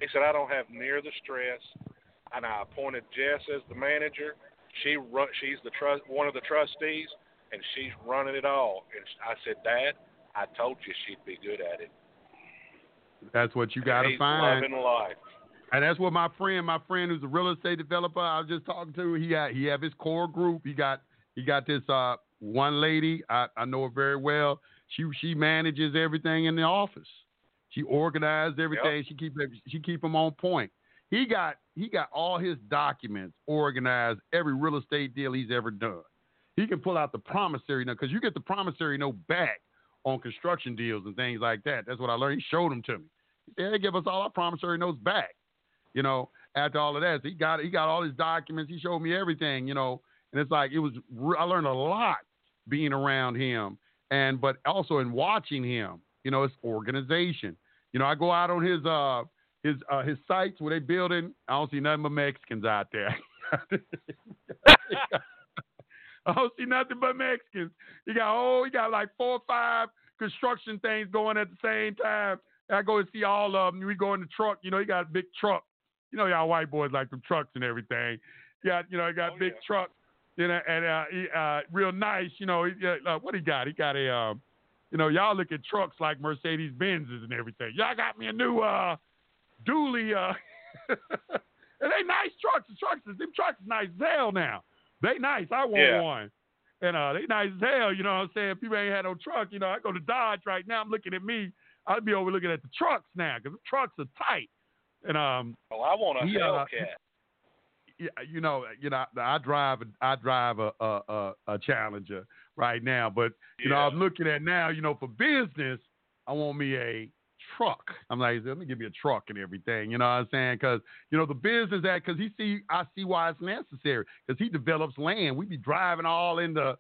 He said, "I don't have near the stress." And I appointed Jess as the manager. She run, she's the trust one of the trustees, and she's running it all. And I said, Dad, I told you she'd be good at it. That's what you got to find. loving life. And that's what my friend, my friend who's a real estate developer, I was just talking to. He got he have his core group. He got he got this uh one lady. I, I know her very well. She she manages everything in the office. She organized everything. She keep she keep them on point. He got he got all his documents organized. Every real estate deal he's ever done. He can pull out the promissory note because you get the promissory note back on construction deals and things like that. That's what I learned. He showed them to me. He said, "They give us all our promissory notes back." you know, after all of that. So he got he got all his documents. He showed me everything, you know, and it's like it was. I learned a lot being around him, and but also in watching him, you know, it's organization. You know, I go out on his uh his uh his sites where they building. I don't see nothing but Mexicans out there. I don't see nothing but Mexicans. He got oh, he got like four or five construction things going at the same time. I go and see all of them. We go in the truck. You know, he got a big truck. You know, y'all white boys like them trucks and everything. Got, you know, he got Oh, big yeah. truck. You know, and uh, he, uh, real nice. You know, he, uh, what he got? He got a, uh, you know, y'all look at trucks like Mercedes Benzes and everything. Y'all got me a new uh, dually. Uh, and they nice trucks. The trucks, them trucks is nice as hell now. They nice. I want Yeah. one. And uh, they nice as hell. You know what I'm saying? If people ain't had no truck. You know, I go to Dodge right now. I'm looking at me. I'd be over looking at the trucks now because the trucks are tight. And um, Well, I want a He, uh, Hellcat. yeah, you know, you know, I drive, I drive a a, a, a Challenger right now, but you know, I'm looking at now, you know, for business, I want me a truck. I'm like, let me give me a truck and everything. You know what I'm saying? Because you know the business that because he see, I see why it's necessary because he develops land. We be driving all in the,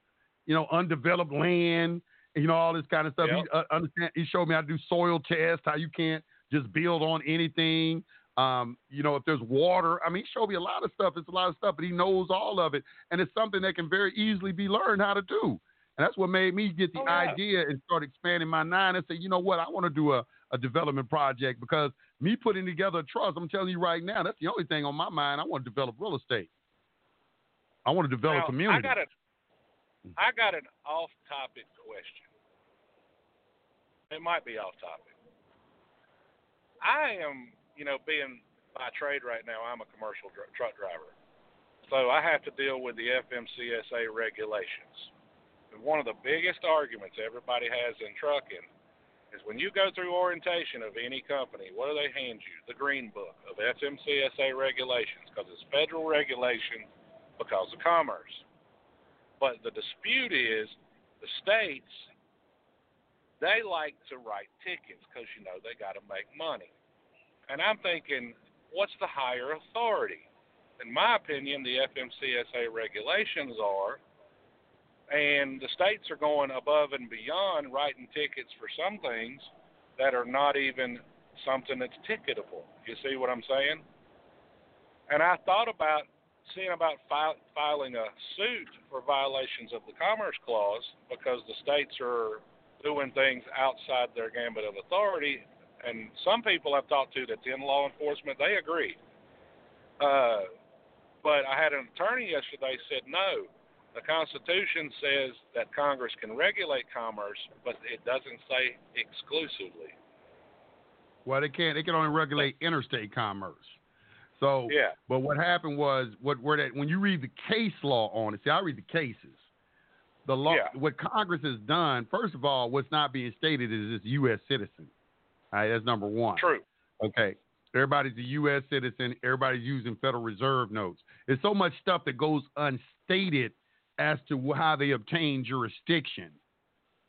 you know, undeveloped land. You know all this kind of stuff. Yep. He uh, understand. He showed me how to do soil tests, how you can't just build on anything. Um, you know, if there's water, I mean, he showed me a lot of stuff. It's a lot of stuff, but he knows all of it, and it's something that can very easily be learned how to do. And that's what made me get the Oh, yeah. idea and start expanding my nine and say, you know what, I want to do a, a development project because me putting together a trust, I'm telling you right now, that's the only thing on my mind. I want to develop real estate. I want to develop Now, community. I got a, I got an off-topic question. It might be off-topic. I am, you know, being by trade right now, I'm a commercial dr- truck driver, so I have to deal with the FMCSA regulations. One of the biggest arguments everybody has in trucking is when you go through orientation of any company, what do they hand you? The green book of FMCSA regulations because it's federal regulation because of commerce. But the dispute is the states, they like to write tickets because, you know, they got to make money. And I'm thinking, what's the higher authority? In my opinion, the FMCSA regulations are, and the states are going above and beyond writing tickets for some things that are not even something that's ticketable. You see what I'm saying? And I thought about seeing about file, filing a suit for violations of the Commerce Clause because the states are doing things outside their gambit of authority. And some people I've talked to that's in law enforcement, they agree. Uh, but I had an attorney yesterday said no. The Constitution says that Congress can regulate commerce, but it doesn't say exclusively. Well, they can't. They can only regulate interstate commerce. So, Yeah. But what happened was, what where that when you read the case law on it. See, I read the cases. The law, Yeah. what Congress has done. First of all, what's not being stated is this U.S. citizen. All right, that's number one. True. Okay. Everybody's a U.S. citizen. Everybody's using Federal Reserve notes. There's so much stuff that goes unstated as to how they obtain jurisdiction.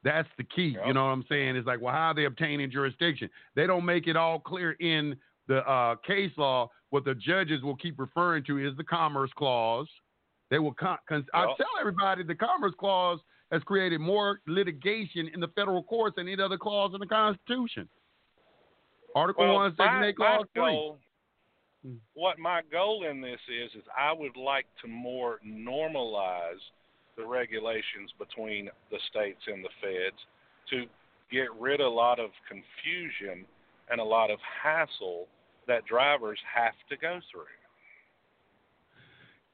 That's the key. You know what I'm saying? It's like, well, how are they obtaining jurisdiction? They don't make it all clear in the uh, case law. What the judges will keep referring to is the Commerce Clause. They will. Con- cons- I tell everybody the Commerce Clause has created more litigation in the federal courts than any other clause in the Constitution. Article Well, one, section eight, clause three. goal, what my goal in this is, is I would like to more normalize the regulations between the states and the feds to get rid of a lot of confusion and a lot of hassle that drivers have to go through.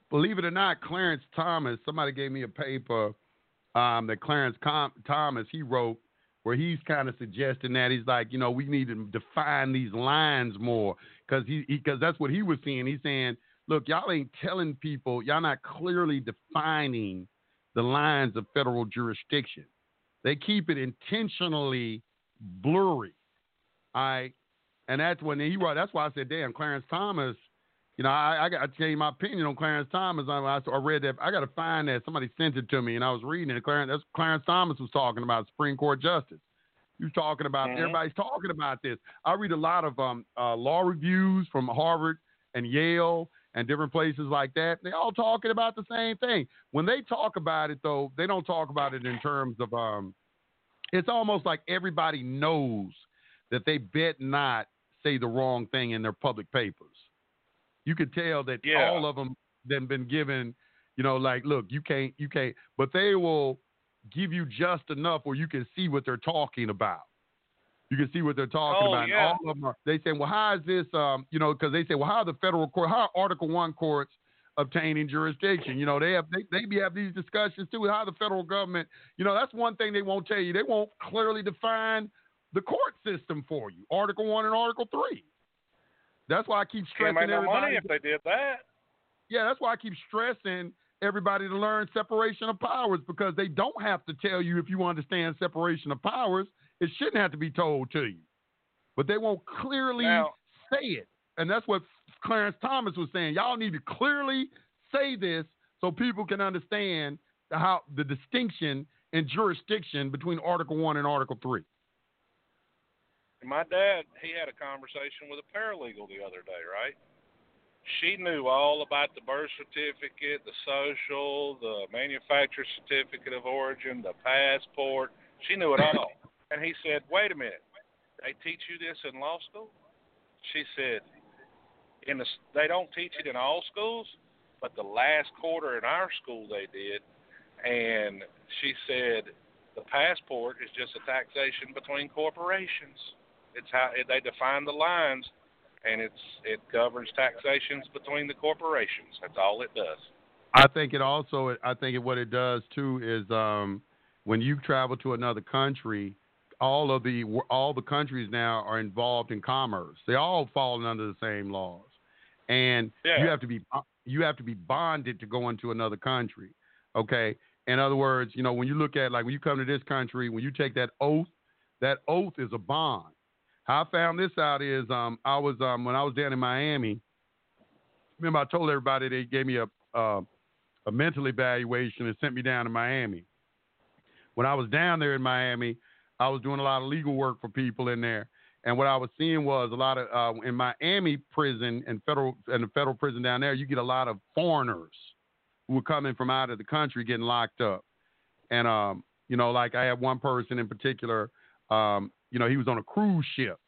believe it or not, Clarence Thomas, somebody gave me a paper um, that Clarence Com- Thomas he wrote where he's kind of suggesting that he's like, you know, we need to define these lines more because he because that's what he was seeing. He's saying, look, y'all ain't telling people, y'all not clearly defining the lines of federal jurisdiction. They keep it intentionally blurry. All right. And that's when he wrote, that's why I said, damn, Clarence Thomas, you know, I, I got to tell you my opinion on Clarence Thomas. I, I, read that. I got to find that. Somebody sent it to me, and I was reading it. Clarence, that's Clarence Thomas was talking about Supreme Court justice. You was talking about Mhm. everybody's talking about this. I read a lot of um, uh, law reviews from Harvard and Yale and different places like that. They all talking about the same thing. When they talk about it, though, they don't talk about it in terms of. Um, it's almost like everybody knows that they bet not say the wrong thing in their public papers you could tell that Yeah. all of them then been given, you know, like, look, you can't, you can't, but they will give you just enough where you can see what they're talking about. You can see what they're talking Oh, about. Yeah. all of them are, they say, well, how is this, um, you know, because they say, well, how are the federal court, how are Article One courts obtaining jurisdiction? You know, they have, they, they be have these discussions too. How the federal government, you know, that's one thing they won't tell you. They won't clearly define the court system for you. Article One and Article Three. That's why I keep stressing make no everybody. money if they did that. Yeah, that's why I keep stressing everybody to learn separation of powers because they don't have to tell you if you understand separation of powers. It shouldn't have to be told to you, but they won't clearly Now- say it. and that's what Clarence Thomas was saying. Y'all need to clearly say this so people can understand how the distinction and jurisdiction between Article One and Article Three. My dad, he had a conversation with a paralegal the other day, right? She knew all about the birth certificate, the social, the manufacturer certificate of origin, the passport. She knew it all. And he said, "Wait a minute, they teach you this in law school?" She said, "In the they don't teach it in all schools, but the last quarter in our school they did." And she said, "The passport is just a taxation between corporations. It's how they define the lines, and it's it governs taxations between the corporations. That's all it does." I think it also. I think what it does too is um, when you travel to another country, all of the all the countries now are involved in commerce. They all fall under the same laws, and Yeah. you have to be you have to be bonded to go into another country. Okay. In other words, you know when you look at like when you come to this country, when you take that oath, that oath is a bond. How I found this out is um, I was um, when I was down in Miami. Remember, I told everybody they gave me a uh, a mental evaluation and sent me down to Miami. When I was down there in Miami, I was doing a lot of legal work for people in there, and what I was seeing was a lot of uh, in Miami prison and federal and the federal prison down there, you get a lot of foreigners who were coming from out of the country getting locked up, and um, you know, like I had one person in particular, um, you know, he was on a cruise ship,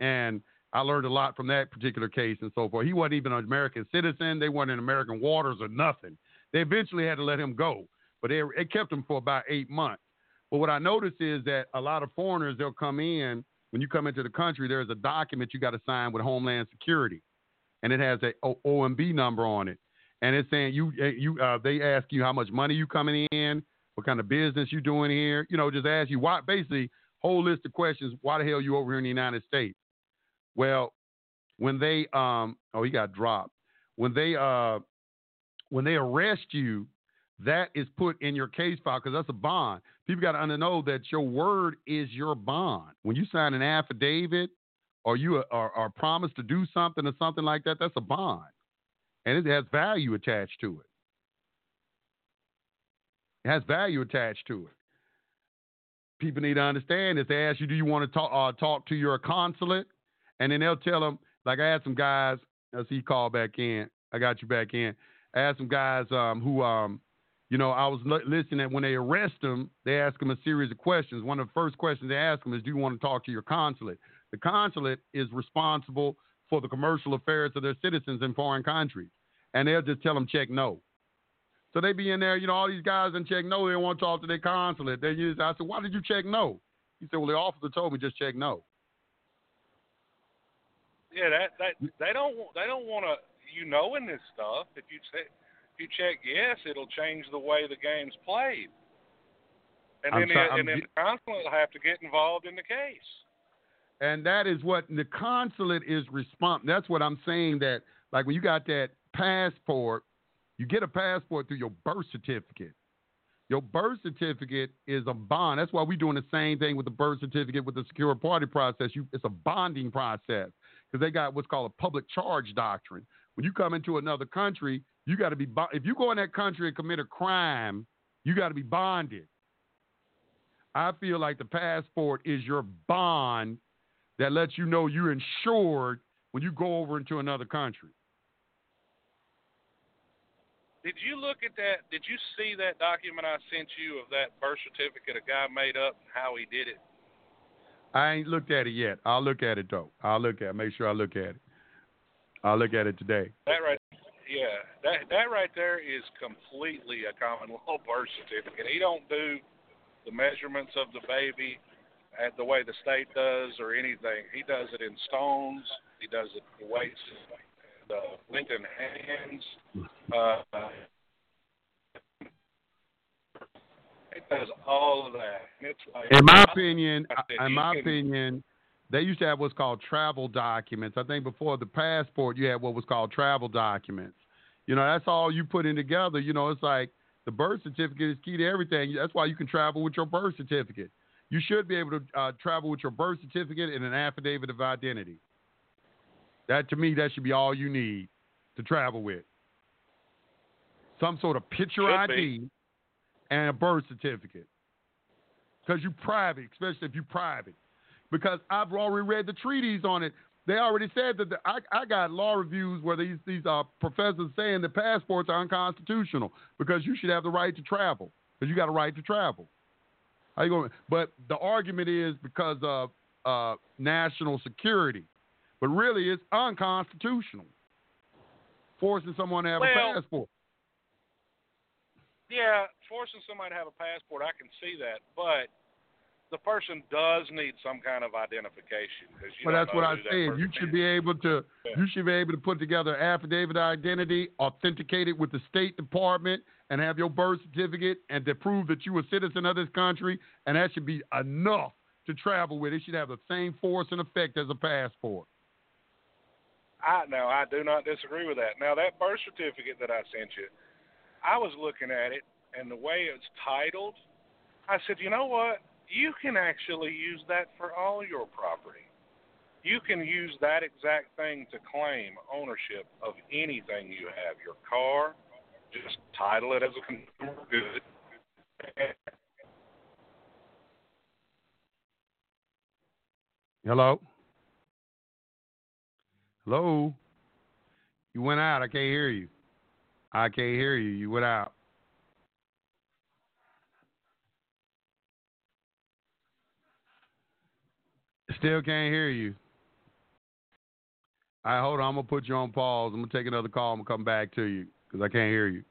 and I learned a lot from that particular case and so forth. He wasn't even an American citizen. They weren't in American waters or nothing. They eventually had to let him go, but they it kept him for about eight months. But what I notice is that a lot of foreigners they'll come in when you come into the country. There's a document you got to sign with Homeland Security, and it has a OMB number on it, and it's saying you you uh, they ask you how much money you coming in, what kind of business you doing here. You know, just ask you why. Basically, whole list of questions. Why the hell you over here in the United States? Well, when they um oh he got dropped. When they uh when they arrest you, that is put in your case file because that's a bond. People got to know that your word is your bond. When you sign an affidavit or you are, are, are promised to do something or something like that, that's a bond, and it has value attached to it. It has value attached to it. People need to understand if they ask you, do you want to talk uh, talk to your consulate, and then they'll tell them, like I had some guys, let's see, call back in. I got you back in. I had some guys um, who, um, you know, I was li- listening that when they arrest them, they ask them a series of questions. One of the first questions they ask them is, do you want to talk to your consulate? The consulate is responsible for the commercial affairs of their citizens in foreign countries, and they'll just tell them check no. So they be in there, you know, all these guys and check no. They don't want to talk to their consulate. They use. I said, why did you check no? He said, well, the officer told me just check no. Yeah, that that they don't they don't want to you knowing this stuff. If you say you check yes, it'll change the way the game's played, and I'm then it, and then the consulate will have to get involved in the case. And that is what the consulate is respons That's what I'm saying. That like when you got that passport, you get a passport through your birth certificate. Your birth certificate is a bond. That's why we're doing the same thing with the birth certificate with the secure party process. You, it's a bonding process because they got what's called a public charge doctrine. When you come into another country, you got to be if you go in that country and commit a crime, you got to be bonded. I feel like the passport is your bond that lets you know you're insured when you go over into another country. Did you look at that? Did you see that document I sent you of that birth certificate a guy made up and how he did it? I ain't looked at it yet. I'll look at it though. I'll look at it. Make sure I look at it. I'll look at it today. That right, yeah, that that right there is completely a common law birth certificate. He don't do the measurements of the baby at the way the state does or anything. He does it in stones. He does it the weights, the length in hands. Uh, it does all of that. Like, In my opinion, in my opinion, they used to have what's called travel documents. I think before the passport, you had what was called travel documents. You know, that's all you put in together. You know, it's like the birth certificate is key to everything. That's why you can travel with your birth certificate. You should be able to uh, travel with your birth certificate and an affidavit of identity. That to me, that should be all you need to travel with. Some sort of picture Should ID be. and a birth certificate. Because you're private, especially if you're private. Because I've already read the treaties on it. They already said that the, I, I got law reviews where these these uh, professors saying that passports are unconstitutional because you should have the right to travel because you got a right to travel. How you going? But the argument is because of uh, national security, but really it's unconstitutional forcing someone to have Well- a passport. Yeah, forcing somebody to have a passport, I can see that, but the person does need some kind of identification. you Well, that's what I that said. You should is. be able to. Yeah. You should be able to put together an affidavit of identity, authenticate it with the State Department, and have your birth certificate, and to prove that you are a citizen of this country. And that should be enough to travel with. It should have the same force and effect as a passport. I now I do not disagree with that. Now that birth certificate that I sent you, I was looking at it and the way it's titled, I said, you know what? You can actually use that for all your property. You can use that exact thing to claim ownership of anything you have. Your car, just title it as a consumer good. Hello. Hello. You went out. I can't hear you. I can't hear you. You went out. Still can't hear you. All right, hold on. I'm gonna put you on pause. I'm gonna take another call. I'm gonna come back to you because I can't hear you.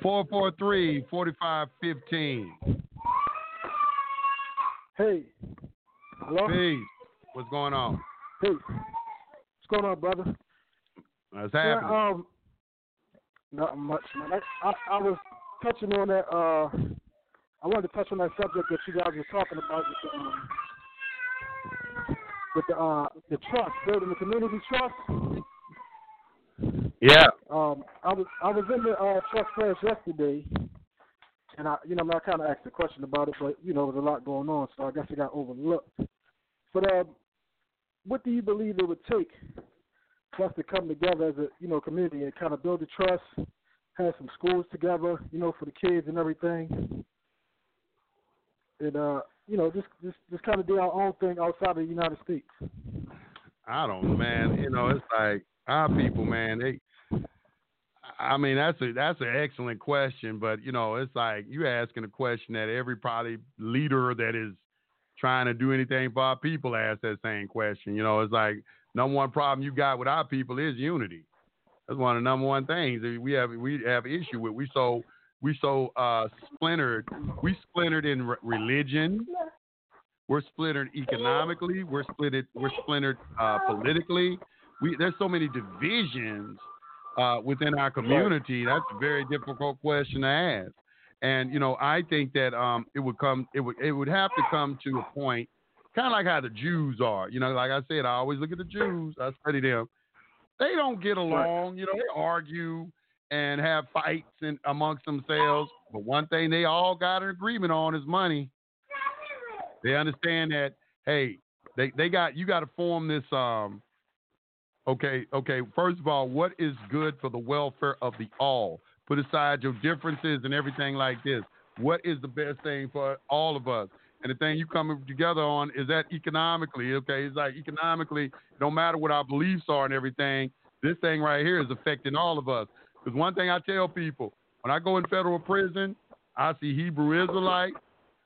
Four four three forty five fifteen. Hey. Hello? Hey. What's going on? Hey. What's going on, brother? What's Yeah, happening? um, not much, man. I, I, was touching on that. Uh, I wanted to touch on that subject that you guys were talking about with the, um, with the uh, the trust, building the community trust. yeah. Um, I was I was in the uh, trust class yesterday, and I you know I kind of asked a question about it, but you know there was a lot going on, so I guess it got overlooked. But uh, what do you believe it would take for us to come together as a you know community and kind of build a trust, have some schools together, you know, for the kids and everything, and uh, you know just just just kind of do our own thing outside of the United States. I don't man. You know, it's like our people, man. They, I mean, that's a that's an excellent question, but you know, it's like you asking a question that every probably leader that is trying to do anything for our people ask that same question. You know, it's like number one problem you got with our people is unity. That's one of the number one things that we have we have issue with. We so we so uh, splintered. We splintered in re- religion. We're splintered economically. We're splintered. We're splintered uh, politically. We there's so many divisions uh, within our community. That's a very difficult question to ask. And you know, I think that um, it would come. It would it would have to come to a point, kind of like how the Jews are. You know, like I said, I always look at the Jews. I study them. They don't get along. You know, they argue and have fights in, amongst themselves. But one thing they all got an agreement on is money. They understand that. Hey, they they got you got to form this. Um, okay, okay. First of all, what is good for the welfare of the all? Put aside your differences and everything like this. What is the best thing for all of us? And the thing you coming together on is that economically, okay, it's like economically, no matter what our beliefs are and everything, this thing right here is affecting all of us. Because one thing I tell people, when I go in federal prison, I see Hebrew Israelites,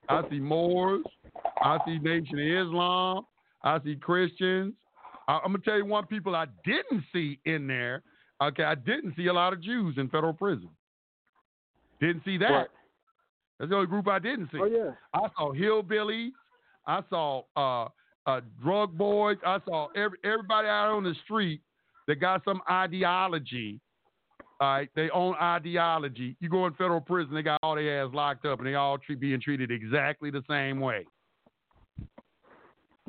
I see Moors, I see Nation of Islam, I see Christians. I, I'm gonna tell you one people I didn't see in there. Okay, I didn't see a lot of Jews in federal prison. Didn't see that. Right. That's the only group I didn't see. Oh yeah. I saw hillbillies. I saw uh, uh, drug boys. I saw every, everybody out on the street that got some ideology. All right, they own ideology. You go in federal prison, they got all their ass locked up, and they all treat, being treated exactly the same way.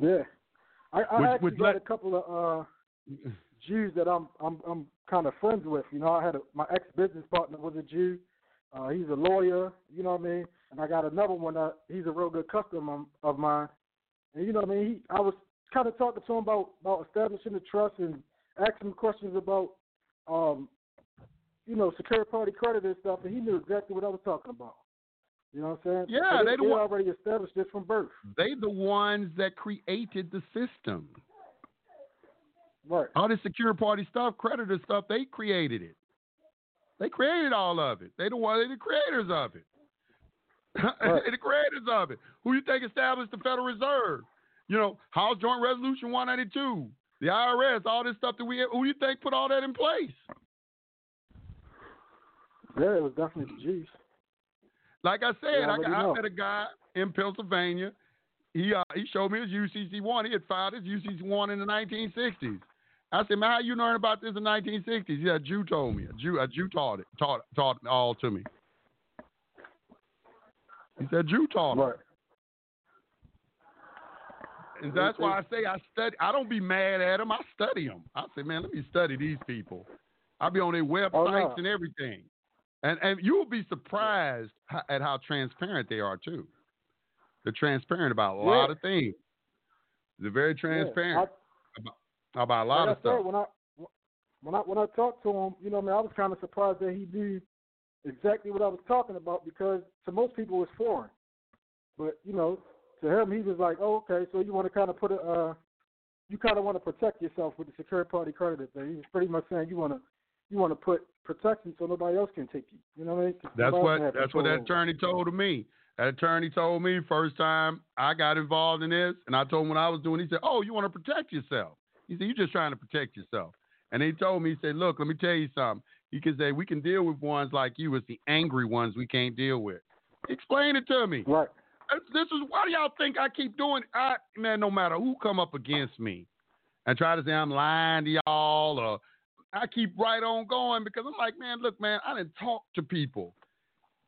Yeah. I, I Which- actually which got let- a couple of uh Jews that I'm I'm I'm kind of friends with. You know, I had a, my ex business partner was a Jew. Uh, he's a lawyer, you know what I mean. And I got another one that he's a real good customer of mine. And you know what I mean. He, I was kind of talking to him about about establishing the trust and asking him questions about, um, you know, secure party credit and stuff, and he knew exactly what I was talking about. You know what I'm saying? Yeah, they they, the one- already established this from birth. They the ones that created the system. Right. All this secure party stuff, creditor stuff, they created it. They created all of it. They the one, they the creators of it. they the creators of it. Who you think established the Federal Reserve? You know, House Joint Resolution 192, the IRS, all this stuff that we. Who you think put all that in place? Yeah, it was definitely the G's. Like I said, Yeah, I, I met a guy in Pennsylvania. He uh, he showed me his UCC one. He had filed his UCC one in the 1960s. I said, man, how you learn about this in the 1960s? Yeah, a Jew told me. A Jew, a Jew taught it, taught taught it all to me. He said, Jew taught. Right. And that's why I say I study. I don't be mad at them. I study them. I say, man, let me study these people. I be on their websites Oh, no. and everything, and and you'll be surprised at how transparent they are too. They're transparent about a lot of things. They're very transparent Yeah, about, about a lot like of I said, stuff. when I when I when I talked to him, you know, I mean, I was kind of surprised that he knew exactly what I was talking about because to most people it's foreign, but you know, to him he was like, oh, okay, so you want to kind of put a, uh, you kind of want to protect yourself with the secure party credit thing. He was pretty much saying you want to you want to put protection so nobody else can take you. You know what I mean? That's what that's what that control over it. attorney told me. That attorney told me first time I got involved in this, and I told him what I was doing. He said, "Oh, you want to protect yourself?" He said, "You're just trying to protect yourself." And he told me, he said, "Look, let me tell you something." He can say, "We can deal with ones like you. It's the angry ones we can't deal with." Explain it to me. Right. This is why do y'all think I keep doing? I man, no matter who come up against me and try to say I'm lying to y'all, or I keep right on going because I'm like, man, look, man, I didn't talk to people.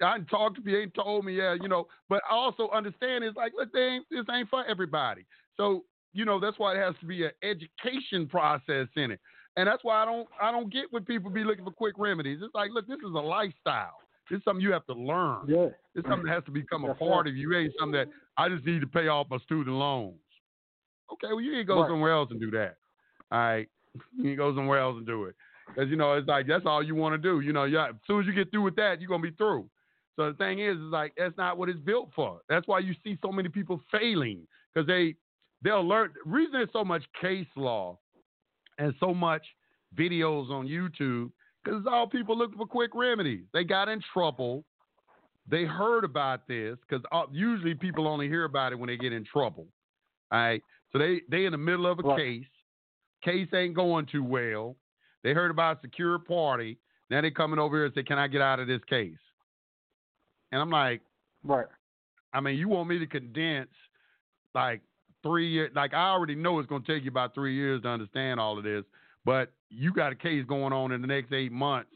I didn't talk to people. They ain't told me, yeah, you know. But I also understand it's like, look, they ain't, this ain't for everybody. So you know that's why it has to be an education process in it, and that's why I don't I don't get when people be looking for quick remedies. It's like, look, this is a lifestyle. it's something you have to learn. Yeah. It's something that has to become a That's part right. of you. It ain't something that I just need to pay off my student loans. Okay, well you need to go Right. somewhere else and do that. All right, you need to go somewhere else and do it. Because you know it's like that's all you want to do. You know, yeah. As soon as you get through with that, you're gonna be through. So the thing is, is like that's not what it's built for. That's why you see so many people failing because they they'll learn. The reason there's so much case law and so much videos on YouTube because it's all people looking for quick remedies. They got in trouble. They heard about this because uh, usually people only hear about it when they get in trouble. All right, so they they in the middle of a Right. case. Case ain't going too well. They heard about a secure party. Now they coming over here and say, "Can I get out of this case?" And I'm like, Right. I mean, you want me to condense like three years? Like I already know it's going to take you about three years to understand all of this, but you got a case going on in the next eight months,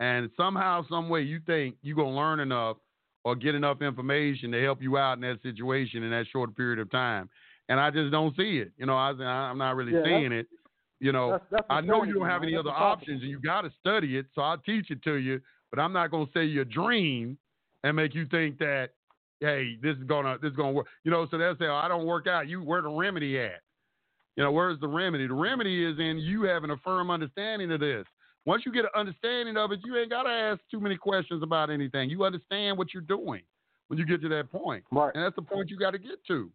and somehow, some way, you think you're going to learn enough or get enough information to help you out in that situation in that short period of time. And I just don't see it. You know, I, I'm not really Yeah, seeing it. You know, That's- that's I know you don't have man. any That's other options, and you got to study it. So I'll teach it to you, but I'm not going to say your dream and make you think that, hey, this is gonna this is gonna work. You know, so they'll say, oh, I don't work out. You where the remedy at? You know, where's the remedy? The remedy is in you having a firm understanding of this. Once you get an understanding of it, you ain't gotta ask too many questions about anything. You understand what you're doing when you get to that point. Right. And that's the point you got to get to.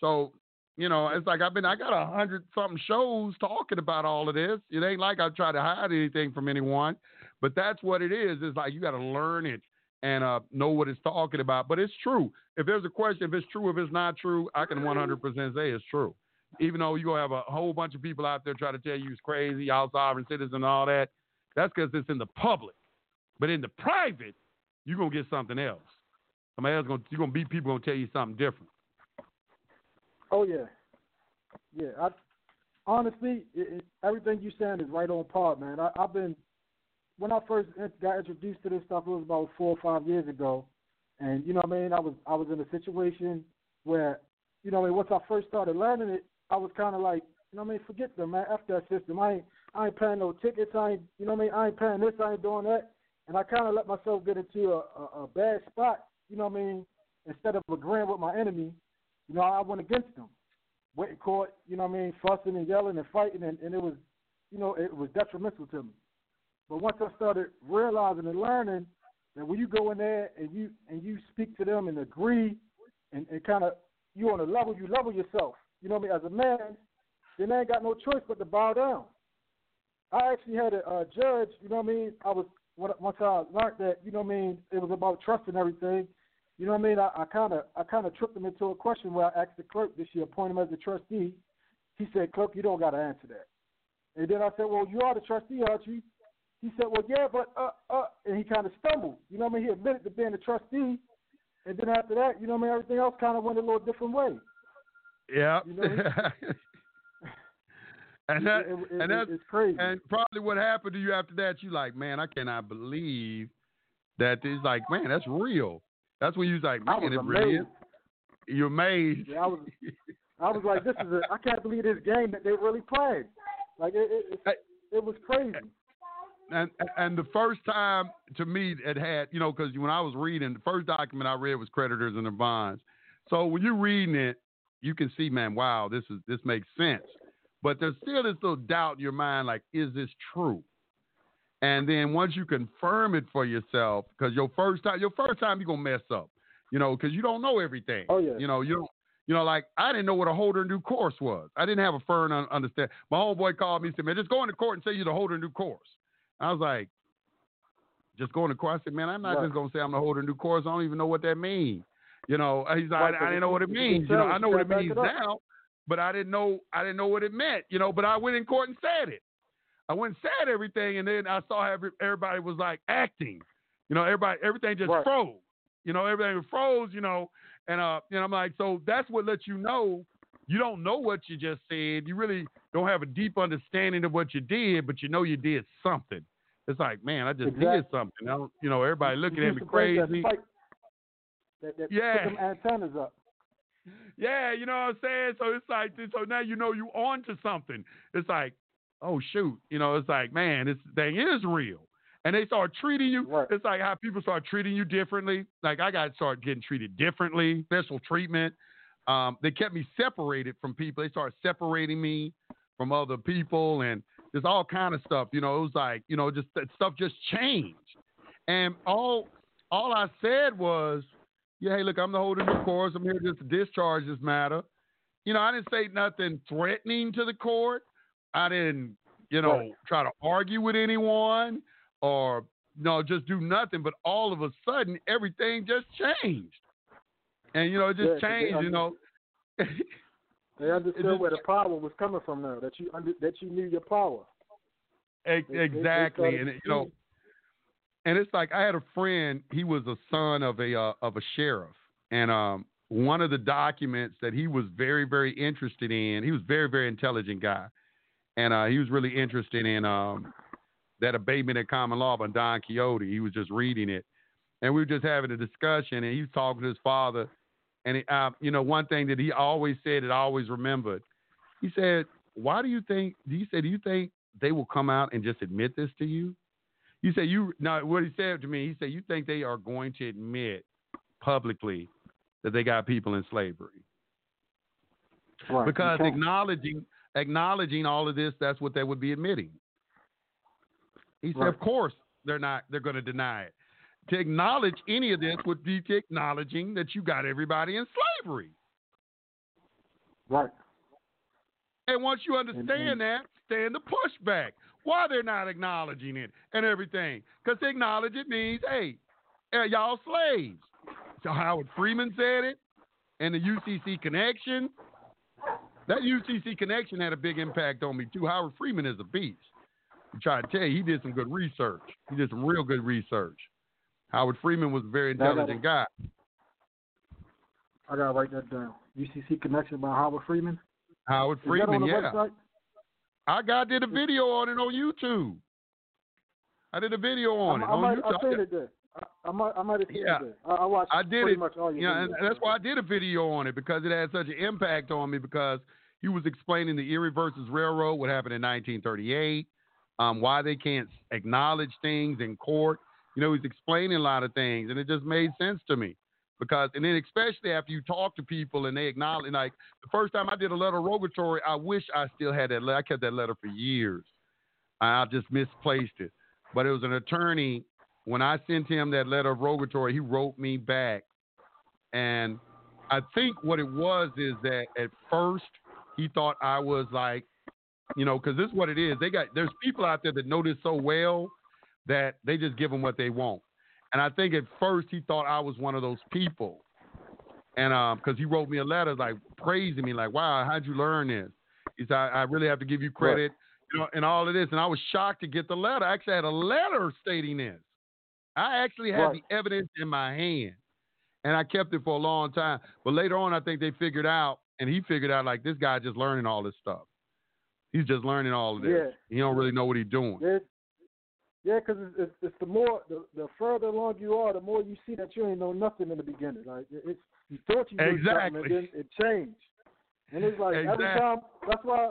So, you know, it's like I've been, I got a hundred something shows talking about all of this. It ain't like I try to hide anything from anyone, but that's what it is. It's like you got to learn it and uh, know what it's talking about. But it's true. If there's a question, if it's true, if it's not true, I can 100% say it's true. Even though you're going to have a whole bunch of people out there try to tell you it's crazy, y'all sovereign citizen and all that, that's because it's in the public. But in the private, you're going to get something else. Somebody else going to, you're going to be people going to tell you something different. Oh yeah, yeah. I honestly, it, it, everything you're saying is right on par, man. I, I've been when I first got introduced to this stuff. It was about four or five years ago, and you know what I mean. I was I was in a situation where you know I mean. Once I first started learning it, I was kind of like, you know what I mean. Forget them, man. After that system, I ain't I ain't paying no tickets. I ain't you know what I mean. I ain't paying this. I ain't doing that. and I kind of let myself get into a, a, a bad spot. You know what I mean? Instead of agreeing with my enemy, you know, I went against them. Went in court, you know what I mean, fussing and yelling and fighting, and, and it was, you know, it was detrimental to me. But once I started realizing and learning that when you go in there and you and you speak to them and agree, and, and kind of you on a level, you level yourself. You know what I mean? As a man, then I ain't got no choice but to bow down. I actually had a, a judge. You know what I mean? I was once I learned that. You know what I mean? It was about trust and everything. You know what I mean? I kind of I kind of tricked him into a question where I asked the clerk, "Did she appoint him as a trustee?" He said, "Clerk, you don't got to answer that." And then I said, "Well, you are the trustee, aren't you?" He said, "Well, yeah, but uh, uh," and he kind of stumbled. You know what I mean? He admitted to being a trustee, and then after that, you know what I mean? Everything else kind of went a little different way. Yeah. You know and that, It- it- and it- that's it's crazy. And probably what happened to you after that, you like, man, I cannot believe that it's like, man, that's real. That's when you was like, man, was it really is. You're amazed. Yeah, I was. I was like, this is a. I can't believe this game that they really played. Like it, it, it, it was crazy. And and the first time to me it had, you know, because when I was reading, the first document I read was creditors and their bonds. So when you're reading it, you can see, man, wow, this is this makes sense. But there's still this little doubt in your mind, like, is this true? And then once you confirm it for yourself, because your first time, your first time you're gonna mess up, you know, because you don't know everything. Oh yeah. You know, you don't. You know, like I didn't know what a holder due course was. I didn't have a firm un- understand. My homeboy called me and said, "Man, just go into court and say you're the holder due course." I was like, "Just going into court." I said, "Man, I'm not Right. just gonna say I'm the holder in due course. I don't even know what that means." You know, he's like, Right, I, I didn't know what it means. You know, I know what it means now, but I didn't know. I didn't know what it meant. You know, but I went in court and said it. I went and said everything, and then I saw how every, everybody was like acting. You know, everybody, everything just Right. froze. You know, everything froze. You know, and uh, and I'm like, so that's what lets you know you don't know what you just said. You really don't have a deep understanding of what you did, but you know you did something. It's like, man, I just did something. I don't, you know, everybody looking You at me things that crazy. That, that Yeah. put them antennas up. Yeah, you know what I'm saying? So it's like, so now you know you on to something. It's like, oh shoot, you know, it's like, man, this thing is real. And they start treating you. Right. It's like how people start treating you differently. Like I got to start getting treated differently, special treatment. Um, they kept me separated from people. They started separating me from other people, and there's all kind of stuff. You know, it was like, you know, just that stuff just changed. And all all I said was, yeah, hey, look, I'm the holder in due course. I'm here just to discharge this matter. You know, I didn't say nothing threatening to the court. I didn't, you know, Right. try to argue with anyone or no, just do nothing. But all of a sudden, everything just changed, and you know, it Yeah, just they changed. You know, They understood just- where the power was coming from now. That you under, that you knew your power. Ex- They- they- they exactly, and you know, and it's like I had a friend. He was a son of a uh, of a sheriff, and um, one of the documents that he was very very interested in. He was a very very intelligent guy, and uh, he was really interested in um, that abatement of common law by Don Quixote. He was just reading it, and we were just having a discussion, and he was talking to his father, and he, uh, you know one thing that he always said, and I always remembered. He said, "Why do you think?" He said, "Do you think they will come out and just admit this to you?" You say you now what he said to me. He said you think they are going to admit publicly that they got people in slavery Right. because can't. acknowledging acknowledging all of this, that's what they would be admitting. He said, Right. of course they're not. They're going to deny it. To acknowledge any of this would be to acknowledging that you got everybody in slavery. Right. And once you understand and- that, stand the pushback. Why they're not acknowledging it and everything? Because to acknowledge it means, hey, eh, y'all slaves. So Howard Freeman said it, and the UCC connection. That UCC connection had a big impact on me too. Howard Freeman is a beast. I'm trying to tell you, he did some good research. He did some real good research. Howard Freeman was a very Now I gotta- intelligent guy. I gotta write that down. UCC connection by Howard Freeman. Howard Is Freeman, yeah. website? I got did a video on it on YouTube. I did a video on I, it I on might, YouTube. I seen it there. I, I might, I might have seen Yeah. it there. I, I watched I did pretty it. much all your Yeah, and that's why I did a video on it because it had such an impact on me because he was explaining the Erie versus Railroad, what happened in 1938, um, why they can't acknowledge things in court. You know, he's explaining a lot of things, and it just made sense to me because, and then especially after you talk to people and they acknowledge, like the first time I did a letter of rogatory, I wish I still had that letter. I kept that letter for years. I just misplaced it, but it was an attorney. When I sent him that letter of rogatory, he wrote me back, and I think what it was is that at first he thought I was like, you know, because this is what it is. They got there's people out there that know this so well that they just give them what they want. And I think at first he thought I was one of those people. And um, because he wrote me a letter like praising me, like, "Wow, how'd you learn this?" He said, "I, I really have to give you credit, you know, and all of this." And I was shocked to get the letter. I actually had a letter stating this. I actually had Right. the evidence in my hand, and I kept it for a long time. But later on, I think they figured out, and he figured out like this guy just learning all this stuff. He's just learning all of this. Yeah. He don't really know what he's doing. Yeah, because it's, it's, it's the more the, the further along you are, the more you see that you ain't know nothing in the beginning. Like it- it's you thought you knew something, and then it changed. And it's like every time. That's why,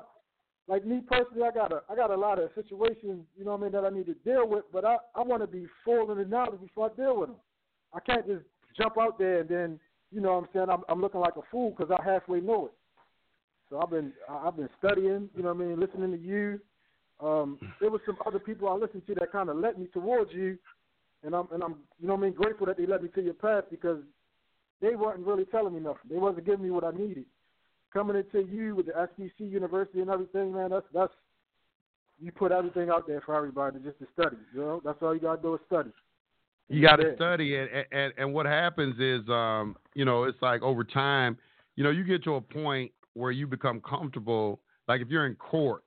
like me personally, I got a I got a lot of situations, you know what I mean, that I need to deal with. But I I want to be full in the knowledge before I deal with them. I can't just jump out there and then you know what I'm saying I'm I'm looking like a fool because I halfway know it. So I've been I've been studying, you know what I mean, listening to you. Um, there was some other people I listened to that kind of led me towards you, and I'm and I'm you know what I mean grateful that they led me to your path because they weren't really telling me nothing. They wasn't giving me what I needed. Coming into you with the SPC University and everything, man, that's that's you put everything out there for everybody just to study. You know, that's all you gotta do is study. You got to study and, and and what happens is, um, you know, it's like over time, you know, you get to a point where you become comfortable. Like if you're in court,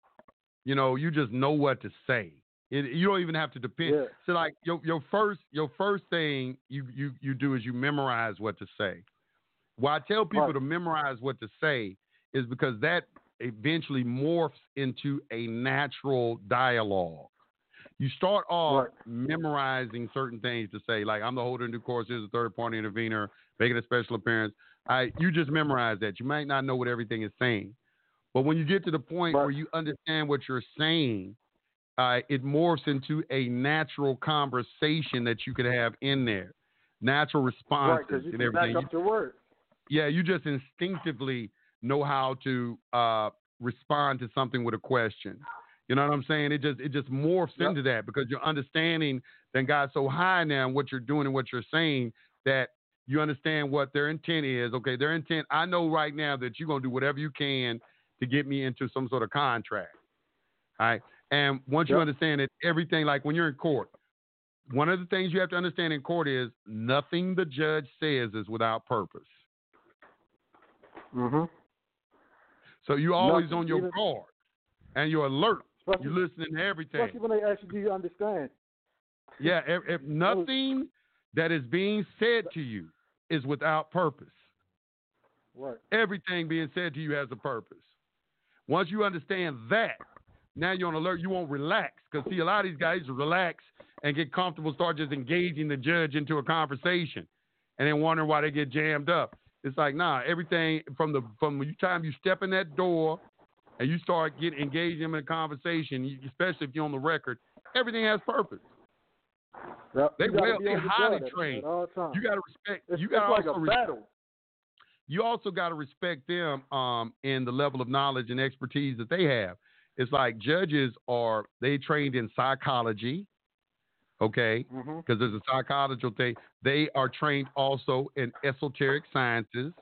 you know, you just know what to say. It, you don't even have to depend. Yeah. So like your your first your first thing you you you do is you memorize what to say. Why I tell people Right. to memorize what to say is because that eventually morphs into a natural dialogue. You start off memorizing certain things to say, like I'm the holder in due course, here's a third party intervener, making a special appearance. I you just memorize that. You might not know what everything is saying. But when you get to the point where you understand what you're saying, uh, it morphs into a natural conversation that you could have in there, natural responses because you and can back everything. up your word. Yeah, you just instinctively know how to uh, respond to something with a question. You know what I'm saying? It just it just morphs into that because your understanding then got so high now in what you're doing and what you're saying that you understand what their intent is. Okay, their intent. I know right now that you're gonna do whatever you can to get me into some sort of contract. All right. And once you understand that everything, like when you're in court, one of the things you have to understand in court is nothing the judge says is without purpose. Mm-hmm. So you always Nothing, on your even- guard and you're alert. You're listening to everything. Especially when they ask you, do you understand? Yeah, if, if nothing that is being said to you is without purpose, Right. everything being said to you has a purpose. Once you understand that, now you're on alert. You won't relax because see, a lot of these guys relax and get comfortable, start just engaging the judge into a conversation, and then wondering why they get jammed up. It's like nah, everything from the from the time you step in that door and you start getting engaging them in a conversation, especially if you're on the record, everything has purpose. Yep. They well, they highly trained. at all times. You got to respect. It's, you got to like also a respect, battle. You also got to respect them um, in the level of knowledge and expertise that they have. It's like judges are they trained in psychology, okay? Mm-hmm. Because there's a psychological thing. They are trained also in esoteric sciences.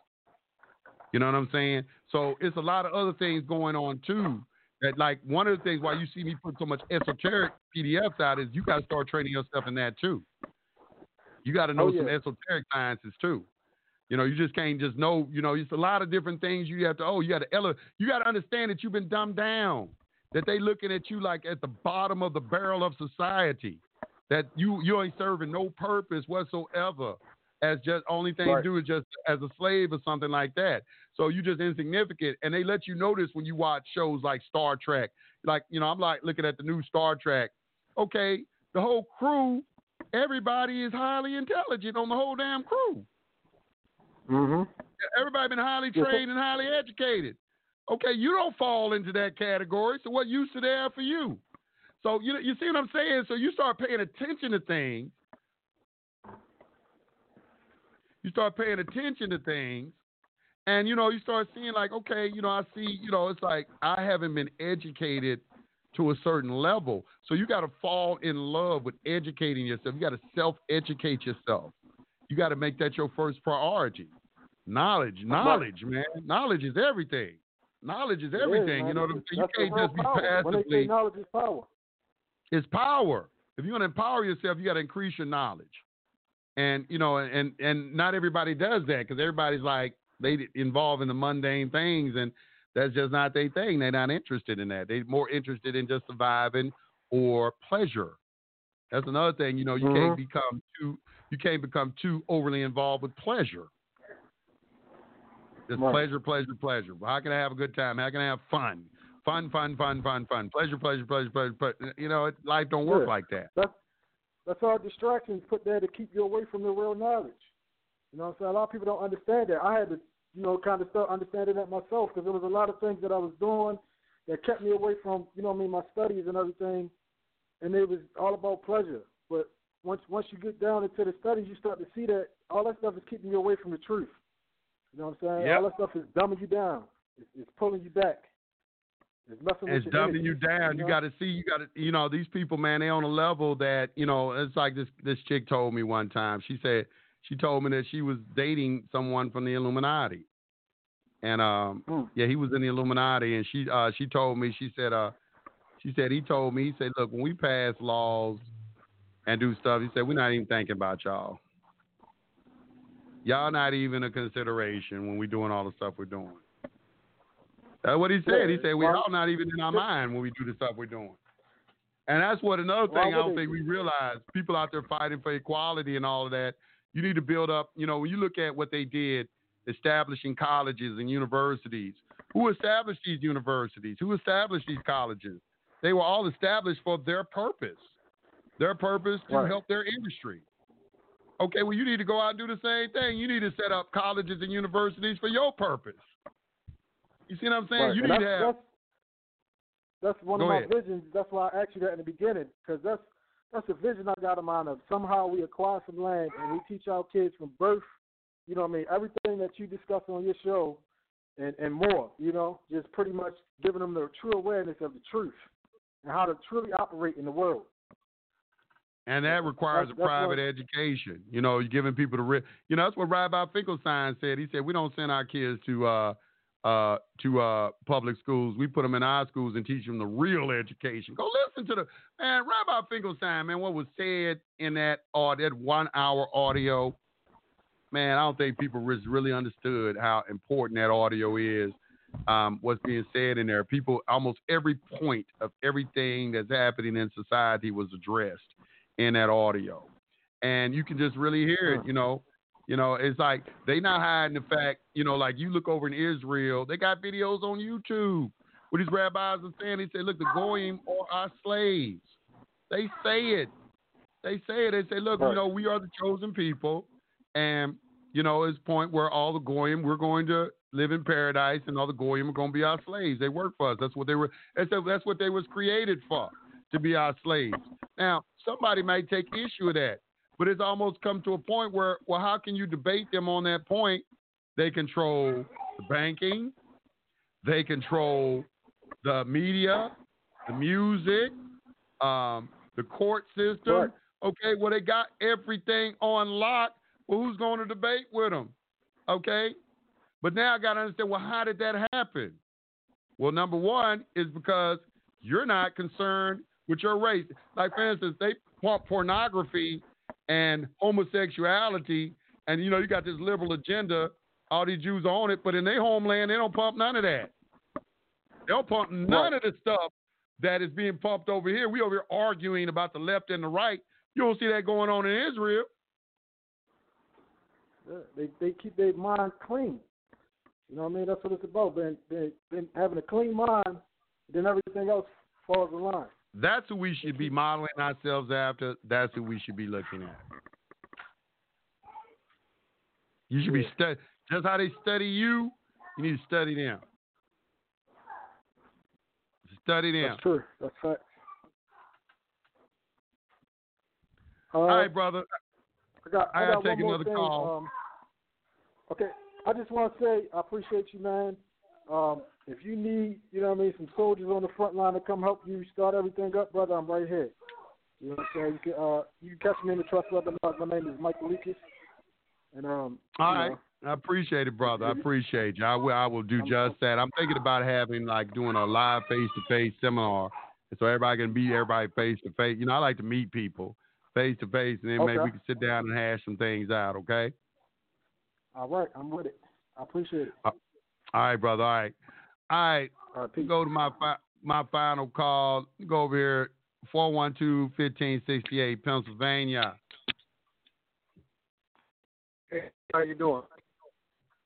You know what I'm saying? So it's a lot of other things going on too. That like one of the things why you see me put so much esoteric PDFs out is you got to start training yourself in that too. You got to know Oh, some esoteric sciences too. You know, you just can't just know. You know, it's a lot of different things you have to. Oh, you got to ele- You got to understand that you've been dumbed down. That they looking at you like at the bottom of the barrel of society. That you you ain't serving no purpose whatsoever. As just only thing Right. you do is just as a slave or something like that. So you just insignificant, and they let you notice when you watch shows like Star Trek. Like you know, I'm like looking at the new Star Trek. Okay, the whole crew, everybody is highly intelligent on the whole damn crew. Mm-hmm. Everybody been highly trained and highly educated. Okay, you don't fall into that category. So what use are there for you? So you you see what I'm saying? So you start paying attention to things you start paying attention to things, and you know, you start seeing like, okay, you know, I see, you know, it's like I haven't been educated to a certain level, so you got to fall in love with educating yourself. You got to self-educate yourself. You got to make that your first priority. Knowledge, knowledge, man. Knowledge is everything. Knowledge is everything. you know what I'm saying? You can't just be power. When they say knowledge is power. It's power. If you want to empower yourself, you got to increase your knowledge. And you know, and and not everybody does that because everybody's like they involved in the mundane things, and that's just not their thing. They're not interested in that. They're more interested in just surviving or pleasure. That's another thing. You know, you Mhm. can't become too you can't become too overly involved with pleasure. Just Right. pleasure, pleasure, pleasure. How can I have a good time? How can I have fun? Fun, fun, fun, fun, fun. Pleasure, pleasure, pleasure, pleasure. pleasure. You know, it, life don't work Yeah. like that. That's that's all distractions put there to keep you away from the real knowledge. You know what I'm saying? A lot of people don't understand that. I had to, you know, kind of start understanding that myself because there was a lot of things that I was doing that kept me away from, you know, what I mean, my studies and everything, and it was all about pleasure. But once once you get down into the studies, you start to see that all that stuff is keeping you away from the truth. You know what I'm saying? Yep. All that stuff is dumbing you down. It's, it's pulling you back. It's messing It's with dumbing energy, you down. You know? got to see. You got to. You know, these people, man, they on a level that you know. It's like this. This chick told me one time. She said she told me that she was dating someone from the Illuminati, and um, Mm. yeah, he was in the Illuminati, and she uh, she told me. She said uh, she said he told me. He said, look, when we pass laws and do stuff, he said we're not even thinking about y'all. Y'all not even a consideration when we're doing all the stuff we're doing. That's what he said. He said we all not even in our mind when we do the stuff we're doing. And that's what another thing I don't think we realize. People out there fighting for equality and all of that. You need to build up. You know, when you look at what they did, establishing colleges and universities. Who established these universities? Who established these colleges? They were all established for their purpose. Their purpose to Right. help their industry. Okay, well, you need to go out and do the same thing. You need to set up colleges and universities for your purpose. You see what I'm saying? Right. You And need to have. That's, that's one Go of my ahead. visions. That's why I asked you that in the beginning, because that's that's a vision I got in mind of somehow we acquire some land and we teach our kids from birth. You know what I mean? Everything that you discuss on your show, and and more. You know, just pretty much giving them the true awareness of the truth and how to truly operate in the world. And that requires That's- a that's private what- education. You know, you're giving people the real. You know, that's what Rabbi Finkelstein said. He said we don't send our kids to uh, uh, to uh, public schools. We put them in our schools and teach them the real education. Go listen to the man, Rabbi Finkelstein. Man, what was said in that uh, that one hour audio. Man, I don't think people really understood how important that audio is. Um, what's being said in there. People, almost every point of everything that's happening in society was addressed in that audio, and you can just really hear it. You know, you know, it's like they not hiding the fact. You know, like you look over in Israel, they got videos on YouTube where these rabbis are saying. They say, "Look, the goyim are our slaves." They say it. They say it. They say, "Look, you know, we are the chosen people, and you know, it's point where all the goyim we're going to live in paradise, and all the goyim are going to be our slaves. They work for us. That's what they were. That's that's what they was created for, to be our slaves. Now, somebody might take issue with that, but it's almost come to a point where, well, how can you debate them on that point? They control the banking, they control the media, the music, um, the court system. Right. Okay, well, they got everything on lock. Well, who's going to debate with them? Okay, but now I got to understand. Well, how did that happen? Well, number one is because you're not concerned with your race. Like, for instance, they pump pornography and homosexuality, and you know, you got this liberal agenda. All these Jews own it, but in their homeland, they don't pump none of that. They don't pump none of the stuff that is being pumped over here. We over here arguing about the left and the right. You don't see that going on in Israel. Yeah, they they keep their mind clean. You know what I mean? That's what it's about. Being, being, being having a clean mind, then everything else falls in line. That's who we should be modeling ourselves after. That's who we should be looking at. You should be study just how they study you. You need to study them. Study them. That's true. That's right. Uh, All right, brother. I got, I I gotta take one more another thing. call. Um, Okay, I just want to say I appreciate you, man. Um, if you need, you know what I mean, some soldiers on the front line to come help you start everything up, brother, I'm right here. You know what I'm saying? You can, uh, you can catch me in the Trust Weapon. My name is Michael Leakis. And um, All right. know, I appreciate it, brother. I appreciate you. I will. I will do just that. I'm thinking about having like doing a live face-to-face seminar, so everybody can meet everybody face-to-face. You know, I like to meet people face-to-face, and then maybe we can sit down and hash some things out. Okay. all right, I'm with it. I appreciate it. All right, brother. All right. All right. All right. Go to my fi- my final call. Go over here. 412-1568, Pennsylvania. Hey, how you doing?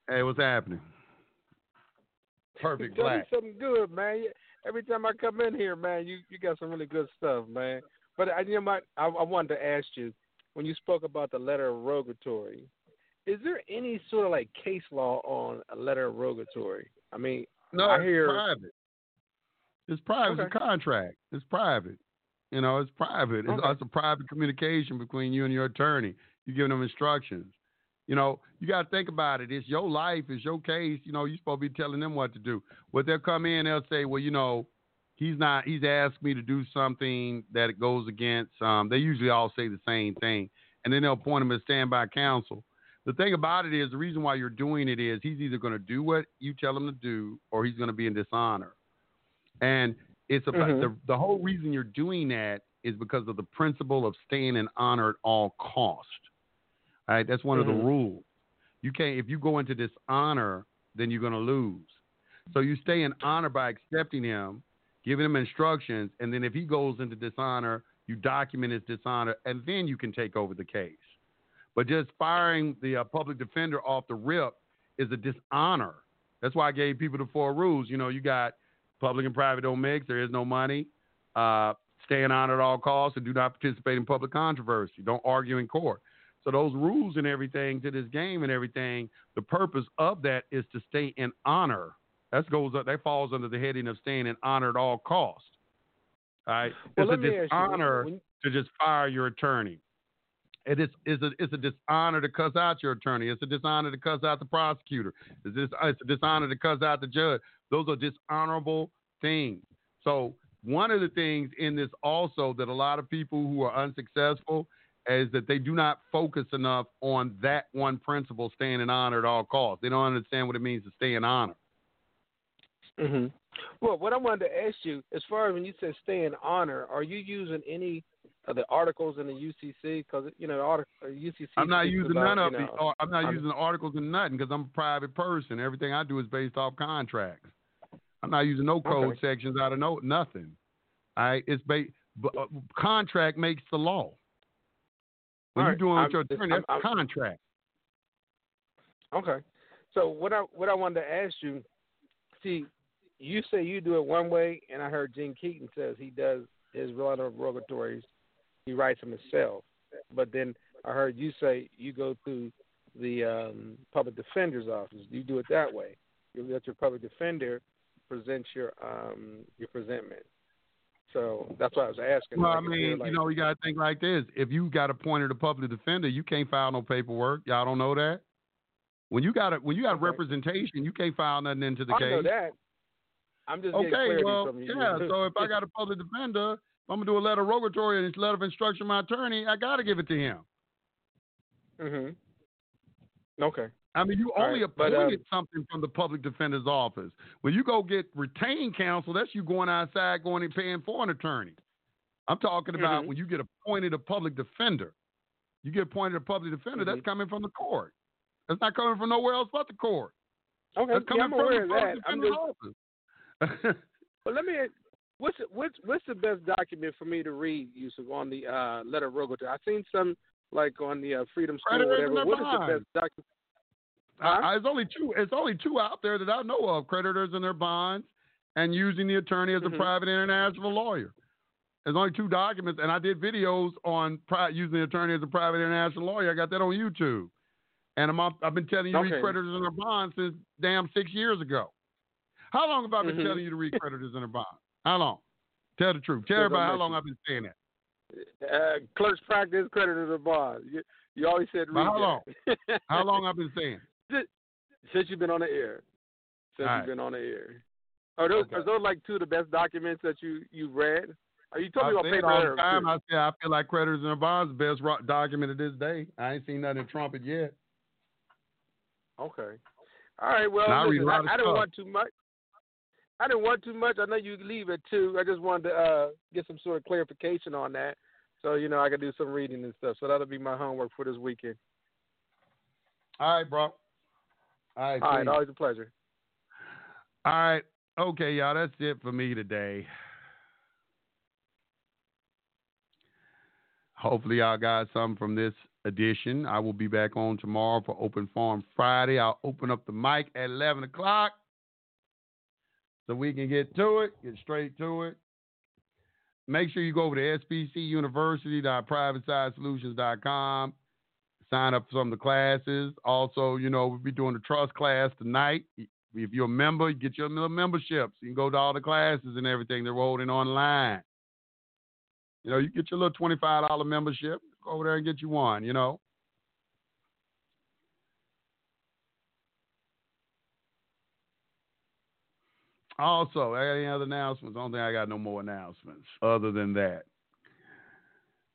Hey, what's happening? Perfect Tell me black. something good, man. Every time I come in here, man, you you got some really good stuff, man. But I you know, my, I, I wanted to ask you when you spoke about the letter of rogatory. Is there any sort of like case law on a letter of rogatory? I mean, No, I it's private. It's private. It's a contract. It's private. You know, it's private. It's, Okay. it's a private communication between you and your attorney. You're giving them instructions. You know, you got to think about it. It's your life. It's your case. You know, you're supposed to be telling them what to do. But they'll come in. They'll say, well, you know, he's not. He's asked me to do something that it goes against. Um, they usually all say the same thing, and then they'll point him as standby counsel. The thing about it is, the reason why you're doing it is he's either going to do what you tell him to do, or he's going to be in dishonor. And it's about Mhm. the the whole reason you're doing that is because of the principle of staying in honor at all cost. All right, that's one of Mhm. the rules. You can't if you go into dishonor, then you're going to lose. So you stay in honor by accepting him, giving him instructions, and then if he goes into dishonor, you document his dishonor, and then you can take over the case. But just firing the uh, public defender off the rip is a dishonor. That's why I gave people the four rules. You know, you got public and private don't mix. There is no money. Uh, stay in honor at all costs, and do not participate in public controversy. Don't argue in court. So those rules and everything to this game and everything, the purpose of that is to stay in honor. That goes up. That falls under the heading of staying in honor at all costs. All right. Well, it's a ask you, dishonor when- to just fire your attorney. It is a it's a dishonor to cuss out your attorney. It's a dishonor to cuss out the prosecutor. It's, it's a dishonor to cuss out the judge. Those are dishonorable things. So one of the things in this also that a lot of people who are unsuccessful is that they do not focus enough on that one principle, staying in honor at all costs. They don't understand what it means to stay in honor. hmm Well, what I wanted to ask you, as far as when you said stay in honor, are you using any Uh, the articles in the UCC? Because you know, the article, UCC. Uh, I'm not using about, none of you know, or I'm not I'm- using the articles and nothing because I'm a private person. Everything I do is based off contracts. I'm not using no code Okay. sections out of no nothing. All right, it's ba- b- uh, contract makes the law. When All you're doing with I'm- your attorney, that's a I'm- contract. Okay. So what I what I wanted to ask you, see, you say you do it one way, and I heard Gene Keaton says he does his of rogatories, he writes them himself. But then I heard you say you go through the um, public defender's office. You do it that way. You let your public defender present your um, your presentment. So that's why I was asking. Well, I like, they're mean, like- you know, you got to think like this. If you got appointed a public defender, you can't file no paperwork. Y'all don't know that. When you got a, when you got Okay. representation, you can't file nothing into the I case. know that. I'm just Okay, well, yeah. So if I got a public defender, I'm gonna do a letter of rogatory and it's a letter of instruction to my attorney, I gotta give it to him. Mhm. Okay. I mean, you All only right, but, appointed um, something from the public defender's office. When you go get retained counsel, that's you going outside, going and paying for an attorney. I'm talking about Mhm. when you get appointed a public defender. You get appointed a public defender, that's Mhm. coming from the court. That's not coming from nowhere else but the court. Okay. That's Yeah, I'm from aware the of that. I'm just office. Well, let me. What's the, what's what's the best document for me to read, Yusuf, on the uh, letter of? I've seen some like on the uh, Freedom School or whatever. their What is the best document? I, I, it's only two. It's only two out there that I know of: creditors and their bonds, and using the attorney as a Mhm. private international lawyer. There's only two documents, and I did videos on pri- using the attorney as a private international lawyer. I got that on YouTube, and I'm I've been telling you to Okay. read creditors and their bonds since damn six years ago. How long have I been Mhm. telling you to read creditors and their bonds? How long? Tell the truth. Tell everybody how long making- I've been saying that. Uh, clerks practice, creditors or bonds. You, you always said But read how long? How long I've been saying? Just, since you've been on the air. Since All you've right. been on the air. Are those Okay. are those like two of the best documents that you you read? Are you I talking about say paper it all the time. too? I say I feel like creditors and bonds the best ro- document of this day. I ain't seen nothing trumpet yet. Okay. All right. Well, And I read a listen, lot I, of I didn't want too much. I didn't want too much. I know you leave at two. I just wanted to uh, get some sort of clarification on that, so you know I can do some reading and stuff. So that'll be my homework for this weekend. All right, bro. All right. All right. Always a pleasure. All right. Okay, y'all. That's it for me today. Hopefully, y'all got something from this edition. I will be back on tomorrow for Open Forum Friday. I'll open up the mic at 11 o'clock so we can get to it, get straight to it. Make sure you go over to spcuniversity.privatesidesolutions.com. Sign up for some of the classes. Also, you know, we'll be doing the trust class tonight. If you're a member, get your little memberships. You can go to all the classes and everything they're holding online. You know, you get your little twenty-five dollar membership. Go over there and get you one. You know. Also, I got any other announcements? I don't think I got no more announcements other than that.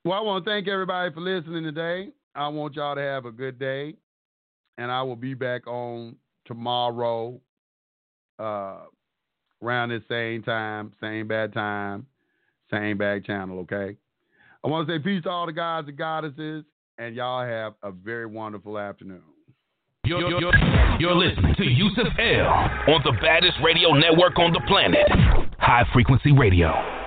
Well, I want to thank everybody for listening today. I want y'all to have a good day, and I will be back on tomorrow uh, around this same time, same bad time, same bad channel, okay? I want to say peace to all the guys and goddesses, and y'all have a very wonderful afternoon. You're, you're, you're listening to Yusuf L on the baddest radio network on the planet, High Frequency Radio.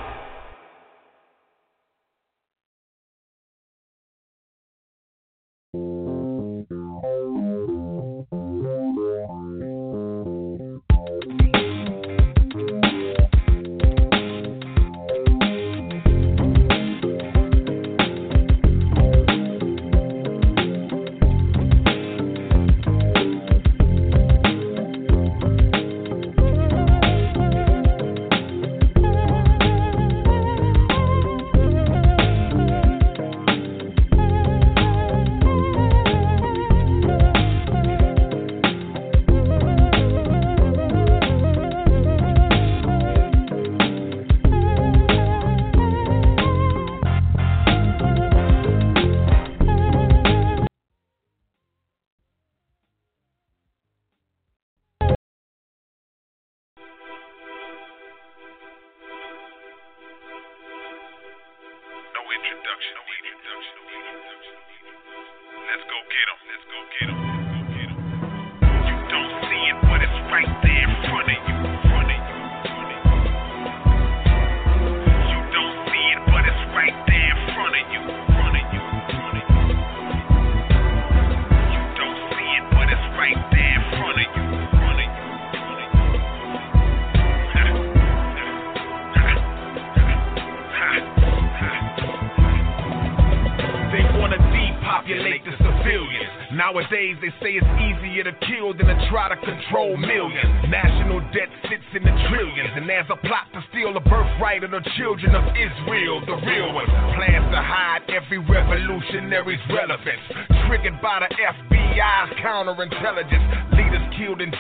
They say it's easier to kill than to try to control millions. National debt sits in the trillions, and there's a plot to steal the birthright of the children of Israel, the real ones. Plans to hide every revolutionary's relevance, triggered by the FBI's counterintelligence.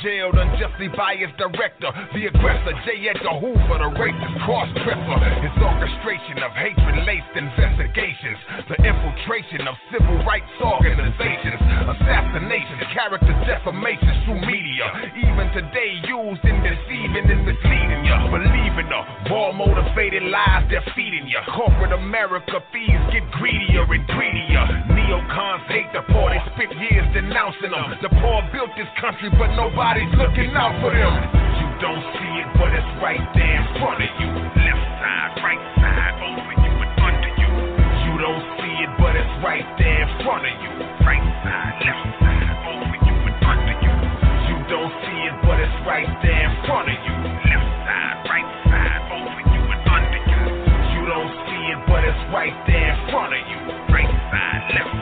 Jailed unjustly by its director, the aggressor, J. Edgar Hoover, the racist cross-dresser. His orchestration of hatred-laced investigations, the infiltration of civil rights organizations, assassinations, character defamations through media, even today used in deceiving and misleading you. Believing the war-motivated lies they're feeding you. Corporate America fees get greedier and greedier. Neocons hate the poor, they spent years denouncing them. The poor built this country, but nobody's looking out for them. You don't see it, but it's right there in front of you. Left side, right side, over you and under you. You don't see it, but it's right there in front of you. Right side, left side, over you and under you. You don't see it, but it's right there in front of you. Left side, right side, over you and under you. You don't see it, but it's right there in front of you. Right side, left side,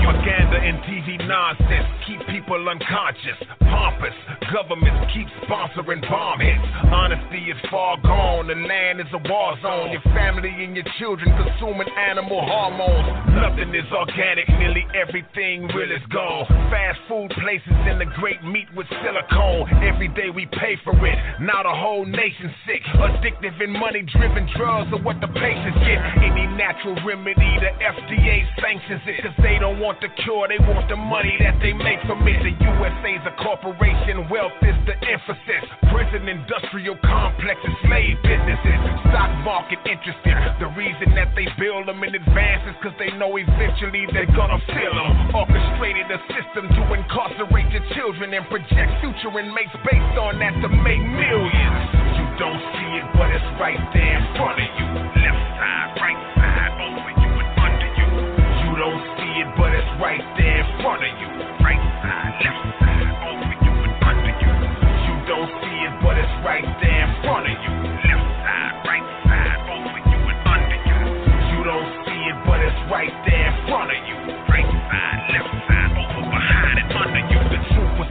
Propaganda and TV nonsense keep people unconscious, pompous, governments keep sponsoring bomb hits. Honesty is far gone, the land is a war zone. Your family and your children consuming animal hormones. Nothing is organic, nearly everything real is gone. Fast food places and the great meat with silicone. Every day we pay for it, now the whole nation's sick. Addictive and money driven drugs are what the patients get. Any natural remedy, the FDA sanctions it. Cause they don't want the cure, they want the money that they make from it. The USA's a corporation, wealth is the emphasis. Prison industrial complexes, slave businesses, stock market interested. The reason that they build them in advance is cause they know eventually they're gonna fill them. Orchestrated a system to incarcerate your children and project future inmates based on that to make millions. You don't see it, but it's right there in front of you. Left side, right right there in front of you. Right ah, side,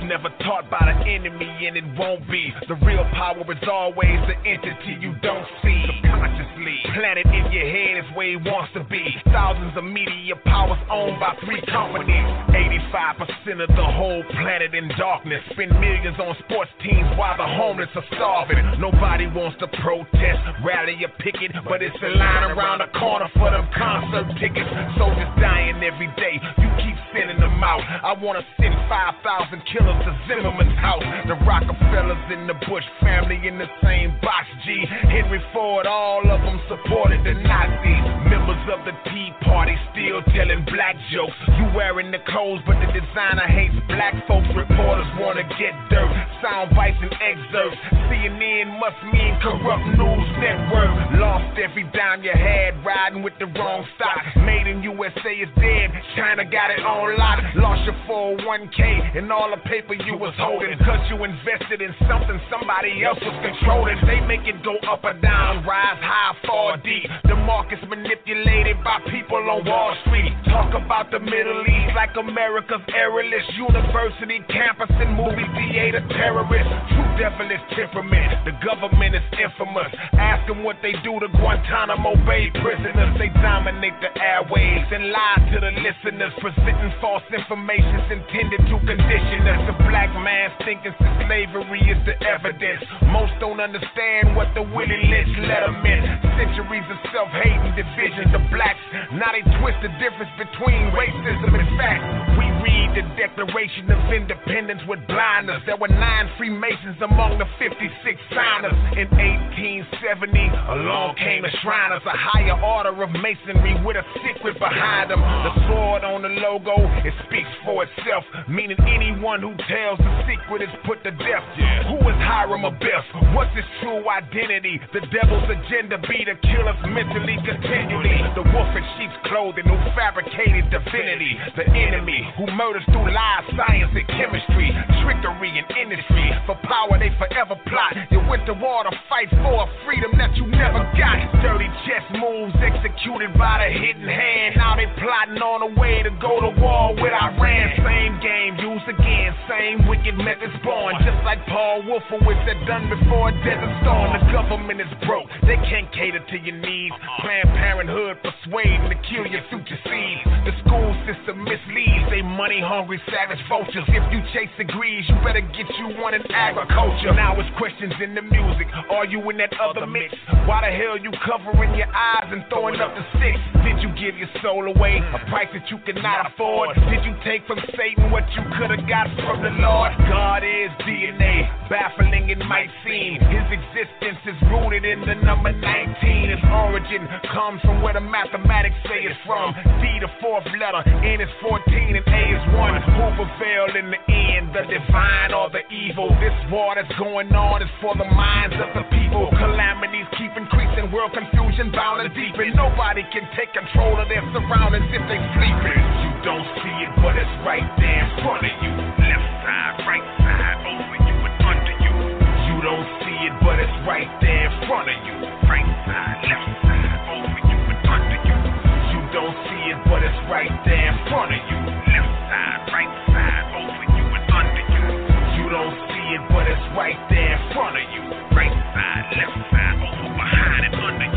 never taught by the enemy, and it won't be. The real power is always the entity you don't see. Subconsciously, planted in your head is where it wants to be. Thousands of media powers owned by three companies. 85% of the whole planet in darkness. Spend millions on sports teams while the homeless are starving. Nobody wants to protest, rally, or picket, but it's a line around the corner for them concert tickets. Soldiers dying every day. You keep sending them out. I wanna send 5,000 killers to Zimmerman's house. The Rockefellers in the Bush family in the same box. G. Henry Ford, all of them supported the Nazis. Members of the Tea Party still telling black jokes. You wearing the clothes, but the designer hates black folks. Reporters wanna get dirt. Sound bites and excerpts. CNN must mean corrupt news network. Lost every dime you had riding with the wrong stock. Made in USA is dead. China got it on lock. Lost your 401k and all the paper you was holding. Cause you invested in something somebody else was controlling. They make it go up or down, rise high, fall deep. The market's manipulated by people on Wall Street. Talk about the Middle East like America's airless university campus and movie theater terrorists. True devilish temperament. The government is infamous. Ask them what they do to Guantanamo Bay prisoners. They dominate the airwaves and lie to the listeners, presenting false information intended to condition us. Black man's thinking since slavery is the evidence. Most don't understand what the Willie Lynch letter meant. Centuries of self-hate and division. The blacks now they twist the difference between racism and fact. We read the Declaration of Independence with blinders. There were nine Freemasons among the 56 signers. In 1870, along came the Shriners, a higher order of masonry with a secret behind them. The sword on the logo, it speaks for itself, meaning anyone who tells the secret is put to death. Who is Hiram Abiff? What's his true identity? The devil's agenda be to kill us mentally continually. The wolf in sheep's clothing who fabricated divinity. The enemy who murders through lies, science, and chemistry. Trickery and industry. For power they forever plot. You went to war to fight for a freedom that you never got. Dirty chess moves executed by the hidden hand. Now they plotting on a way to go to war with Iran. Same game used again. Same wicked methods born. Just like Paul Wolfowitz had done before a desert storm. The government is broke. They can't cater to your needs. Planned Parenthood persuading to kill your future seeds. The school system misleads. They money hungry savage vultures. If you chase degrees, you better get you one in agriculture. Now it's questions in the music. Are you in that other mix? Why the hell you covering your eyes and throwing up the sticks? Did you give your soul away? A price that you cannot afford? Did you take from Satan what you could have got from the Lord? God is DNA, baffling it might seem. His existence is rooted in the number 19. His origin comes from where the mathematics say it's from. D, the fourth letter, N is 14 and A is 1. Who prevailed in the end, the divine or the evil? This war that's going on is for the minds of the people. Calamities keep increasing, world confusion bound to deepen. Nobody can take control of their surroundings if they sleeping don't see it, but it's right there in front of you. Left side, right side, over you and under you. You don't see it, but it's right there in front of you. Right side, left side, over you and under you. You don't see it, but it's right there in front of you. Left side, right side, over you and under you. You don't see it, but it's right there in front of you. Right side, left side, over behind and under you.